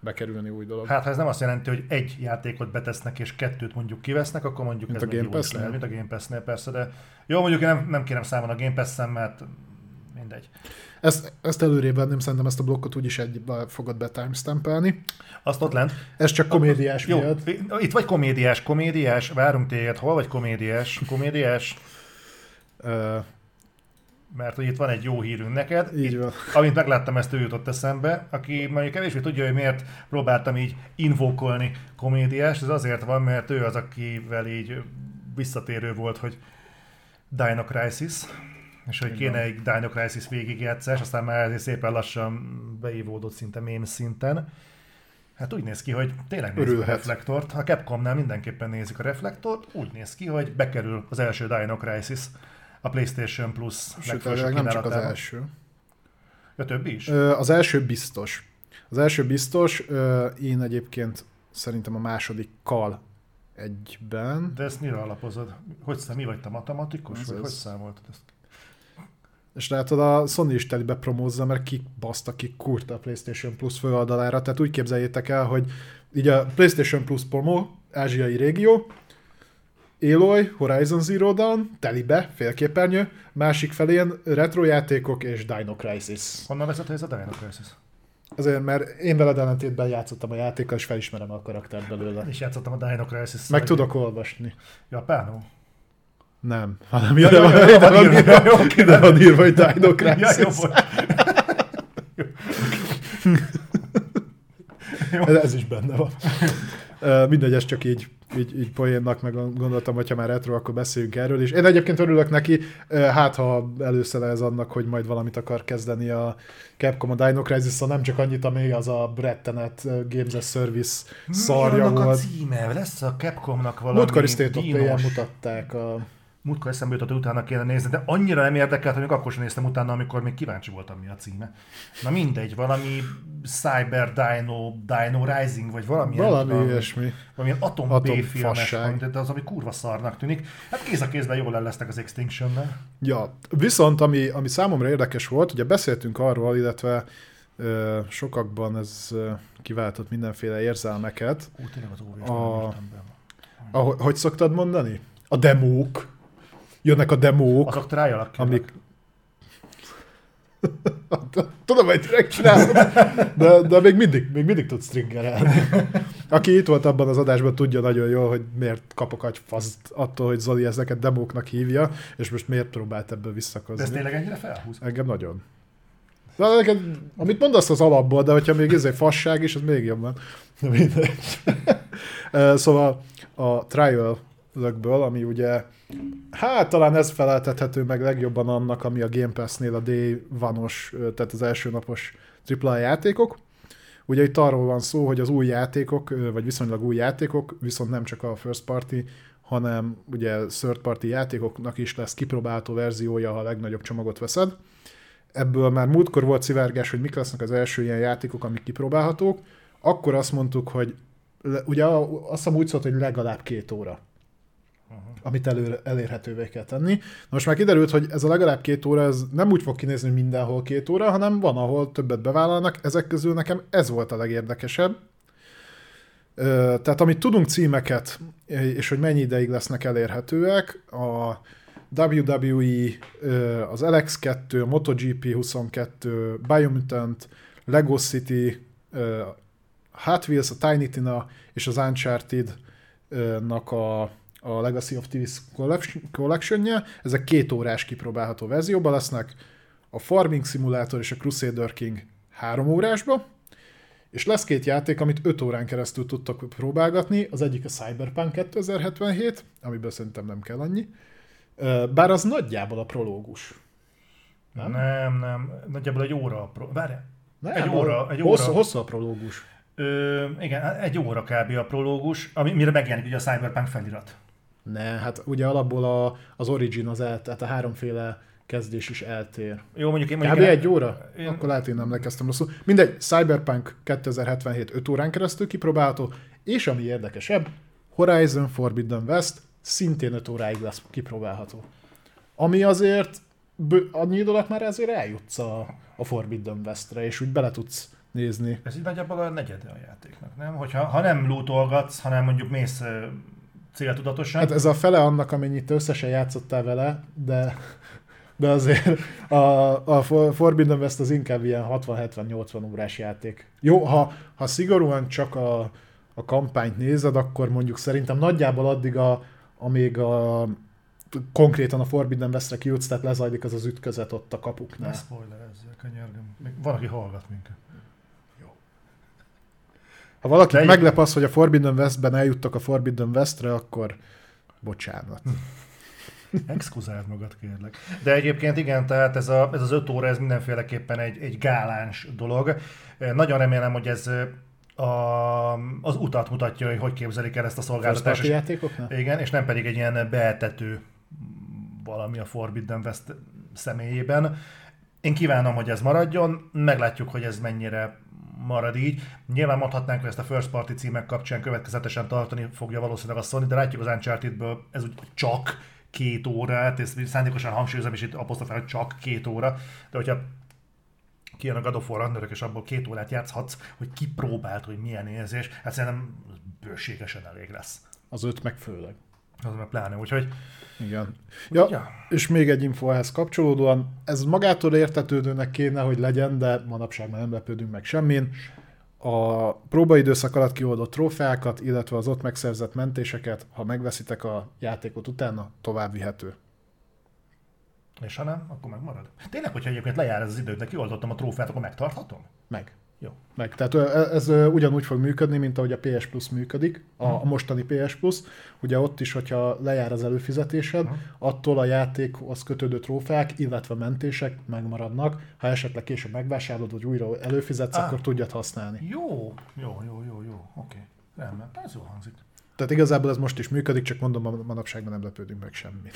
Speaker 2: bekerülni új dolog.
Speaker 1: Hát ha ez nem azt jelenti, hogy egy játékot betesznek és kettőt mondjuk kivesznek, akkor mondjuk
Speaker 2: mint
Speaker 1: ez
Speaker 2: a Game pass
Speaker 1: lehet, mint a Game Pass-nél persze, de jó, mondjuk én nem, nem kérem számon a Game Pass-en, mert mindegy.
Speaker 2: Ezt, ezt előrébb venném, szerintem ezt a blokkot úgyis egy fogod be timestampelni.
Speaker 1: Azt ott lent.
Speaker 2: Ez csak komédiás
Speaker 1: Jó, miatt. Itt vagy komédiás, komédiás, várunk téged, hol vagy komédiás, komédiás? Mert hogy itt van egy jó hírünk neked.
Speaker 2: Így van.
Speaker 1: Amint megláttam, ezt ő jutott eszembe, aki mondjuk kevésbé tudja, hogy miért próbáltam így invokolni komédiást, ez azért van, mert ő az, akivel így visszatérő volt, hogy Dino Crisis, és hogy kéne egy Dino Crisis végigjátszás, aztán már ezért szépen lassan beívódott szinte mém szinten. Hát úgy néz ki, hogy tényleg nézzük Örülhet. a reflektort. A Capcomnál mindenképpen nézik a reflektort, úgy néz ki, hogy bekerül az első Dino Crisis a PlayStation Plus
Speaker 2: Sőt, nem csak az első.
Speaker 1: A többi is?
Speaker 2: Az első biztos. Az első biztos, én egyébként szerintem a második kal egyben.
Speaker 1: De ezt mire alapozod? Hogy mi vagy te matematikus, Ez vagy ez. hogy számoltad ezt?
Speaker 2: És látod, a Sony is telibe promózza, mert ki baszta ki kurta a PlayStation Plus főoldalára. Tehát úgy képzeljétek el, hogy így a PlayStation Plus promo, ázsiai régió, Aloy, Horizon Zero Dawn, telibe, félképernyő, másik felén retro játékok és Dino Crisis.
Speaker 1: Honnan veszed, ez a Dino Crisis?
Speaker 2: Azért, mert én veled ellentétben játszottam a játékkal, és felismerem a karaktert belőle.
Speaker 1: És játszottam a Dino Crisis.
Speaker 2: Meg tudok olvasni.
Speaker 1: Japánul?
Speaker 2: Nem, hanem ja, ide, van, ide, van, írva, ide van írva, hogy Dino Crisis. Ja, [LAUGHS] jó, Ez is benne van. Mindegy, ez csak így, így, így poénnak, meg gondoltam, hogy ha már retro, akkor beszéljünk erről is. Én egyébként örülök neki, hát ha ez annak, hogy majd valamit akar kezdeni a Capcom a Dino crisis nem csak annyit, ami az a Brettenet Games as Service szarja
Speaker 1: volt. a címe? Lesz a Capcomnak valami
Speaker 2: Múltkori State of mutatták a
Speaker 1: múltkor eszembe jutott, hogy utána kéne nézni, de annyira nem érdekelt, hogy még akkor sem néztem utána, amikor még kíváncsi voltam, mi a címe. Na mindegy, valami Cyber Dino, Dino Rising, vagy valami
Speaker 2: Valami ilyesmi.
Speaker 1: Valami atom, atom B-filmes, de az, ami kurva szarnak tűnik. Hát kéz a kézben jól el lesznek az Extinction-nel.
Speaker 2: Ja, viszont ami, ami számomra érdekes volt, ugye beszéltünk arról, illetve ö, sokakban ez ö, kiváltott mindenféle érzelmeket.
Speaker 1: Ú, tényleg az a,
Speaker 2: a, hogy szoktad mondani? A demók jönnek a demók.
Speaker 1: Azok trial
Speaker 2: amik... [LAUGHS] Tudom, hogy direkt csinálom, de, de még mindig, még mindig tud stringerelni. Aki itt volt abban az adásban, tudja nagyon jól, hogy miért kapok egy faszt attól, hogy Zoli ezeket demóknak hívja, és most miért próbált ebből visszakozni. De
Speaker 1: ez tényleg ennyire felhúz?
Speaker 2: Engem nagyon. De neked, amit mondasz az alapból, de hogyha még ez egy fasság is, az még jobban. Mindegy. [LAUGHS] szóval a trial ami ugye, hát talán ez feleltethető meg legjobban annak, ami a Game Pass-nél a Day vanos, tehát az első napos AAA játékok. Ugye itt arról van szó, hogy az új játékok, vagy viszonylag új játékok, viszont nem csak a first party, hanem ugye third party játékoknak is lesz kipróbálható verziója, ha a legnagyobb csomagot veszed. Ebből már múltkor volt szivárgás, hogy mik lesznek az első ilyen játékok, amik kipróbálhatók. Akkor azt mondtuk, hogy ugye azt hiszem úgy szólt, hogy legalább két óra amit elő, elérhetővé kell tenni. Na most már kiderült, hogy ez a legalább két óra, ez nem úgy fog kinézni, hogy mindenhol két óra, hanem van, ahol többet bevállalnak. Ezek közül nekem ez volt a legérdekesebb. Tehát amit tudunk címeket, és hogy mennyi ideig lesznek elérhetőek, a WWE, az LX2, a MotoGP 22, Biomutant, Lego City, Hot Wheels, a Tiny Tina és az Uncharted-nak a, a Legacy of Thieves collection Ezek két órás kipróbálható verzióban lesznek. A Farming Simulator és a Crusader King három órásba, és lesz két játék, amit 5 órán keresztül tudtak próbálgatni. Az egyik a Cyberpunk 2077, amiből szerintem nem kell annyi. Bár az nagyjából a prológus.
Speaker 1: Nem, nem, nem. nagyjából egy óra. a Pro... Várj,
Speaker 2: Nem,
Speaker 1: Egy óra, egy
Speaker 2: hosszú,
Speaker 1: óra.
Speaker 2: hosszú a prológus.
Speaker 1: Ö, igen, egy óra kb. a prológus, ami, mire megjelenik ugye a Cyberpunk felirat.
Speaker 2: Ne, hát ugye alapból a, az Origin az el, tehát a háromféle kezdés is eltér.
Speaker 1: Jó, mondjuk én
Speaker 2: Kb.
Speaker 1: mondjuk
Speaker 2: egy óra?
Speaker 1: Én-
Speaker 2: Akkor lehet, én nem emlékeztem rosszul. Mindegy, Cyberpunk 2077 5 órán keresztül kipróbálható, és ami érdekesebb, Horizon Forbidden West szintén 5 óráig lesz kipróbálható. Ami azért, bő, annyi idő alatt már ezért eljutsz a, a Forbidden Westre, és úgy bele tudsz nézni.
Speaker 1: Ez így nagyjából a negyede a játéknak, nem? Hogyha ha nem lootolgatsz, hanem mondjuk mész céltudatosan.
Speaker 2: Hát ez a fele annak, amennyit összesen játszottál vele, de, de azért a, a For- Forbidden West az inkább ilyen 60-70-80 órás játék. Jó, ha, ha szigorúan csak a, a kampányt nézed, akkor mondjuk szerintem nagyjából addig, a, amíg a, konkrétan a Forbidden Westre kijutsz, tehát lezajlik az az ütközet ott a
Speaker 1: ne
Speaker 2: kapuknál.
Speaker 1: spoilerezzél, könyörgöm. Még Van, aki hallgat minket.
Speaker 2: Ha valakit
Speaker 1: De
Speaker 2: meglep az, hogy a Forbidden Westben eljuttak a Forbidden Westre, akkor bocsánat.
Speaker 1: Exkuzáld magad, kérlek. De egyébként igen, tehát ez, a, ez az öt óra, ez mindenféleképpen egy, egy gáláns dolog. Nagyon remélem, hogy ez a, az utat mutatja, hogy hogy képzelik el ezt a szolgáltatást. És,
Speaker 2: játékoknál?
Speaker 1: igen, és nem pedig egy ilyen beetető valami a Forbidden West személyében. Én kívánom, hogy ez maradjon, meglátjuk, hogy ez mennyire marad így. Nyilván mondhatnánk, hogy ezt a first party címek kapcsán következetesen tartani fogja valószínűleg a Sony, de látjuk az Uncharted-ből ez úgy csak két órát, ezt szándékosan hangsúlyozom, és itt apostrofál, hogy csak két óra, de hogyha kijön a God of War és abból két órát játszhatsz, hogy kipróbált, hogy milyen érzés, hát szerintem bőségesen elég lesz.
Speaker 2: Az öt meg főleg.
Speaker 1: Az meg pláne, úgyhogy
Speaker 2: Igen. Ja,
Speaker 1: Ja.
Speaker 2: és még egy info ehhez kapcsolódóan, ez magától értetődőnek kéne, hogy legyen, de manapság már nem lepődünk meg semmin. A próbaidőszak alatt kioldott trófeákat, illetve az ott megszerzett mentéseket, ha megveszitek a játékot utána, tovább vihető.
Speaker 1: És ha nem, akkor megmarad. Tényleg, hogyha egyébként lejár ez az idő, de kioldottam a trófeát, akkor megtarthatom?
Speaker 2: Meg.
Speaker 1: Jó.
Speaker 2: Meg. Tehát ö, ez ugyanúgy fog működni, mint ahogy a PS Plus működik, a, a mostani PS Plus. Ugye ott is, hogyha lejár az előfizetésed,
Speaker 1: Aha.
Speaker 2: attól a játékhoz kötődő trófeák, illetve mentések megmaradnak. Ha esetleg később megvásárolod, vagy újra előfizetsz,
Speaker 1: Ah.
Speaker 2: akkor tudjad használni.
Speaker 1: Jó, jó, jó, jó, jó, oké. Rendben, ez jó hangzik.
Speaker 2: Tehát igazából ez most is működik, csak mondom, a manapságban nem lepődünk meg semmit.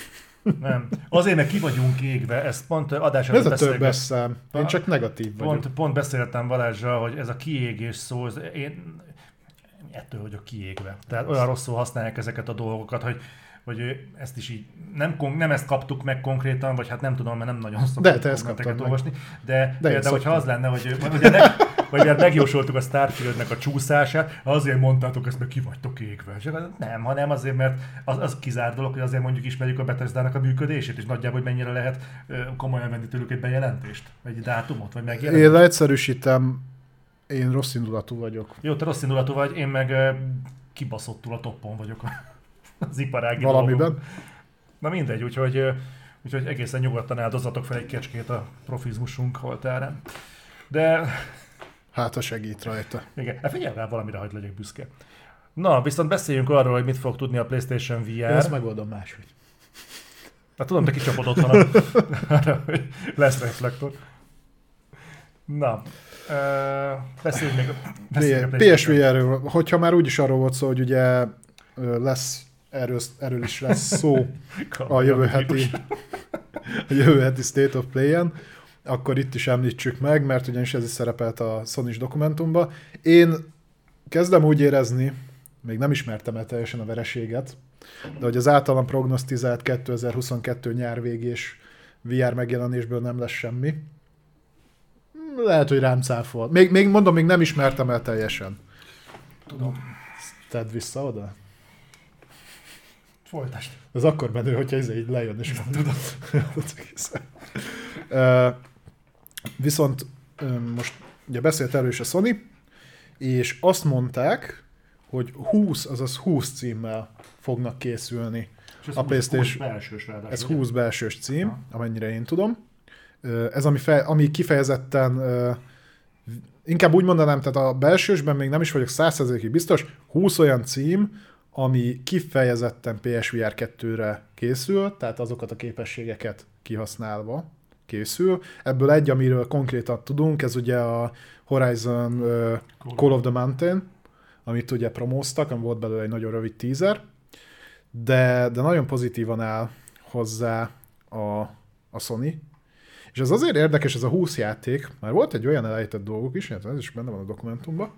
Speaker 1: Nem. Azért, mert ki vagyunk égve, ezt pont adás
Speaker 2: Ez
Speaker 1: előtt
Speaker 2: a
Speaker 1: beszélget-
Speaker 2: többes szám. Én csak negatív vagyok.
Speaker 1: Pont, pont beszéltem Balázsral, hogy ez a kiégés szó, ez, én ettől vagyok kiégve. Tehát olyan rosszul használják ezeket a dolgokat, hogy hogy ezt is így, nem, nem ezt kaptuk meg konkrétan, vagy hát nem tudom, mert nem nagyon szoktuk
Speaker 2: De te ezt
Speaker 1: olvasni, de,
Speaker 2: De
Speaker 1: például, hogyha
Speaker 2: szoktam.
Speaker 1: az lenne, hogy, hogy meg, vagy ugye megjósoltuk a Starfieldnek a csúszását, azért mondtátok ezt, mert ki vagytok égve. És nem, hanem azért, mert az, az kizárt dolog, hogy azért mondjuk ismerjük a Bethesda-nak a működését, és nagyjából, hogy mennyire lehet komolyan venni tőlük egy bejelentést, vagy egy dátumot, vagy megjelenést.
Speaker 2: Én leegyszerűsítem, én rossz indulatú vagyok.
Speaker 1: Jó, te rossz indulatú vagy, én meg kibaszottul a toppon vagyok az iparági
Speaker 2: Valamiben.
Speaker 1: dolgokban. Na mindegy, úgyhogy, úgyhogy egészen nyugodtan áldozatok fel egy kecskét a profizmusunk holtárán. De
Speaker 2: Hát, ha segít rajta.
Speaker 1: igen, hát figyelj rá, valamire hagyd legyek büszke. Na, viszont beszéljünk arról, hogy mit fog tudni a PlayStation VR.
Speaker 2: Én ezt megoldom máshogy.
Speaker 1: Hát tudom, te kicsapod a- arra, [LAUGHS] [LAUGHS] hogy lesz reflektor. Na, beszéljünk még beszéljünk
Speaker 2: PSVR-ről, hogyha már úgyis arról volt szó, hogy ugye lesz, erről, erről is lesz szó [LAUGHS] a jövő heti, a jövő heti State of Play-en, akkor itt is említsük meg, mert ugyanis ez is szerepelt a sony dokumentumban. Én kezdem úgy érezni, még nem ismertem el teljesen a vereséget, de hogy az általam prognosztizált 2022 nyár végés VR megjelenésből nem lesz semmi. Lehet, hogy rám cáfol. Még, még mondom, még nem ismertem el teljesen.
Speaker 1: Tudom.
Speaker 2: Tedd vissza oda?
Speaker 1: Folytasd.
Speaker 2: Ez akkor menő, hogyha ez így lejön, és nem tudom. [LAUGHS] viszont most ugye beszélt erről is a Sony, és azt mondták, hogy 20, azaz 20 címmel fognak készülni
Speaker 1: És ez
Speaker 2: a
Speaker 1: 20
Speaker 2: PlayStation.
Speaker 1: belsős ráadásul,
Speaker 2: Ez
Speaker 1: ugye?
Speaker 2: 20 belsős cím,
Speaker 1: Aha.
Speaker 2: amennyire én tudom. Ez ami, fe, ami kifejezetten, inkább úgy mondanám, tehát a belsősben még nem is vagyok 100%-ig biztos, 20 olyan cím, ami kifejezetten PSVR 2-re készül, tehát azokat a képességeket kihasználva készül. Ebből egy, amiről konkrétan tudunk, ez ugye a Horizon ö, Call of the Mountain, amit ugye promóztak, ami volt belőle egy nagyon rövid teaser, de, de nagyon pozitívan áll hozzá a, a Sony. És ez azért érdekes, ez a 20 játék, már volt egy olyan elejtett dolgok is, ez is benne van a dokumentumban,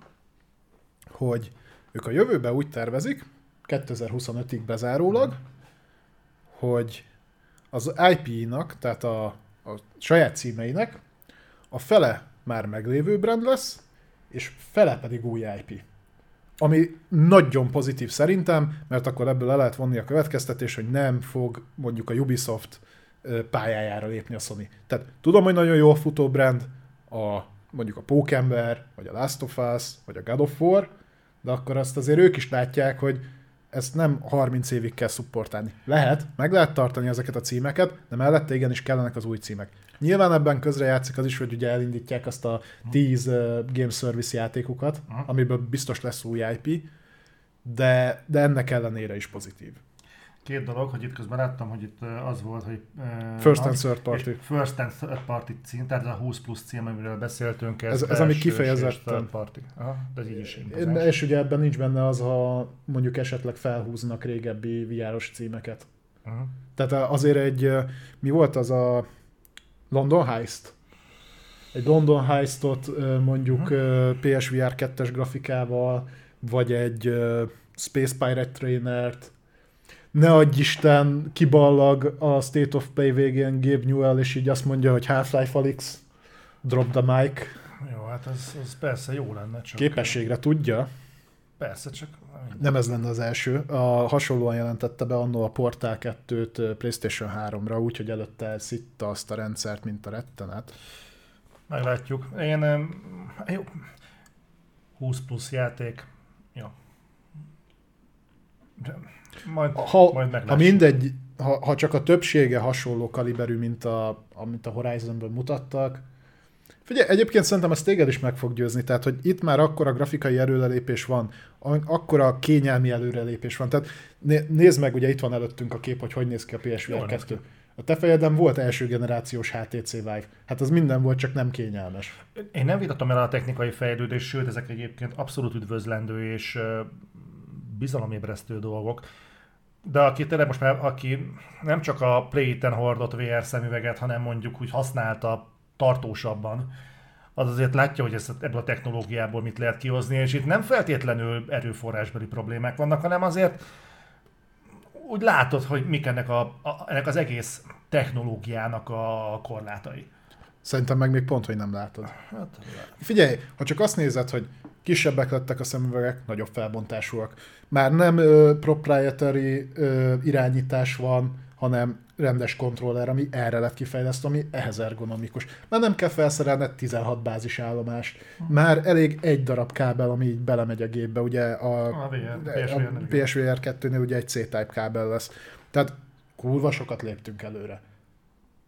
Speaker 2: hogy ők a jövőben úgy tervezik, 2025-ig bezárólag, hogy az IP-nak, tehát a, a saját címeinek a fele már meglévő brand lesz, és fele pedig új IP. Ami nagyon pozitív szerintem, mert akkor ebből le lehet vonni a következtetés, hogy nem fog mondjuk a Ubisoft pályájára lépni a Sony. Tehát tudom, hogy nagyon jól futó brand, a, mondjuk a Pókember, vagy a Last of Us, vagy a God of War, de akkor azt azért ők is látják, hogy ezt nem 30 évig kell szupportálni. Lehet, meg lehet tartani ezeket a címeket, de mellette igenis kellenek az új címek. Nyilván ebben közre játszik az is, hogy ugye elindítják azt a 10 uh, Game Service játékokat,
Speaker 1: Aha.
Speaker 2: amiből biztos lesz új IP, de, de ennek ellenére is pozitív.
Speaker 1: Két dolog, hogy itt közben láttam, hogy itt az volt, hogy...
Speaker 2: First and third party.
Speaker 1: First and third party cím, tehát ez a 20 plusz cím, amiről beszéltünk.
Speaker 2: Ez- ez ami
Speaker 1: belsős és
Speaker 2: kifejezetten-
Speaker 1: party. Aha, de ez így is igazás.
Speaker 2: És ugye ebben nincs benne az, ha mondjuk esetleg felhúznak régebbi VR-os címeket.
Speaker 1: Aha.
Speaker 2: Tehát azért egy, mi volt az a London Heist? Egy London Heistot mondjuk ö, PSVR 2-es grafikával, vagy egy Space Pirate Trainert, ne adj Isten, kiballag a State of Play végén Gabe Newell, és így azt mondja, hogy Half-Life Alyx, drop the mic.
Speaker 1: Jó, hát ez, ez persze jó lenne, csak...
Speaker 2: Képességre tudja,
Speaker 1: Persze, csak...
Speaker 2: nem ez lenne az első. A, hasonlóan jelentette be annó a Portal 2-t ö, PlayStation 3-ra, úgyhogy előtte elszitta azt a rendszert, mint a rettenet.
Speaker 1: Meglátjuk. Én... Jó. 20 plusz játék. Jó. De Majd,
Speaker 2: Ha,
Speaker 1: majd
Speaker 2: ha mindegy, ha, ha csak a többsége hasonló kaliberű, mint a, amit a Horizonből mutattak, Figyelj, egyébként szerintem ez téged is meg fog győzni, tehát hogy itt már akkora grafikai előrelépés van, akkora kényelmi előrelépés van, tehát né- nézd meg, ugye itt van előttünk a kép, hogy hogy néz ki a PSVR
Speaker 1: Jól néz
Speaker 2: 2. A te fejedben volt első generációs HTC Vive. Hát az minden volt, csak nem kényelmes.
Speaker 1: Én nem vitatom el a technikai fejlődést, sőt, ezek egyébként abszolút üdvözlendő és bizalomébresztő dolgok. De aki tényleg most már, aki nem csak a Play-ten hordott VR szemüveget, hanem mondjuk úgy használta tartósabban, az azért látja, hogy ezt, ebből a technológiából mit lehet kihozni, és itt nem feltétlenül erőforrásbeli problémák vannak, hanem azért úgy látod, hogy mik ennek, a, a, ennek az egész technológiának a korlátai.
Speaker 2: Szerintem meg még pont, hogy nem látod.
Speaker 1: Hát,
Speaker 2: Figyelj, ha csak azt nézed, hogy kisebbek lettek a szemüvegek, nagyobb felbontásúak. Már nem ö, proprietary ö, irányítás van, hanem rendes kontroller, ami erre lett kifejlesztve, ami ehhez ergonomikus. Már nem kell felszerelned 16 bázisállomást. Már elég egy darab kábel, ami így belemegy a gépbe, ugye a,
Speaker 1: A VR,
Speaker 2: a. PSVR 2-nél ugye egy C-Type kábel lesz. Tehát kurva sokat léptünk előre.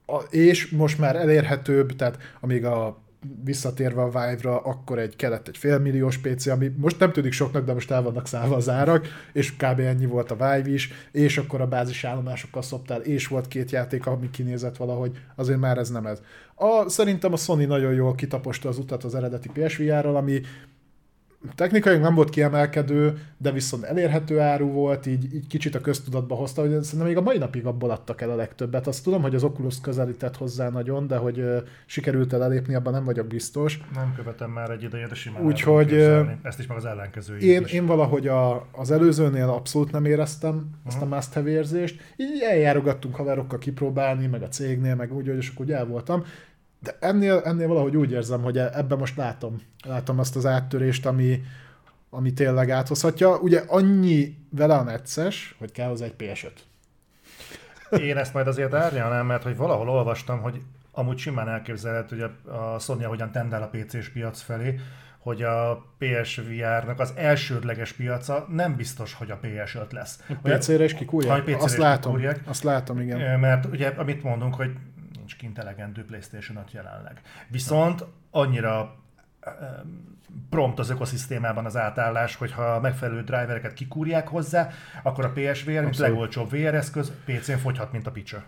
Speaker 2: A, és most már elérhetőbb, tehát amíg a visszatérve a Vive-ra, akkor egy kellett egy félmilliós PC, ami most nem tűnik soknak, de most el vannak szállva az árak, és kb. ennyi volt a Vive is, és akkor a bázisállomásokkal szoptál, és volt két játék, ami kinézett valahogy, azért már ez nem ez. A, szerintem a Sony nagyon jól kitaposta az utat az eredeti PSVR-ral, ami technikai nem volt kiemelkedő, de viszont elérhető áru volt, így, így kicsit a köztudatba hozta, hogy szerintem még a mai napig abból adtak el a legtöbbet. Azt tudom, hogy az Oculus közelített hozzá nagyon, de hogy uh, sikerült el elépni, abban nem vagyok biztos.
Speaker 1: Nem követem már egy ideje, de simán
Speaker 2: Úgyhogy
Speaker 1: ezt is meg az ellenkező
Speaker 2: én, is. én valahogy a, az előzőnél abszolút nem éreztem uh-huh. ezt a mhm. must have érzést. Így eljárogattunk haverokkal kipróbálni, meg a cégnél, meg úgy, hogy és akkor úgy el voltam. De ennél, ennél valahogy úgy érzem, hogy ebben most látom, látom azt az áttörést, ami, ami tényleg áthozhatja. Ugye annyi vele a necces, hogy kell hozzá egy PS5.
Speaker 1: Én ezt majd azért árnyalnám, mert hogy valahol olvastam, hogy amúgy simán elképzelhető, hogy a Sony hogyan tendál a PC-s piac felé, hogy a PSVR-nak az elsődleges piaca nem biztos, hogy a PS5 lesz.
Speaker 2: A PC-re is kikúrják? Azt látom, kikúrják, azt látom, igen.
Speaker 1: Mert ugye, amit mondunk, hogy nincs kint elegendő PlayStation 5 jelenleg. Viszont annyira prompt az ökoszisztémában az átállás, hogyha megfelelő drivereket kikúrják hozzá, akkor a PSVR, mint legolcsóbb VR eszköz, PC-n fogyhat, mint a picsa.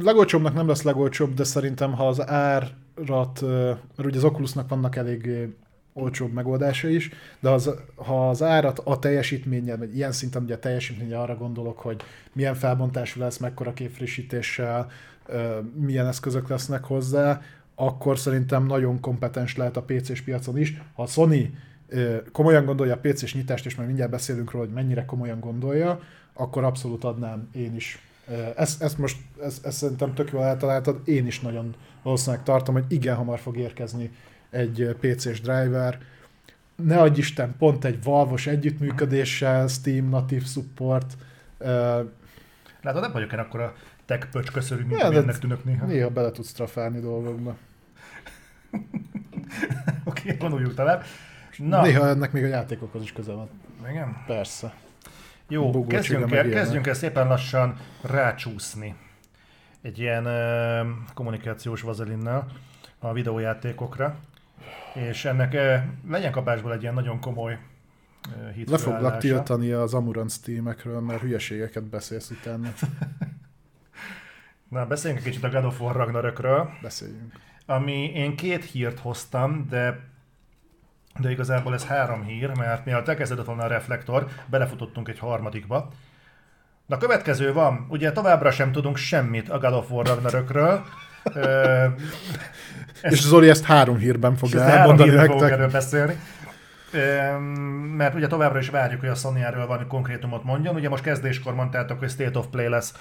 Speaker 2: Legolcsóbbnak nem lesz legolcsóbb, de szerintem ha az árat, mert ugye az Oculusnak vannak elég olcsóbb megoldása is, de az, ha az árat a teljesítménye, vagy ilyen szinten ugye a teljesítménye arra gondolok, hogy milyen felbontású lesz, mekkora képfrissítéssel, milyen eszközök lesznek hozzá, akkor szerintem nagyon kompetens lehet a PC-s piacon is. Ha a Sony komolyan gondolja a PC-s nyitást, és majd mindjárt beszélünk róla, hogy mennyire komolyan gondolja, akkor abszolút adnám én is. Ezt, ezt most, ezt, ezt szerintem tök jól eltaláltad, én is nagyon valószínűleg tartom, hogy igen hamar fog érkezni egy PC-s driver. Ne adj Isten, pont egy valvos együttműködéssel, Steam, natív support.
Speaker 1: Látod, nem vagyok én akkor a tech pöcsközörű, mint ja, ennek tűnök néha.
Speaker 2: Néha bele tudsz trafálni dolgokba. [LAUGHS]
Speaker 1: Oké, okay, vonuljuk tovább.
Speaker 2: Na. Néha ennek még a játékokhoz is köze van.
Speaker 1: Igen?
Speaker 2: Persze.
Speaker 1: Jó, kezdjünk el, kezdjünk el szépen lassan rácsúszni egy ilyen uh, kommunikációs vazelinnel a videójátékokra, és ennek uh, legyen kapásból egy ilyen nagyon komoly uh,
Speaker 2: Le foglak tiltani az Amurant Steamekről, mert hülyeségeket beszélsz utána. [LAUGHS]
Speaker 1: Na, beszéljünk egy kicsit a God of War Ragnarökről.
Speaker 2: Beszéljünk.
Speaker 1: Ami én két hírt hoztam, de de igazából ez három hír, mert mielőtt elkezdődött volna a reflektor, belefutottunk egy harmadikba. Na, következő van, ugye továbbra sem tudunk semmit a God of War Ragnarökről.
Speaker 2: Ö, [LAUGHS] és Zoli ezt három hírben fogja elmondani
Speaker 1: nektek. Fogok erről beszélni. mert ugye továbbra is várjuk, hogy a Sony erről valami konkrétumot mondjon. Ugye most kezdéskor mondtátok, hogy State of Play lesz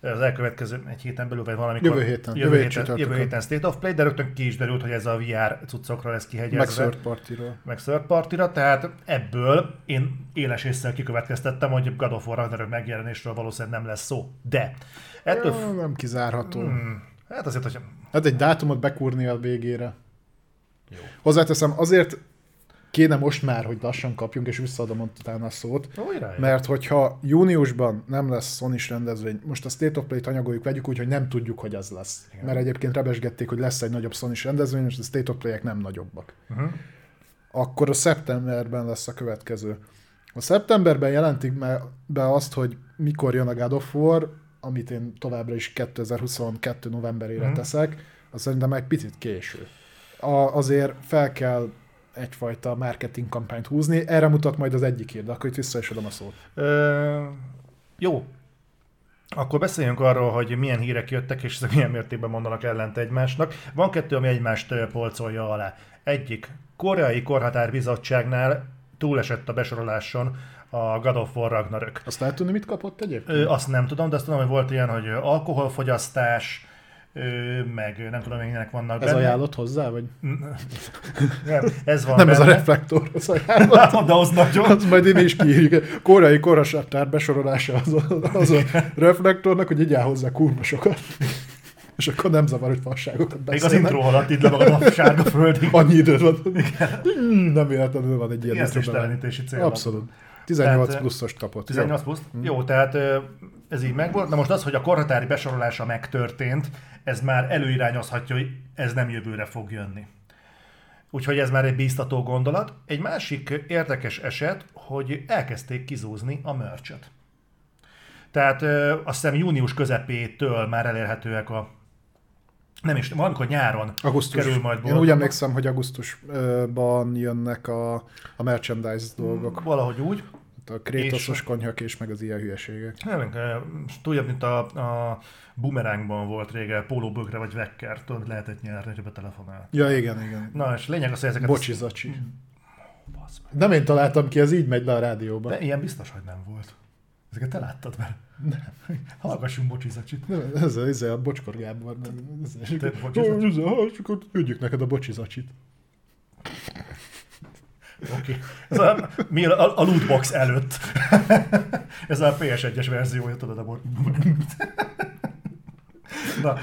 Speaker 1: az elkövetkező egy héten belül, vagy valamikor.
Speaker 2: Jövő héten.
Speaker 1: Jövő, jövő héten, jövő héten State of Play, de rögtön ki is derült, hogy ez a VR cuccokra lesz kihegyezve.
Speaker 2: Meg third party-ra.
Speaker 1: Meg third party tehát ebből én éles észre kikövetkeztettem, hogy God of War Ragnarök megjelenésről valószínűleg nem lesz szó. De
Speaker 2: ettől... Ja, nem kizárható. Hmm,
Speaker 1: hát azért, hogy...
Speaker 2: Hát egy dátumot bekúrni a végére. Jó. Hozzáteszem, azért kéne most már, hogy lassan kapjunk, és visszaadom utána a szót.
Speaker 1: Újra,
Speaker 2: mert hogyha júniusban nem lesz sony rendezvény, most a State of Play-t anyagoljuk, vegyük úgy, hogy nem tudjuk, hogy ez lesz. Igen. Mert egyébként rebesgették, hogy lesz egy nagyobb sony rendezvény, és a State of Play-ek nem nagyobbak. Uh-huh. Akkor a szeptemberben lesz a következő. A szeptemberben jelentik be azt, hogy mikor jön a God of War, amit én továbbra is 2022. novemberére uh-huh. teszek, az szerintem egy picit késő. A, azért fel kell egyfajta marketing kampányt húzni. Erre mutat majd az egyik hír, de akkor itt vissza is adom a szót.
Speaker 1: Ö, jó. Akkor beszéljünk arról, hogy milyen hírek jöttek, és ezek milyen mértékben mondanak ellent egymásnak. Van kettő, ami egymást polcolja alá. Egyik, koreai korhatárbizottságnál túlesett a besoroláson a God of War Ragnarök.
Speaker 2: Azt lehet tudni, mit kapott egyébként? Ö,
Speaker 1: azt nem tudom, de azt tudom, hogy volt ilyen, hogy alkoholfogyasztás, meg nem tudom, milyenek vannak
Speaker 2: Ez benne. ajánlott hozzá, vagy?
Speaker 1: nem, ez van
Speaker 2: Nem benne. ez a reflektor, az ajánlott. [LAUGHS]
Speaker 1: de az nagyon.
Speaker 2: Az majd én is kiírjuk. Korai korasatár besorolása az a, az a reflektornak, hogy így hozzá kurva sokat. És akkor nem zavar, hogy fasságokat
Speaker 1: beszélnek. Még az intro alatt itt le a sárga földig.
Speaker 2: Annyi időd van. Hmm, nem véletlenül van egy ilyen.
Speaker 1: Ilyen cél.
Speaker 2: Abszolút. 18 tehát, pluszost kapott.
Speaker 1: 18 plusz? Jó. Jó, tehát ez így megvolt. Na most az, hogy a korhatári besorolása megtörtént, ez már előirányozhatja, hogy ez nem jövőre fog jönni. Úgyhogy ez már egy bíztató gondolat. Egy másik érdekes eset, hogy elkezdték kizúzni a merchet. Tehát azt hiszem június közepétől már elérhetőek a Nem is, valamikor nyáron
Speaker 2: Augusztus.
Speaker 1: kerül majd
Speaker 2: Én
Speaker 1: boltba.
Speaker 2: úgy emlékszem, hogy augusztusban jönnek a, a merchandise dolgok.
Speaker 1: Valahogy úgy.
Speaker 2: A krétoszos
Speaker 1: És-
Speaker 2: konyhakés, meg az ilyen hülyeségek.
Speaker 1: Nem, eh, tudja, mint a, a Boomerangban volt régen, pólóbögre vagy vekker, tudod, lehetett nyerni, hogyha betelefonál.
Speaker 2: Ja, igen, igen.
Speaker 1: Na, és lényeg az, hogy ezeket...
Speaker 2: Bocsi, zacsi.
Speaker 1: Basz meg.
Speaker 2: Nem én találtam ki, ez így megy le a rádióba.
Speaker 1: De ilyen biztos, hogy nem volt. Ezeket te láttad már? Nem. Hallgassunk bocsizacsit.
Speaker 2: Nem, Ez, a- ez a Bocskor Gábor.
Speaker 1: Te
Speaker 2: ez,
Speaker 1: bocsizacsit?
Speaker 2: ez, ez, csak ott küldjük neked a bocsizacsit.
Speaker 1: Oké. Ez a, mi a, a lootbox előtt. [LAUGHS] Ez a PS1-es verziója, tudod, a. [LAUGHS] Na,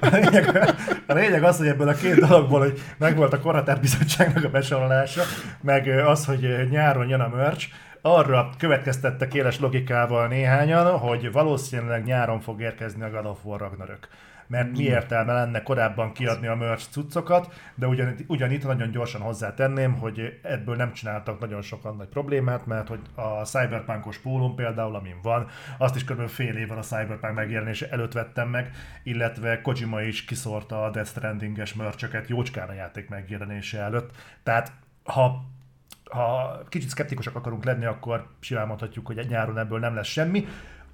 Speaker 1: a lényeg, a lényeg az, hogy ebből a két dologból, hogy megvolt a Koratár Bizottságnak a besorolása, meg az, hogy nyáron jön a merch, arra következtettek éles logikával néhányan, hogy valószínűleg nyáron fog érkezni a God of War Ragnarök. Mert mi értelme lenne korábban kiadni a merch cuccokat, de ugyan, ugyanitt nagyon gyorsan hozzátenném, hogy ebből nem csináltak nagyon sokan nagy problémát, mert hogy a Cyberpunkos pólón például, amin van, azt is kb. fél évvel a Cyberpunk megjelenése előtt vettem meg, illetve Kojima is kiszórta a Death Stranding-es merchöket jócskán a játék megjelenése előtt. Tehát ha ha kicsit szkeptikusak akarunk lenni, akkor simán mondhatjuk, hogy egy nyáron ebből nem lesz semmi.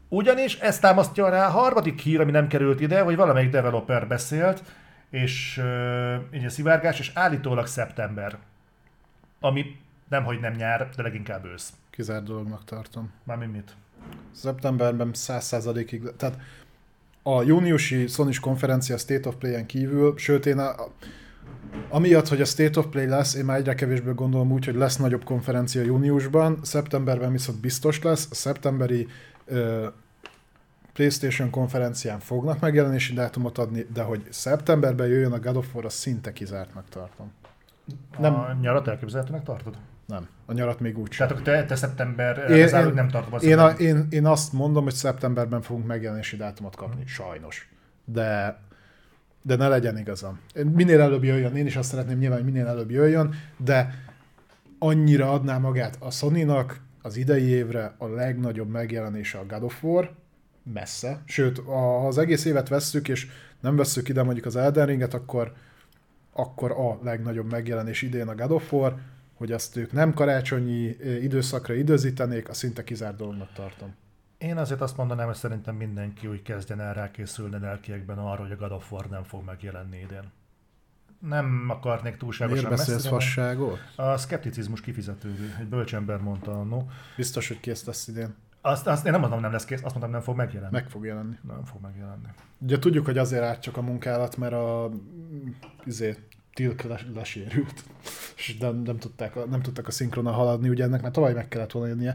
Speaker 1: Ugyanis ezt támasztja rá a harmadik hír, ami nem került ide, hogy valamelyik developer beszélt, és így a szivárgás, és állítólag szeptember. Ami nem, hogy nem nyár, de leginkább ősz.
Speaker 2: Kizárt dolognak tartom.
Speaker 1: Mármint mit?
Speaker 2: Szeptemberben 100%-ig, tehát a júniusi sony konferencia State of Play-en kívül, sőt én a, amiatt, hogy a State of Play lesz, én már egyre kevésbé gondolom úgy, hogy lesz nagyobb konferencia júniusban, szeptemberben viszont biztos lesz, a szeptemberi PlayStation konferencián fognak megjelenési dátumot adni, de hogy szeptemberben jöjjön a God of War, azt szinte kizártnak tartom.
Speaker 1: Nem. A nyarat elképzelhetőnek tartod?
Speaker 2: Nem, a nyarat még úgy sem.
Speaker 1: Tehát te, te szeptember
Speaker 2: Én-
Speaker 1: én, én, nem tartom azt,
Speaker 2: Én, a, én, én azt mondom, hogy szeptemberben fogunk megjelenési dátumot kapni, sajnos. De, de ne legyen igazam. Minél előbb jöjjön, én is azt szeretném nyilván, hogy minél előbb jöjjön, de annyira adná magát a Sony-nak az idei évre a legnagyobb megjelenése a God of War, messze. Sőt, ha az egész évet vesszük, és nem vesszük ide mondjuk az Elden Ringet, akkor, akkor a legnagyobb megjelenés idén a God of War, hogy azt ők nem karácsonyi ö, időszakra időzítenék, a szinte kizárt dolognak tartom.
Speaker 1: Én azért azt mondanám, hogy szerintem mindenki úgy kezdjen el rákészülni lelkiekben arra, hogy a God of War nem fog megjelenni idén. Nem akarnék túlságosan
Speaker 2: Miért beszélsz
Speaker 1: messzire
Speaker 2: fasságot?
Speaker 1: A szkepticizmus kifizetődő, egy bölcsember mondta annó.
Speaker 2: Biztos, hogy kész lesz idén.
Speaker 1: Azt, azt én nem mondom, nem lesz kész, azt mondtam, nem fog megjelenni.
Speaker 2: Meg fog jelenni.
Speaker 1: Nem fog megjelenni.
Speaker 2: Ugye tudjuk, hogy azért állt csak a munkálat, mert a izé, Tilk les, lesérült, és nem, nem, tudták, nem tudtak a szinkronnal haladni, ugye ennek már tavaly meg kellett volna jönnie.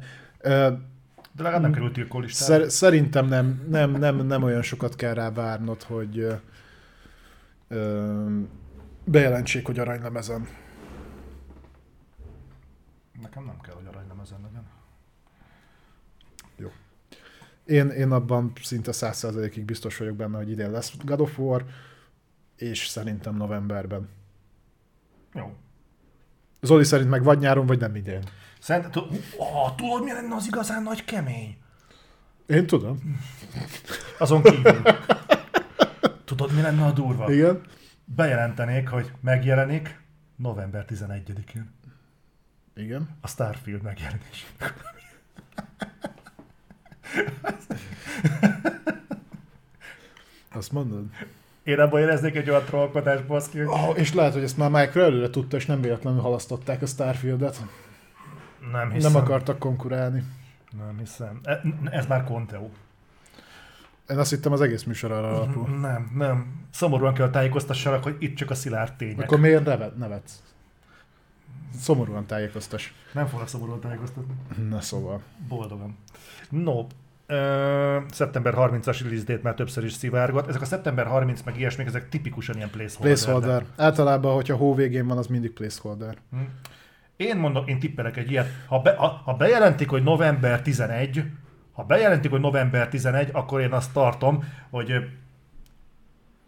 Speaker 1: De legalább nem került tilkólistára.
Speaker 2: Szer- szerintem nem, nem, nem, nem olyan sokat kell rá várnod, hogy ö, bejelentsék, hogy aranylemezen.
Speaker 1: Nekem nem kell, hogy aranylemezen legyen.
Speaker 2: Én, én abban szinte 100%-ig biztos vagyok benne, hogy idén lesz God of War, és szerintem novemberben.
Speaker 1: Jó.
Speaker 2: Zoli szerint meg vagy nyáron, vagy nem idén.
Speaker 1: Szerint, tu- oh, tudod, mi lenne az igazán nagy kemény?
Speaker 2: Én tudom.
Speaker 1: Azon kívül. Tudod, mi lenne a durva?
Speaker 2: Igen.
Speaker 1: Bejelentenék, hogy megjelenik november 11-én.
Speaker 2: Igen.
Speaker 1: A Starfield megjelenés.
Speaker 2: Azt mondod.
Speaker 1: Én abban éreznék egy olyan trollkodást, baszki, hogy
Speaker 2: Oh, és lehet, hogy ezt már Mike előre tudta, és nem véletlenül halasztották a Starfieldet.
Speaker 1: nem hiszem.
Speaker 2: Nem akartak konkurálni.
Speaker 1: Nem hiszem. E- Ez már Conteo.
Speaker 2: Én azt hittem az egész műsor arra alapul.
Speaker 1: Nem, nem. Szomorúan kell tájékoztassanak, hogy itt csak a szilárd tények.
Speaker 2: Akkor miért nevet, nevetsz? Szomorúan tájékoztass.
Speaker 1: Nem fognak szomorúan tájékoztatni.
Speaker 2: Na szóval.
Speaker 1: Boldogan. No, ö, szeptember 30-as release date már többször is szivárgott. Ezek a szeptember 30 meg ilyesmik, ezek tipikusan ilyen placeholder.
Speaker 2: Placeholder. Általában, hogyha hó végén van, az mindig placeholder.
Speaker 1: Én mondom, én tippelek egy ilyet. Ha, be, ha, ha bejelentik, hogy november 11, ha bejelentik, hogy november 11, akkor én azt tartom, hogy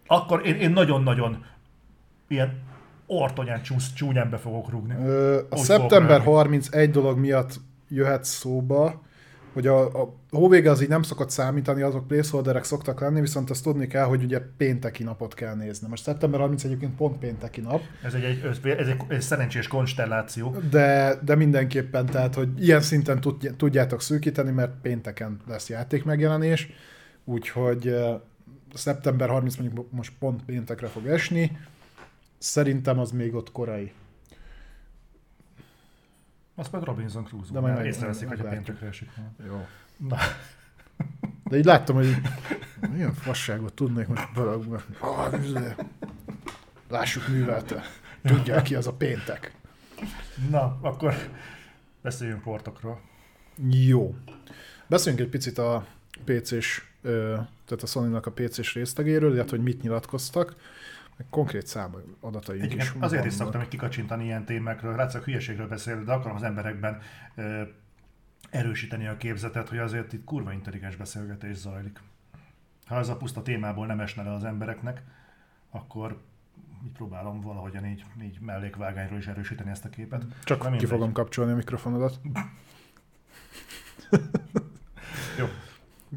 Speaker 1: akkor én, én nagyon-nagyon ilyen ortonyán csúsz, csúnyán be fogok rúgni.
Speaker 2: Ö, a
Speaker 1: Úgy
Speaker 2: szeptember
Speaker 1: fogok
Speaker 2: 31 dolog miatt jöhet szóba, hogy a, a hóvége az így nem szokott számítani, azok placeholderek szoktak lenni, viszont azt tudni kell, hogy ugye pénteki napot kell nézni. Most szeptember 30 egyébként pont pénteki nap.
Speaker 1: Ez egy, egy, ez egy, egy szerencsés konstelláció.
Speaker 2: De, de mindenképpen, tehát, hogy ilyen szinten tudjátok szűkíteni, mert pénteken lesz játék megjelenés, úgyhogy szeptember 30 mondjuk most pont péntekre fog esni, szerintem az még ott korai.
Speaker 1: Azt majd Robinson Crusoe.
Speaker 2: De majd
Speaker 1: észreveszik, hogy a péntekre esik.
Speaker 2: Jó. Na. De így láttam, hogy milyen fasságot tudnék most belagni. Lássuk művelte. Tudják ki az a péntek.
Speaker 1: Na, akkor beszéljünk portokról.
Speaker 2: Jó. Beszéljünk egy picit a PC-s, tehát a Sony-nak a PC-s résztegéről, illetve hogy mit nyilatkoztak konkrét szám adataink
Speaker 1: Egyébként is Azért vannak. is szoktam egy kikacsintani ilyen témákról, látszik hülyeségről beszélni, de akarom az emberekben ö, erősíteni a képzetet, hogy azért itt kurva intelligens beszélgetés zajlik. Ha ez a puszta témából nem esne le az embereknek, akkor így próbálom valahogyan így, így mellékvágányról is erősíteni ezt a képet.
Speaker 2: Csak nem ki fogom kapcsolni a mikrofonodat.
Speaker 1: Jó.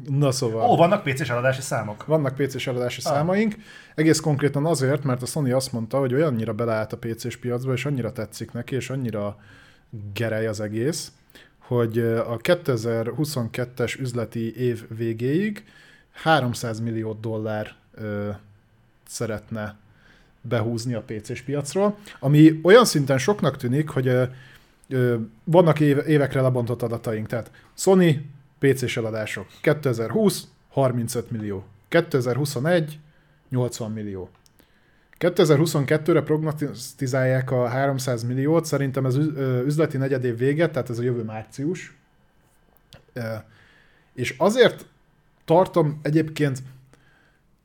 Speaker 2: Na szóval.
Speaker 1: Ó, vannak PC-s eladási számok.
Speaker 2: Vannak PC-s eladási ah. számaink. Egész konkrétan azért, mert a Sony azt mondta, hogy olyannyira beleállt a PC-s piacba, és annyira tetszik neki, és annyira gerej az egész, hogy a 2022-es üzleti év végéig 300 millió dollár ö, szeretne behúzni a PC-s piacról, ami olyan szinten soknak tűnik, hogy ö, ö, vannak év, évekre lebontott adataink, tehát Sony PC-s eladások 2020 35 millió, 2021 80 millió. 2022-re prognosztizálják a 300 milliót, szerintem ez üzleti negyedév vége, tehát ez a jövő március. És azért tartom egyébként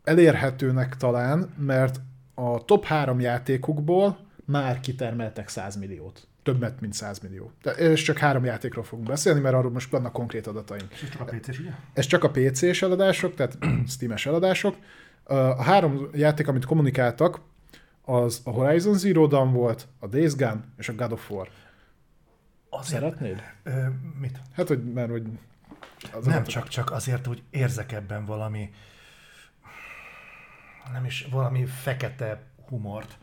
Speaker 2: elérhetőnek talán, mert a top három játékukból már kitermeltek 100 milliót többet, mint 100 millió. De, és csak három játékról fogunk beszélni, mert arról most vannak konkrét adataink.
Speaker 1: Ez csak a PC-s, ugye?
Speaker 2: Ez csak a PC-s eladások, tehát [CLEARS THROAT] Steam-es eladások. A három játék, amit kommunikáltak, az a Horizon Zero Dawn volt, a Days Gone és a God of War.
Speaker 1: Azért,
Speaker 2: Szeretnéd?
Speaker 1: Ö, mit?
Speaker 2: Hát, hogy mert hogy...
Speaker 1: Az nem, csak, csak azért, hogy érzek ebben valami nem is valami fekete humort,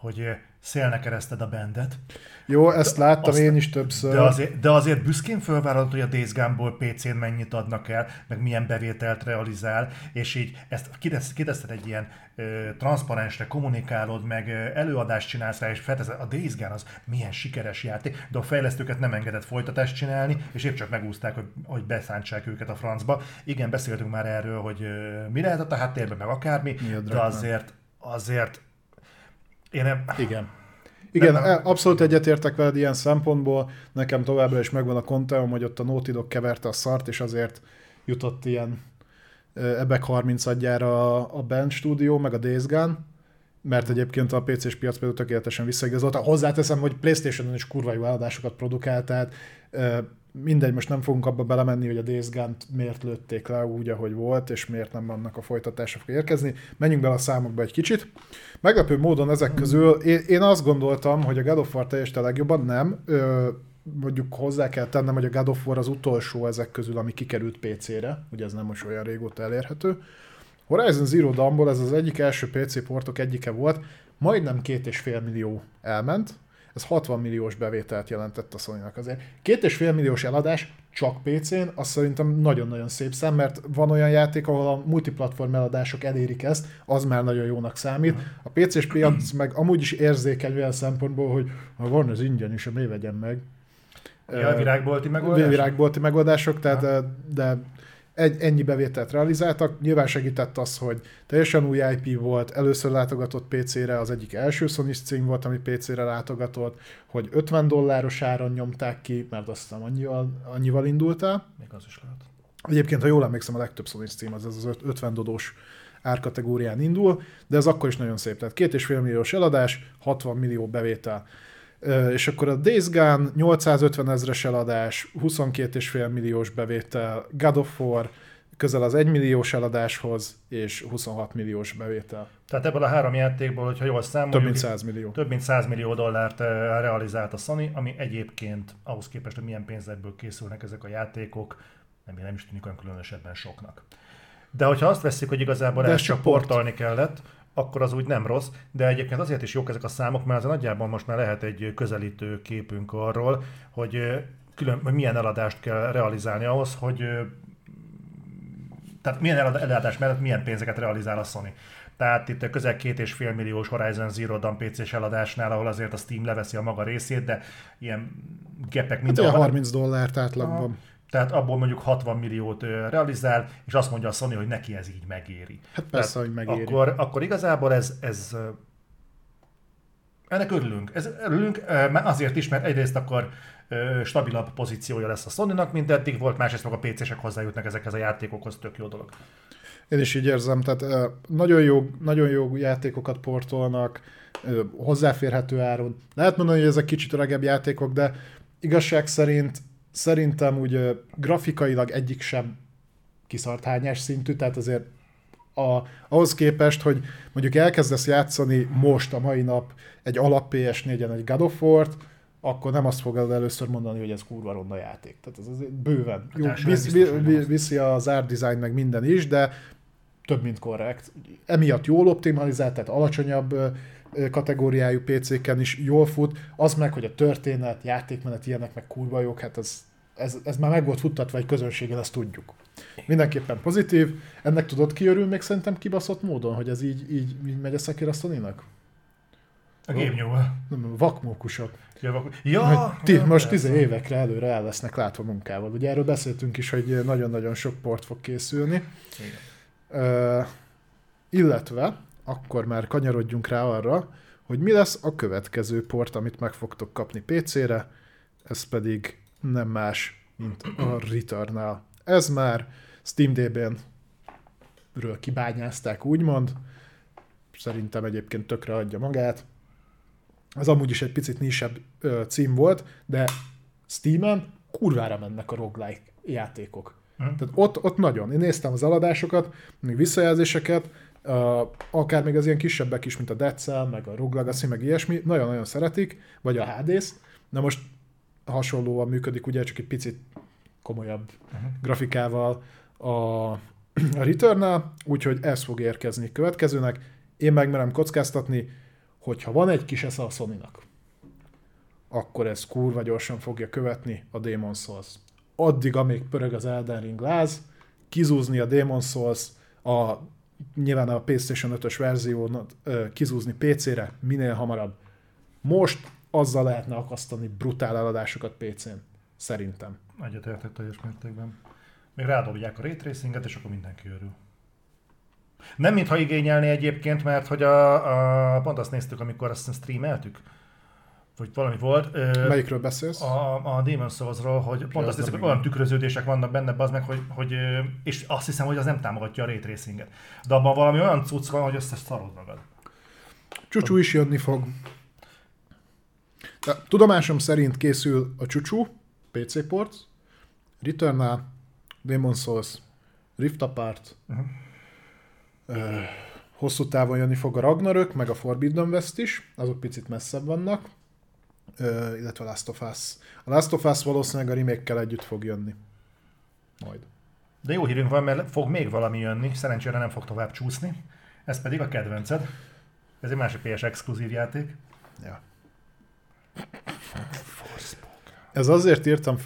Speaker 1: hogy szélnek kereszted a bendet.
Speaker 2: Jó, ezt láttam Azt, én is többször.
Speaker 1: De azért, de azért büszkén fölvállalod, hogy a Days Gone-ból PC-n mennyit adnak el, meg milyen bevételt realizál, és így ezt kiteszed egy ilyen ö, transzparensre, kommunikálod, meg ö, előadást csinálsz rá, és felteszed, a Days Gone az milyen sikeres játék, de a fejlesztőket nem engedett folytatást csinálni, és épp csak megúzták, hogy, hogy beszántsák őket a francba. Igen, beszéltünk már erről, hogy ö, mi lehet a háttérben, meg akármi, de azért, azért én nem...
Speaker 2: Igen. Igen, nem, nem. abszolút egyetértek veled ilyen szempontból. Nekem továbbra is megvan a konteom, hogy ott a Naughty Dog keverte a szart, és azért jutott ilyen ebek 30 adjára a Band Studio, meg a Days Gone, mert egyébként a PC-s piac például tökéletesen visszaigazolt. Hozzáteszem, hogy Playstation-on is kurva jó eladásokat produkált, tehát mindegy, most nem fogunk abba belemenni, hogy a Days Gone-t miért lőtték le úgy, ahogy volt, és miért nem annak a folytatása fog érkezni. Menjünk bele a számokba egy kicsit. Meglepő módon ezek közül én azt gondoltam, hogy a God of War teljesít legjobban, nem. Ö, mondjuk hozzá kell tennem, hogy a God of War az utolsó ezek közül, ami kikerült PC-re, ugye ez nem most olyan régóta elérhető. Horizon Zero Dawnból ez az egyik első PC portok egyike volt, majdnem két és fél millió elment, ez 60 milliós bevételt jelentett a sony azért. Két és fél milliós eladás csak PC-n, az szerintem nagyon-nagyon szép szám, mert van olyan játék, ahol a multiplatform eladások elérik ezt, az már nagyon jónak számít. A PC-s piac [CLEARS THROAT] meg amúgy is érzékeny olyan szempontból, hogy ha van az ingyen is, miért vegyem meg.
Speaker 1: Ja, virágbolti megoldások?
Speaker 2: Virágbolti megoldások, tehát, de, de egy, ennyi bevételt realizáltak. Nyilván segített az, hogy teljesen új IP volt, először látogatott PC-re, az egyik első sony cím volt, ami PC-re látogatott, hogy 50 dolláros áron nyomták ki, mert azt hiszem annyival, annyival indult el.
Speaker 1: Még az is lehet.
Speaker 2: Egyébként, ha jól emlékszem, a legtöbb sony cím az, az 50 dodós árkategórián indul, de ez akkor is nagyon szép. Tehát két és fél milliós eladás, 60 millió bevétel és akkor a Days Gone 850 ezres eladás, 22,5 milliós bevétel, God of War közel az 1 milliós eladáshoz, és 26 milliós bevétel.
Speaker 1: Tehát ebből a három játékból, hogyha jól számoljuk,
Speaker 2: Több mint 100 millió.
Speaker 1: több mint 100 millió dollárt realizált a Sony, ami egyébként ahhoz képest, hogy milyen pénzekből készülnek ezek a játékok, nem, nem is tűnik olyan különösebben soknak. De hogyha azt veszik, hogy igazából
Speaker 2: De
Speaker 1: ezt
Speaker 2: ez
Speaker 1: csak
Speaker 2: csak port.
Speaker 1: portolni kellett, akkor az úgy nem rossz, de egyébként azért is jók ezek a számok, mert az nagyjából most már lehet egy közelítő képünk arról, hogy külön, milyen eladást kell realizálni ahhoz, hogy eh, tehát milyen elad- eladás mellett milyen pénzeket realizál a Sony. Tehát itt közel két és fél milliós Horizon Zero Dawn PC-s eladásnál, ahol azért a Steam leveszi a maga részét, de ilyen gepek
Speaker 2: Hát
Speaker 1: minden
Speaker 2: ilyen 30 dollárt átlagban.
Speaker 1: Tehát abból mondjuk 60 milliót realizál, és azt mondja a Sony, hogy neki ez így megéri.
Speaker 2: Hát persze,
Speaker 1: Tehát
Speaker 2: hogy megéri.
Speaker 1: Akkor, akkor igazából ez, ez ennek örülünk. Ez, örülünk azért is, mert egyrészt akkor stabilabb pozíciója lesz a Sony-nak, mint eddig volt, másrészt meg a PC-sek hozzájutnak ezekhez a játékokhoz, tök jó dolog.
Speaker 2: Én is így érzem, tehát nagyon jó, nagyon jó játékokat portolnak, hozzáférhető áron. Lehet mondani, hogy ezek kicsit öregebb játékok, de igazság szerint szerintem úgy grafikailag egyik sem kiszart hányás szintű, tehát azért a, ahhoz képest, hogy mondjuk elkezdesz játszani most, a mai nap egy alap PS4-en egy God of War-t, akkor nem azt fogod először mondani, hogy ez kurva ronda játék. Tehát ez azért bőven. Jó,
Speaker 1: első
Speaker 2: visz,
Speaker 1: biztos, hogy nem
Speaker 2: vi-
Speaker 1: az.
Speaker 2: viszi az art design meg minden is, de több mint korrekt. Emiatt jól optimalizált, tehát alacsonyabb kategóriájú PC-ken is jól fut. Az meg, hogy a történet, játékmenet ilyenek meg kurva jók, hát ez, ez, ez már meg volt futtatva egy közönségen, ezt tudjuk. Mindenképpen pozitív. Ennek tudod ki örül még szerintem kibaszott módon, hogy ez így, így, így megy a Sekiro Sony-nak?
Speaker 1: A.
Speaker 2: Nem, vakmókusok.
Speaker 1: Ja,
Speaker 2: Hogy ti,
Speaker 1: ja,
Speaker 2: most
Speaker 1: persze.
Speaker 2: 10 évekre előre el lesznek látva munkával. Ugye erről beszéltünk is, hogy nagyon-nagyon sok port fog készülni.
Speaker 1: Igen.
Speaker 2: Ö, illetve akkor már kanyarodjunk rá arra, hogy mi lesz a következő port, amit meg fogtok kapni PC-re, ez pedig nem más, mint a Returnal. Ez már SteamDB-n ről kibányázták, úgymond. Szerintem egyébként tökre adja magát. Ez amúgy is egy picit nisebb ö, cím volt, de Steam-en kurvára mennek a roguelike játékok.
Speaker 1: Hm.
Speaker 2: Tehát ott, ott nagyon. Én néztem az eladásokat, még visszajelzéseket, akár még az ilyen kisebbek is, mint a Dead Cell, meg a Rogue Legacy, meg ilyesmi, nagyon-nagyon szeretik, vagy a Hades. Na most hasonlóan működik, ugye csak egy picit komolyabb
Speaker 1: Uh-huh.
Speaker 2: grafikával a, a Returnal, úgyhogy ez fog érkezni következőnek. Én megmerem kockáztatni, hogyha van egy kis esze a sony akkor ez kurva gyorsan fogja követni a Demon Souls. Addig, amíg pörög az Elden Ring láz, kizúzni a Demon Souls, a, nyilván a PlayStation 5-ös verziót kizúzni PC-re minél hamarabb. Most azzal lehetne akasztani brutál eladásokat PC-n. Szerintem.
Speaker 1: Egyetértek teljes mértékben. Még rádobják a raytracinget, és akkor mindenki örül. Nem mintha igényelni egyébként, mert hogy a, a, pont azt néztük, amikor azt streameltük, vagy valami volt. Ö,
Speaker 2: Melyikről beszélsz?
Speaker 1: a, a Demon Souls-ról, hogy pont
Speaker 2: az
Speaker 1: azt
Speaker 2: nem
Speaker 1: hogy olyan tükröződések vannak benne, az meg, hogy, hogy, és azt hiszem, hogy az nem támogatja a raytracinget. De abban valami olyan cucc van, hogy összes szarod magad.
Speaker 2: Csúcsú is jönni fog. De tudomásom szerint készül a Csúcsú, PC port, Returnal, Demon Souls, Rift Apart,
Speaker 1: Uh-huh.
Speaker 2: ö, hosszú távon jönni fog a Ragnarök, meg a Forbidden West is, azok picit messzebb vannak, illetve a Last of Us. A Last of Us valószínűleg a remake együtt fog jönni. Majd.
Speaker 1: De jó hírünk van, mert fog még valami jönni, szerencsére nem fog tovább csúszni. Ez pedig a kedvenced. Ez egy másik PS exkluzív játék.
Speaker 2: Ja. Ez azért írtam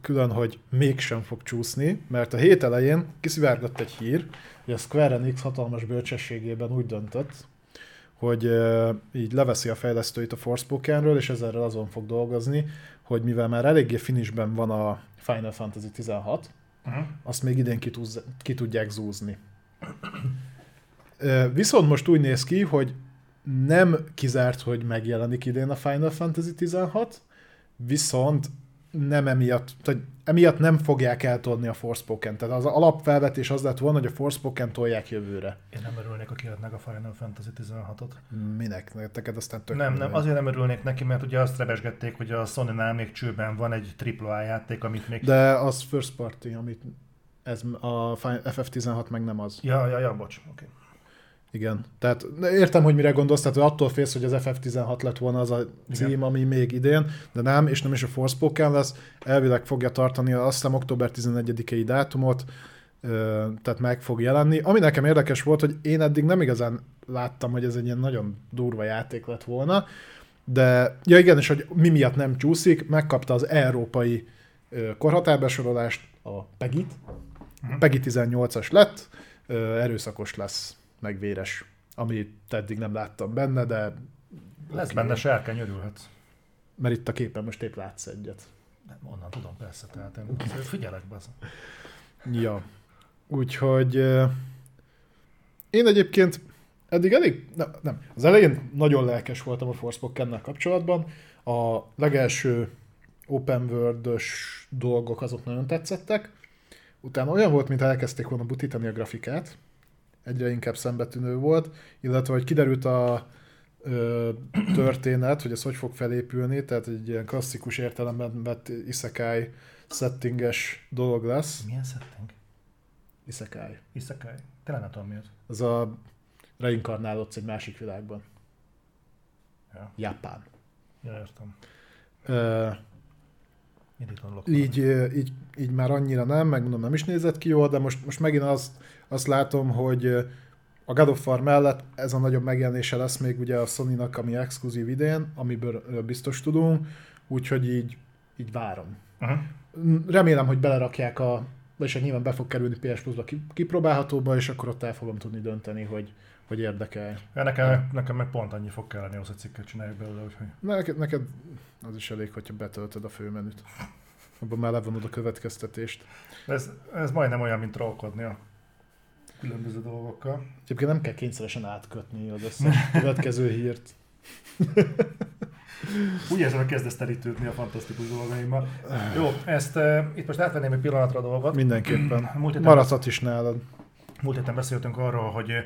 Speaker 2: külön, hogy mégsem fog csúszni, mert a hét elején kiszivárgott egy hír, hogy a Square Enix hatalmas bölcsességében úgy döntött, hogy uh, így leveszi a fejlesztőit a Forspokenről, és ezzel azon fog dolgozni, hogy mivel már eléggé finishben van a Final Fantasy 16,
Speaker 1: Uh-huh.
Speaker 2: azt még idén ki, tudz, ki tudják zúzni. Viszont most úgy néz ki, hogy nem kizárt, hogy megjelenik idén a Final Fantasy 16, viszont nem emiatt, tehát emiatt nem fogják eltolni a Forspoken. Tehát az alapfelvetés az lett volna, hogy a Forspoken tolják jövőre.
Speaker 1: Én nem örülnék, ha kiadnak a Final Fantasy 16-ot.
Speaker 2: Minek? Neked aztán tök
Speaker 1: Nem, nem, azért nem örülnék neki, mert ugye azt rebesgették, hogy a Sony-nál még csőben van egy AAA játék, amit még...
Speaker 2: De az first party, amit Ez a Fi- FF16 meg nem az.
Speaker 1: Ja, ja, ja, bocs. Okay.
Speaker 2: Igen. Tehát értem, hogy mire gondolsz, tehát attól félsz, hogy az FF16 lett volna az a cím,
Speaker 1: Igen.
Speaker 2: ami még idén, de nem, és nem is a Forspoken lesz. Elvileg fogja tartani azt hiszem október 11-i dátumot, tehát meg fog jelenni. Ami nekem érdekes volt, hogy én eddig nem igazán láttam, hogy ez egy ilyen nagyon durva játék lett volna, de ja igen, és hogy mi miatt nem csúszik, megkapta az európai korhatárbesorolást, a PEGI-t,
Speaker 1: Mhm.
Speaker 2: PEGI 18-as lett, erőszakos lesz, meg véres, amit eddig nem láttam benne, de
Speaker 1: Lesz benne sárkány, örülhetsz.
Speaker 2: mert itt a képen most épp látsz egyet.
Speaker 1: Nem, onnan tudom, persze, tehát én figyelek be.
Speaker 2: Ja. Úgyhogy én egyébként eddig elég, nem, nem, az elején nagyon lelkes voltam a Forspoken-nel kapcsolatban. A legelső open world dolgok azok nagyon tetszettek. Utána olyan volt, mintha elkezdték volna butítani a grafikát. Egyre inkább szembetűnő volt, illetve hogy kiderült a ö, történet, hogy ez hogy fog felépülni, tehát egy ilyen klasszikus értelemben vett isekai settinges dolog lesz.
Speaker 1: Milyen setting?
Speaker 2: Isekai.
Speaker 1: Isekai? Tényleg nem tudom mi az.
Speaker 2: Az a reinkarnálódsz egy másik világban.
Speaker 1: Ja.
Speaker 2: Japán.
Speaker 1: Ja, értem.
Speaker 2: Ö. így, így, így már annyira nem, meg mondom, nem is nézett ki jól, de most, most megint azt, azt látom, hogy a God of War mellett ez a nagyobb megjelenése lesz még ugye a Sony-nak, ami exkluzív idén, amiből biztos tudunk, úgyhogy így, így várom.
Speaker 1: Uh-huh.
Speaker 2: Remélem, hogy belerakják a, hát nyilván be fog kerülni PS Plus-ba ki- kipróbálhatóba, és akkor ott el fogom tudni dönteni, hogy, hogy érdekel.
Speaker 1: Ja, nekem, nekem meg pont annyi fog kelleni ahhoz, hogy cikket csináljuk belőle, úgyhogy...
Speaker 2: Neked, neked az is elég, hogyha betöltöd a főmenüt. Abban már levonod a következtetést.
Speaker 1: Ez, ez majdnem olyan, mint trollkodni a különböző dolgokkal.
Speaker 2: Egyébként nem kell kényszeresen átkötni az összes [LAUGHS] következő hírt.
Speaker 1: Úgy érzem, hogy kezdesz terítődni a fantasztikus dolgaimmal. Jó, ezt uh, itt most átvenném egy pillanatra a dolgot.
Speaker 2: Mindenképpen. Maradhat is nálad.
Speaker 1: múlt héten beszéltünk arról, hogy ö,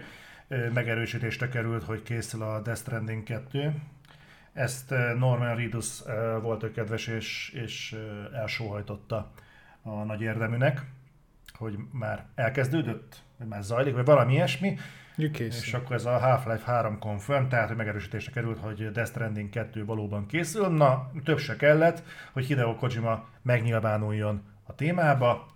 Speaker 1: megerősítésre került, hogy készül a Death Stranding 2. Ezt Norman Reedus volt ő kedves, és, és elsóhajtotta a nagy érdeműnek, hogy már elkezdődött, vagy már zajlik, vagy valami ilyesmi. És akkor ez a Half-Life 3 confirm, tehát hogy megerősítésre került, hogy Death Stranding 2 valóban készül. Na, több se kellett, hogy Hideo Kojima megnyilvánuljon a témába,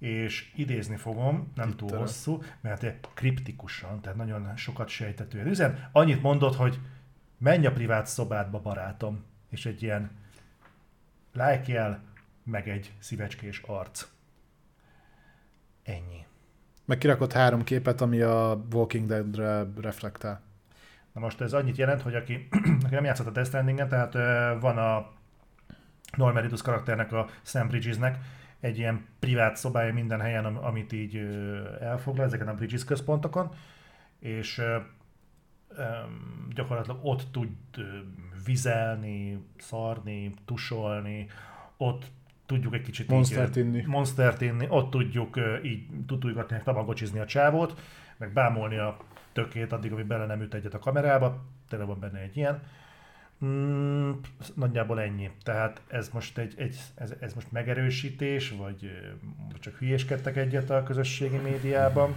Speaker 1: és idézni fogom, nem túl
Speaker 2: Twitteren.
Speaker 1: hosszú, mert kriptikusan, tehát nagyon sokat sejtetően üzen. Annyit mondott, hogy menj a privát szobádba, barátom, és egy ilyen like jel, meg egy szívecskés arc. Ennyi.
Speaker 2: Meg kirakott három képet, ami a Walking Dead-re reflektál.
Speaker 1: Na most ez annyit jelent, hogy aki, [CLEARS THROAT] aki nem játszott a Death Stranding-en, tehát van a Norman Reedus karakternek, a Sam Bridgesnek egy ilyen privát szobája minden helyen, am- amit így elfoglal, ezeken a Bridges központokon, és gyakorlatilag ott tud vizelni, szarni, tusolni, ott tudjuk egy kicsit
Speaker 2: Monstert
Speaker 1: így,
Speaker 2: inni.
Speaker 1: monstert inni, ott tudjuk így tutulgatni, meg tabagocsizni a csávót, meg bámolni a tökét addig, amíg bele nem üt egyet a kamerába, tényleg van benne egy ilyen. Mm, nagyjából ennyi. Tehát ez most egy, egy ez, ez most megerősítés, vagy csak hülyéskedtek egyet a közösségi médiában.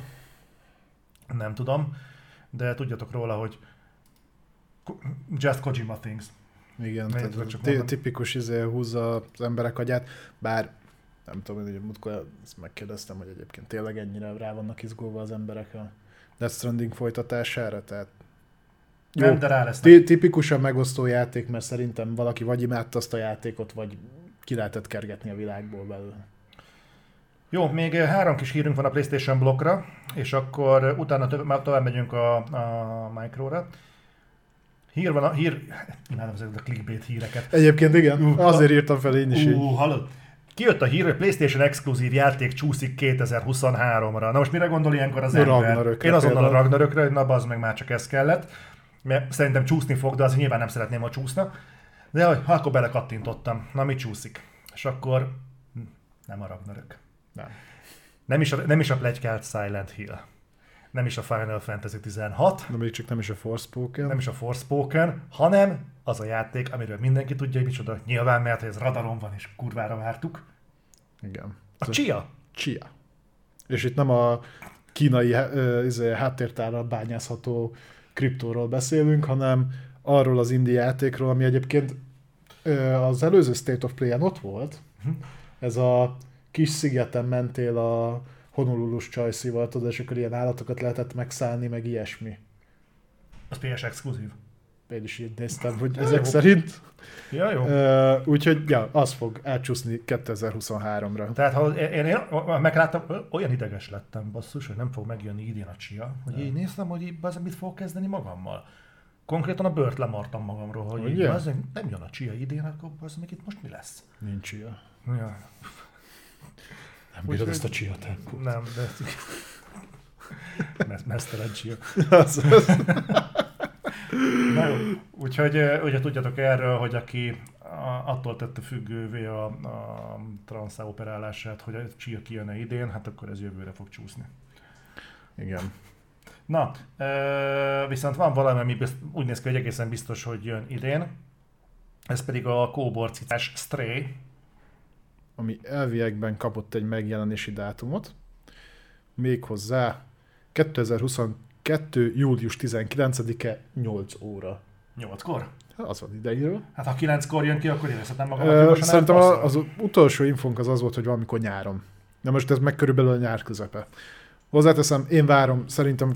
Speaker 1: Nem tudom. De tudjatok róla, hogy just Kojima things.
Speaker 2: Igen, tehát
Speaker 1: csak mondani?
Speaker 2: tipikus izé húzza az emberek agyát, bár nem tudom, hogy múltkor ezt megkérdeztem, hogy egyébként tényleg ennyire rá vannak izgulva az emberek a Death Stranding folytatására, tehát
Speaker 1: Nem,
Speaker 2: Jó.
Speaker 1: de rá
Speaker 2: ti- tipikusan megosztó játék, mert szerintem valaki vagy imádta azt a játékot, vagy ki lehetett kergetni a világból belőle.
Speaker 1: Jó, még eh, három kis hírünk van a PlayStation blokkra, és akkor eh, utána több, már tovább megyünk a, a Micro-ra. Hír van a hír... [LAUGHS] Imádom ezeket a clickbait híreket.
Speaker 2: Egyébként igen,
Speaker 1: Ú,
Speaker 2: azért írtam fel én is így.
Speaker 1: Ú, hallod? Kijött a hír, hogy PlayStation exkluzív játék csúszik 2023-ra. Na most mire gondol ilyenkor az
Speaker 2: A
Speaker 1: ember?
Speaker 2: Ragnarökre
Speaker 1: Én azonnal a
Speaker 2: például.
Speaker 1: Ragnarökre, hogy na bazd meg már csak ez kellett. Mert szerintem csúszni fog, de azért nyilván nem szeretném, ha csúszna. De hogy, akkor belekattintottam. Na mi csúszik? És akkor nem a Ragnarök.
Speaker 2: Nem.
Speaker 1: Nem is a, nem is a plegykált Silent Hill. Nem is a Final Fantasy 16,
Speaker 2: De még csak nem is a Forspoken.
Speaker 1: nem is a Forspoken, hanem az a játék, amiről mindenki tudja, hogy micsoda. Nyilván, mert ez radaron van, és kurvára vártuk.
Speaker 2: Igen.
Speaker 1: A Chia.
Speaker 2: Chia. És itt nem a kínai uh, izé, háttértára bányászható kriptóról beszélünk, hanem arról az indie játékról, ami egyébként az előző State of Play-en ott volt.
Speaker 1: Hm.
Speaker 2: Ez a kis szigeten mentél a Honolulu-s csajszival, tudod, és akkor ilyen állatokat lehetett megszállni, meg ilyesmi.
Speaker 1: Az PS exkluzív.
Speaker 2: Én is így néztem, hogy ezek szerint.
Speaker 1: Ja, jó.
Speaker 2: Uh, úgyhogy, ja, az fog elcsúszni 2023-ra.
Speaker 1: Tehát ha én, én megláttam, olyan ideges lettem, basszus, hogy nem fog megjönni idén a csia, hogy így néztem, hogy így az, mit fogok kezdeni magammal. Konkrétan a bört lemartam magamról, hogy így,
Speaker 2: Ugye?
Speaker 1: az, nem jön a csia idén, akkor az még itt most mi lesz?
Speaker 2: Nincs ilyen.
Speaker 1: Ja,
Speaker 2: Nem
Speaker 1: bírod ezt a
Speaker 2: csia tempót.
Speaker 1: nem, de... [LAUGHS] Mesz- Mesztelen csia.
Speaker 2: Az, az.
Speaker 1: Na jó, úgyhogy ugye tudjatok erről, hogy aki attól tette függővé a, a transzá operálását, hogy a Chia kijön idén, hát akkor ez jövőre fog csúszni.
Speaker 2: Igen.
Speaker 1: Na, viszont van valami, ami úgy néz ki, hogy egészen biztos, hogy jön idén. Ez pedig a kóborcitás Stray.
Speaker 2: Ami elviekben kapott egy megjelenési dátumot, méghozzá 2022. július 19-e 8 óra.
Speaker 1: 8-kor.
Speaker 2: Hát az van idejéről.
Speaker 1: Hát ha 9-kor jön ki, akkor érezhetem magam.
Speaker 2: Ö, Szerintem a- az utolsó infónk az az volt, hogy valamikor nyáron. De most ez meg körülbelül a nyár közepe. Hozzáteszem, én várom, szerintem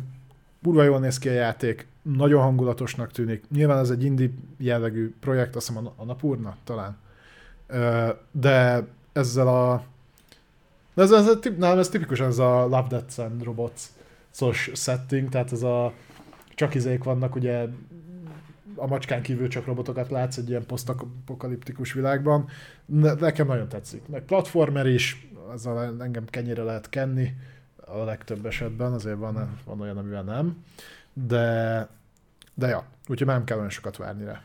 Speaker 2: kurva jól néz ki a játék, nagyon hangulatosnak tűnik. Nyilván ez egy indie jellegű projekt, azt hiszem a, Napurna talán. De ezzel a... De ez, ez, tip, nem, ez tipikusan ez a Love, Death and Robots szos setting, tehát ez a csak izék vannak, ugye a macskán kívül csak robotokat látsz egy ilyen posztapokaliptikus világban. Ne, nekem nagyon tetszik. Meg platformer is, azzal engem kenyére lehet kenni a legtöbb esetben, azért van, van olyan, amivel nem. De, de ja, úgyhogy nem kell olyan sokat várni rá.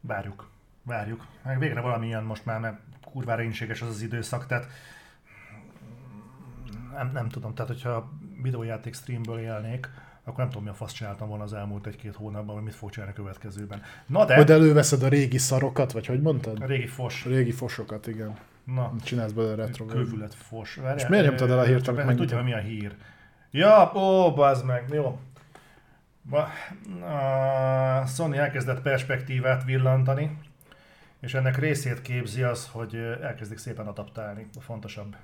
Speaker 1: Várjuk, várjuk. Meg végre valami ilyen most már, mert kurvára inséges az az időszak, tehát nem, nem tudom, tehát hogyha videójáték streamből élnék, akkor nem tudom, mi a fasz csináltam volna az elmúlt egy-két hónapban, vagy mit fog csinálni a következőben. Na de,
Speaker 2: Hogy előveszed a régi szarokat, vagy hogy mondtad?
Speaker 1: a régi fos,
Speaker 2: A régi fosokat, igen.
Speaker 1: na,
Speaker 2: Csinálsz belőle retro.
Speaker 1: kövület fos. Várjál,
Speaker 2: És miért nyomtad el a hírt, amit megnyitott?
Speaker 1: Tudja, mi a hír. Ja, ó, bazd meg, jó. A Sony elkezdett perspektívát villantani, és ennek részét képzi az, hogy elkezdik szépen adaptálni a fontosabb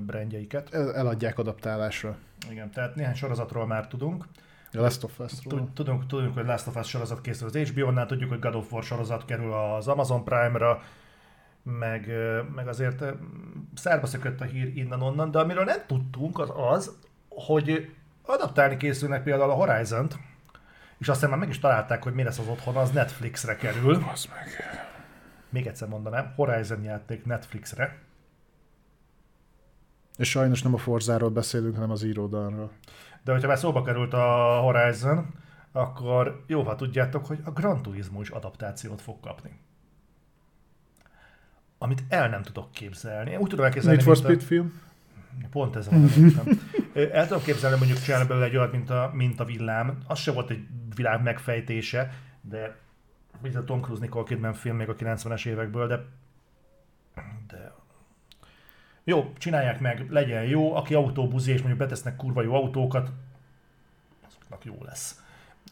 Speaker 1: brandjeiket.
Speaker 2: El- Eladják adaptálásra.
Speaker 1: Igen, tehát néhány sorozatról már tudunk.
Speaker 2: A Last of.
Speaker 1: Tud- Tudunk, tudunk, hogy Last of Us sorozat készül az HBO-nál, tudjuk, hogy God of War sorozat kerül az Amazon Prime-ra, meg, meg azért szárba szökött a hír innen-onnan, de amiről nem tudtunk az az, hogy adaptálni készülnek például a Horizon-t, és aztán már meg is találták, hogy mi lesz az otthon, az Netflixre kerül.
Speaker 2: Az meg.
Speaker 1: Még egyszer mondanám, Horizon játék Netflixre.
Speaker 2: És sajnos nem a Forzáról beszélünk, hanem az íródalról.
Speaker 1: De hogyha már szóba került a Horizon, akkor jó, ha tudjátok, hogy a Gran Turismo is adaptációt fog kapni. Amit el nem tudok képzelni. Én úgy tudom elképzelni,
Speaker 2: Need for
Speaker 1: mint a-
Speaker 2: Speed film?
Speaker 1: Pont ez van. El tudom képzelni, mondjuk csinálni belőle egy olyat, mint a, mint a villám. Az se volt egy világ megfejtése, de ugye a Tom Cruise Nicole Kidman film még a 90-es évekből, de, de jó, csinálják meg, legyen jó, aki autóbuzi és mondjuk betesznek kurva jó autókat, azoknak jó lesz.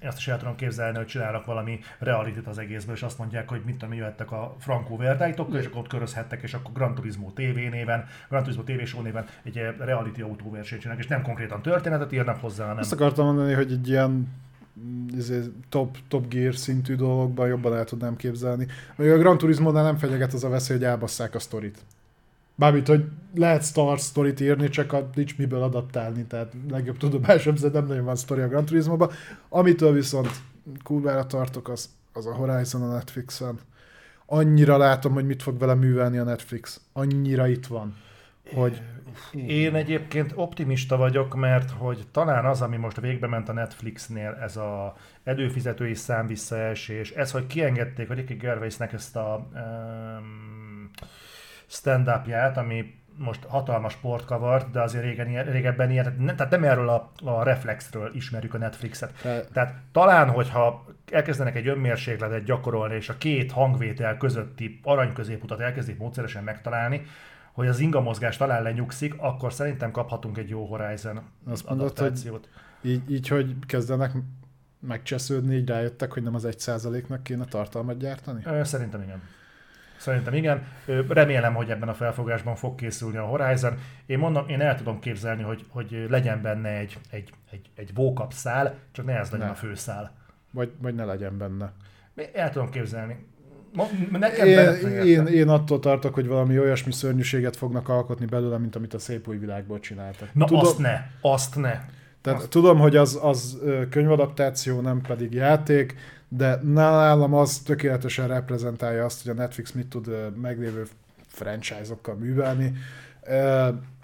Speaker 1: Én azt is el tudom képzelni, hogy csinálnak valami realitit az egészből, és azt mondják, hogy mit tudom, jöhettek a Franco Verdáitokkal, és akkor ott körözhettek, és akkor Gran Turismo TV néven, Gran Turismo TV show néven egy eh, reality autóversenyt csinálnak, és nem konkrétan történetet írnak hozzá, hanem
Speaker 2: Azt akartam mondani, hogy egy ilyen top, top gear szintű dolgokban jobban el tudnám képzelni. Még a Gran Turismo-nál nem fenyeget az a veszély, hogy elbasszák a sztorit. Bármit, hogy lehet Star sztorit írni, csak a, nincs miből adaptálni, tehát legjobb tudomásom szerint nem nagyon van sztori a Gran Turismo-ban. Amitől viszont kurvára tartok, az, az a Horizon a Netflixen. Annyira látom, hogy mit fog vele művelni a Netflix. Annyira itt van, hogy
Speaker 1: Én egyébként optimista vagyok, mert hogy talán az, ami most végbe ment a Netflixnél, ez a előfizetői szám visszaesés, ez, hogy kiengedték a Ricky Gervaisnek ezt a um, stand-upját, ami most hatalmas port kavart, de azért régen, régebben ilyen, tehát nem, tehát nem erről a, a reflexről ismerjük a Netflixet.
Speaker 2: Te-
Speaker 1: Tehát talán, hogyha elkezdenek egy önmérsékletet gyakorolni, és a két hangvétel közötti arany középutat elkezdik módszeresen megtalálni, hogy az inga mozgás talán lenyugszik, akkor szerintem kaphatunk egy jó Horizon
Speaker 2: Azt mondod, hogy így, így, hogy kezdenek megcsesződni, így rájöttek, hogy nem az egy százaléknak kéne tartalmat gyártani?
Speaker 1: Szerintem igen. Szerintem igen. Remélem, hogy ebben a felfogásban fog készülni a Horizon. Én mondom, én el tudom képzelni, hogy, hogy legyen benne egy, egy, egy, egy vókap szál, csak ne ez legyen ne. a főszál.
Speaker 2: Vagy, vagy ne legyen benne.
Speaker 1: El tudom képzelni. Nekem
Speaker 2: én, én, én attól tartok, hogy valami olyasmi szörnyűséget fognak alkotni belőle, mint amit a szép új világból csináltak.
Speaker 1: Na tudom, azt ne, azt ne.
Speaker 2: Tehát azt... tudom, hogy az, az könyvadaptáció, nem pedig játék, de nálam az tökéletesen reprezentálja azt, hogy a Netflix mit tud meglévő franchise-okkal művelni,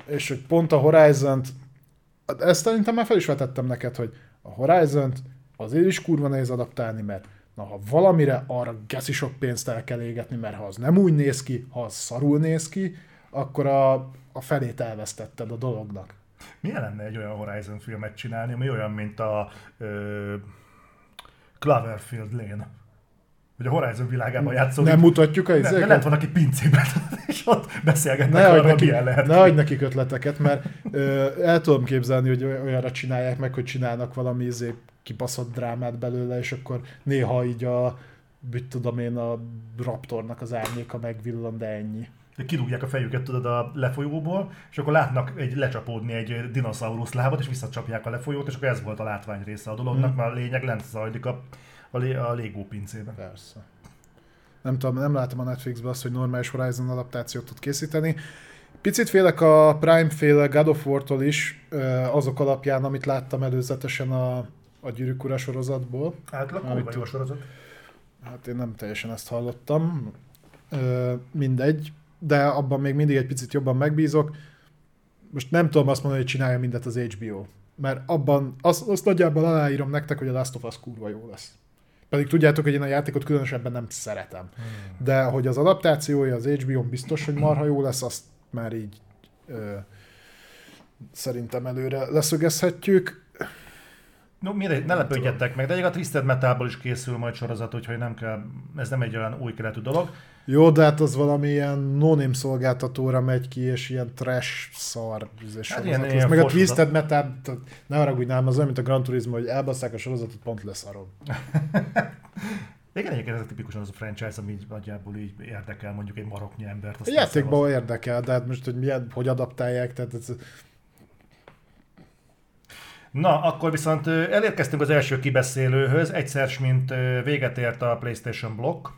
Speaker 2: és hogy pont a Horizon-t, ezt szerintem már fel is vetettem neked, hogy a Horizon-t azért is kurva nehéz adaptálni, mert na, ha valamire arra geszi sok pénzt el kell égetni, mert ha az nem úgy néz ki, ha az szarul néz ki, akkor a, a felét elvesztetted a dolognak.
Speaker 1: Milyen lenne egy olyan Horizon filmet csinálni, ami olyan, mint a ö, Cloverfield Lane. Hogy a Horizon világában játszódik.
Speaker 2: Nem mutatjuk a
Speaker 1: izéket? Ne, lehet van, aki pincében, [LAUGHS] és ott beszélgetnek
Speaker 2: ne arról, neki, milyen lehet. Ne adj nekik ötleteket, mert ö, el tudom képzelni, hogy olyanra csinálják meg, hogy csinálnak valami izé kibaszott drámát belőle, és akkor néha így a, mit tudom én, a Raptornak az árnyéka megvillan, de ennyi
Speaker 1: kirúgják a fejüket tudod a lefolyóból, és akkor látnak egy lecsapódni egy dinoszaurusz lábat, és visszacsapják a lefolyót, és akkor ez volt a látvány része a dolognak, hmm. mert a lényeg lent zajlik a, a, lé, a légó pincében.
Speaker 2: Persze. Nem tudom, nem látom a Netflixben azt, hogy normális Horizon adaptációt tud készíteni. Picit félek a Prime-féle God of War-tól is, azok alapján, amit láttam előzetesen a, a Gyűrűk Ura sorozatból.
Speaker 1: Átlag jó sorozat?
Speaker 2: Hát én nem teljesen ezt hallottam. mindegy de abban még mindig egy picit jobban megbízok. Most nem tudom azt mondani, hogy csinálja mindet az HBO. Mert abban, azt, azt nagyjából aláírom nektek, hogy a Last of Us kurva jó lesz. Pedig tudjátok, hogy én a játékot különösebben nem szeretem. Hmm. De hogy az adaptációja az HBO-n biztos, hogy marha jó lesz, azt már így ö, szerintem előre leszögezhetjük.
Speaker 1: No, mire, ne lepődjetek meg, de egy a Twisted Metalból is készül majd sorozat, úgyhogy nem kell, ez nem egy olyan új keletű dolog.
Speaker 2: Jó, de hát az valami ilyen no szolgáltatóra megy ki, és ilyen trash szar. Hát ilyen, ilyen meg a Twisted Metal, ne haragudj az olyan, mint a Gran Turismo, hogy elbasszák a sorozatot, pont leszarom. [LAUGHS]
Speaker 1: Igen, egyébként ez a tipikusan az a franchise, ami így nagyjából így érdekel mondjuk egy maroknyi embert.
Speaker 2: A játékban érdekel, de hát most, hogy milyen, hogy adaptálják, tehát ez,
Speaker 1: Na, akkor viszont elérkeztünk az első kibeszélőhöz, egyszer, mint véget ért a PlayStation blokk,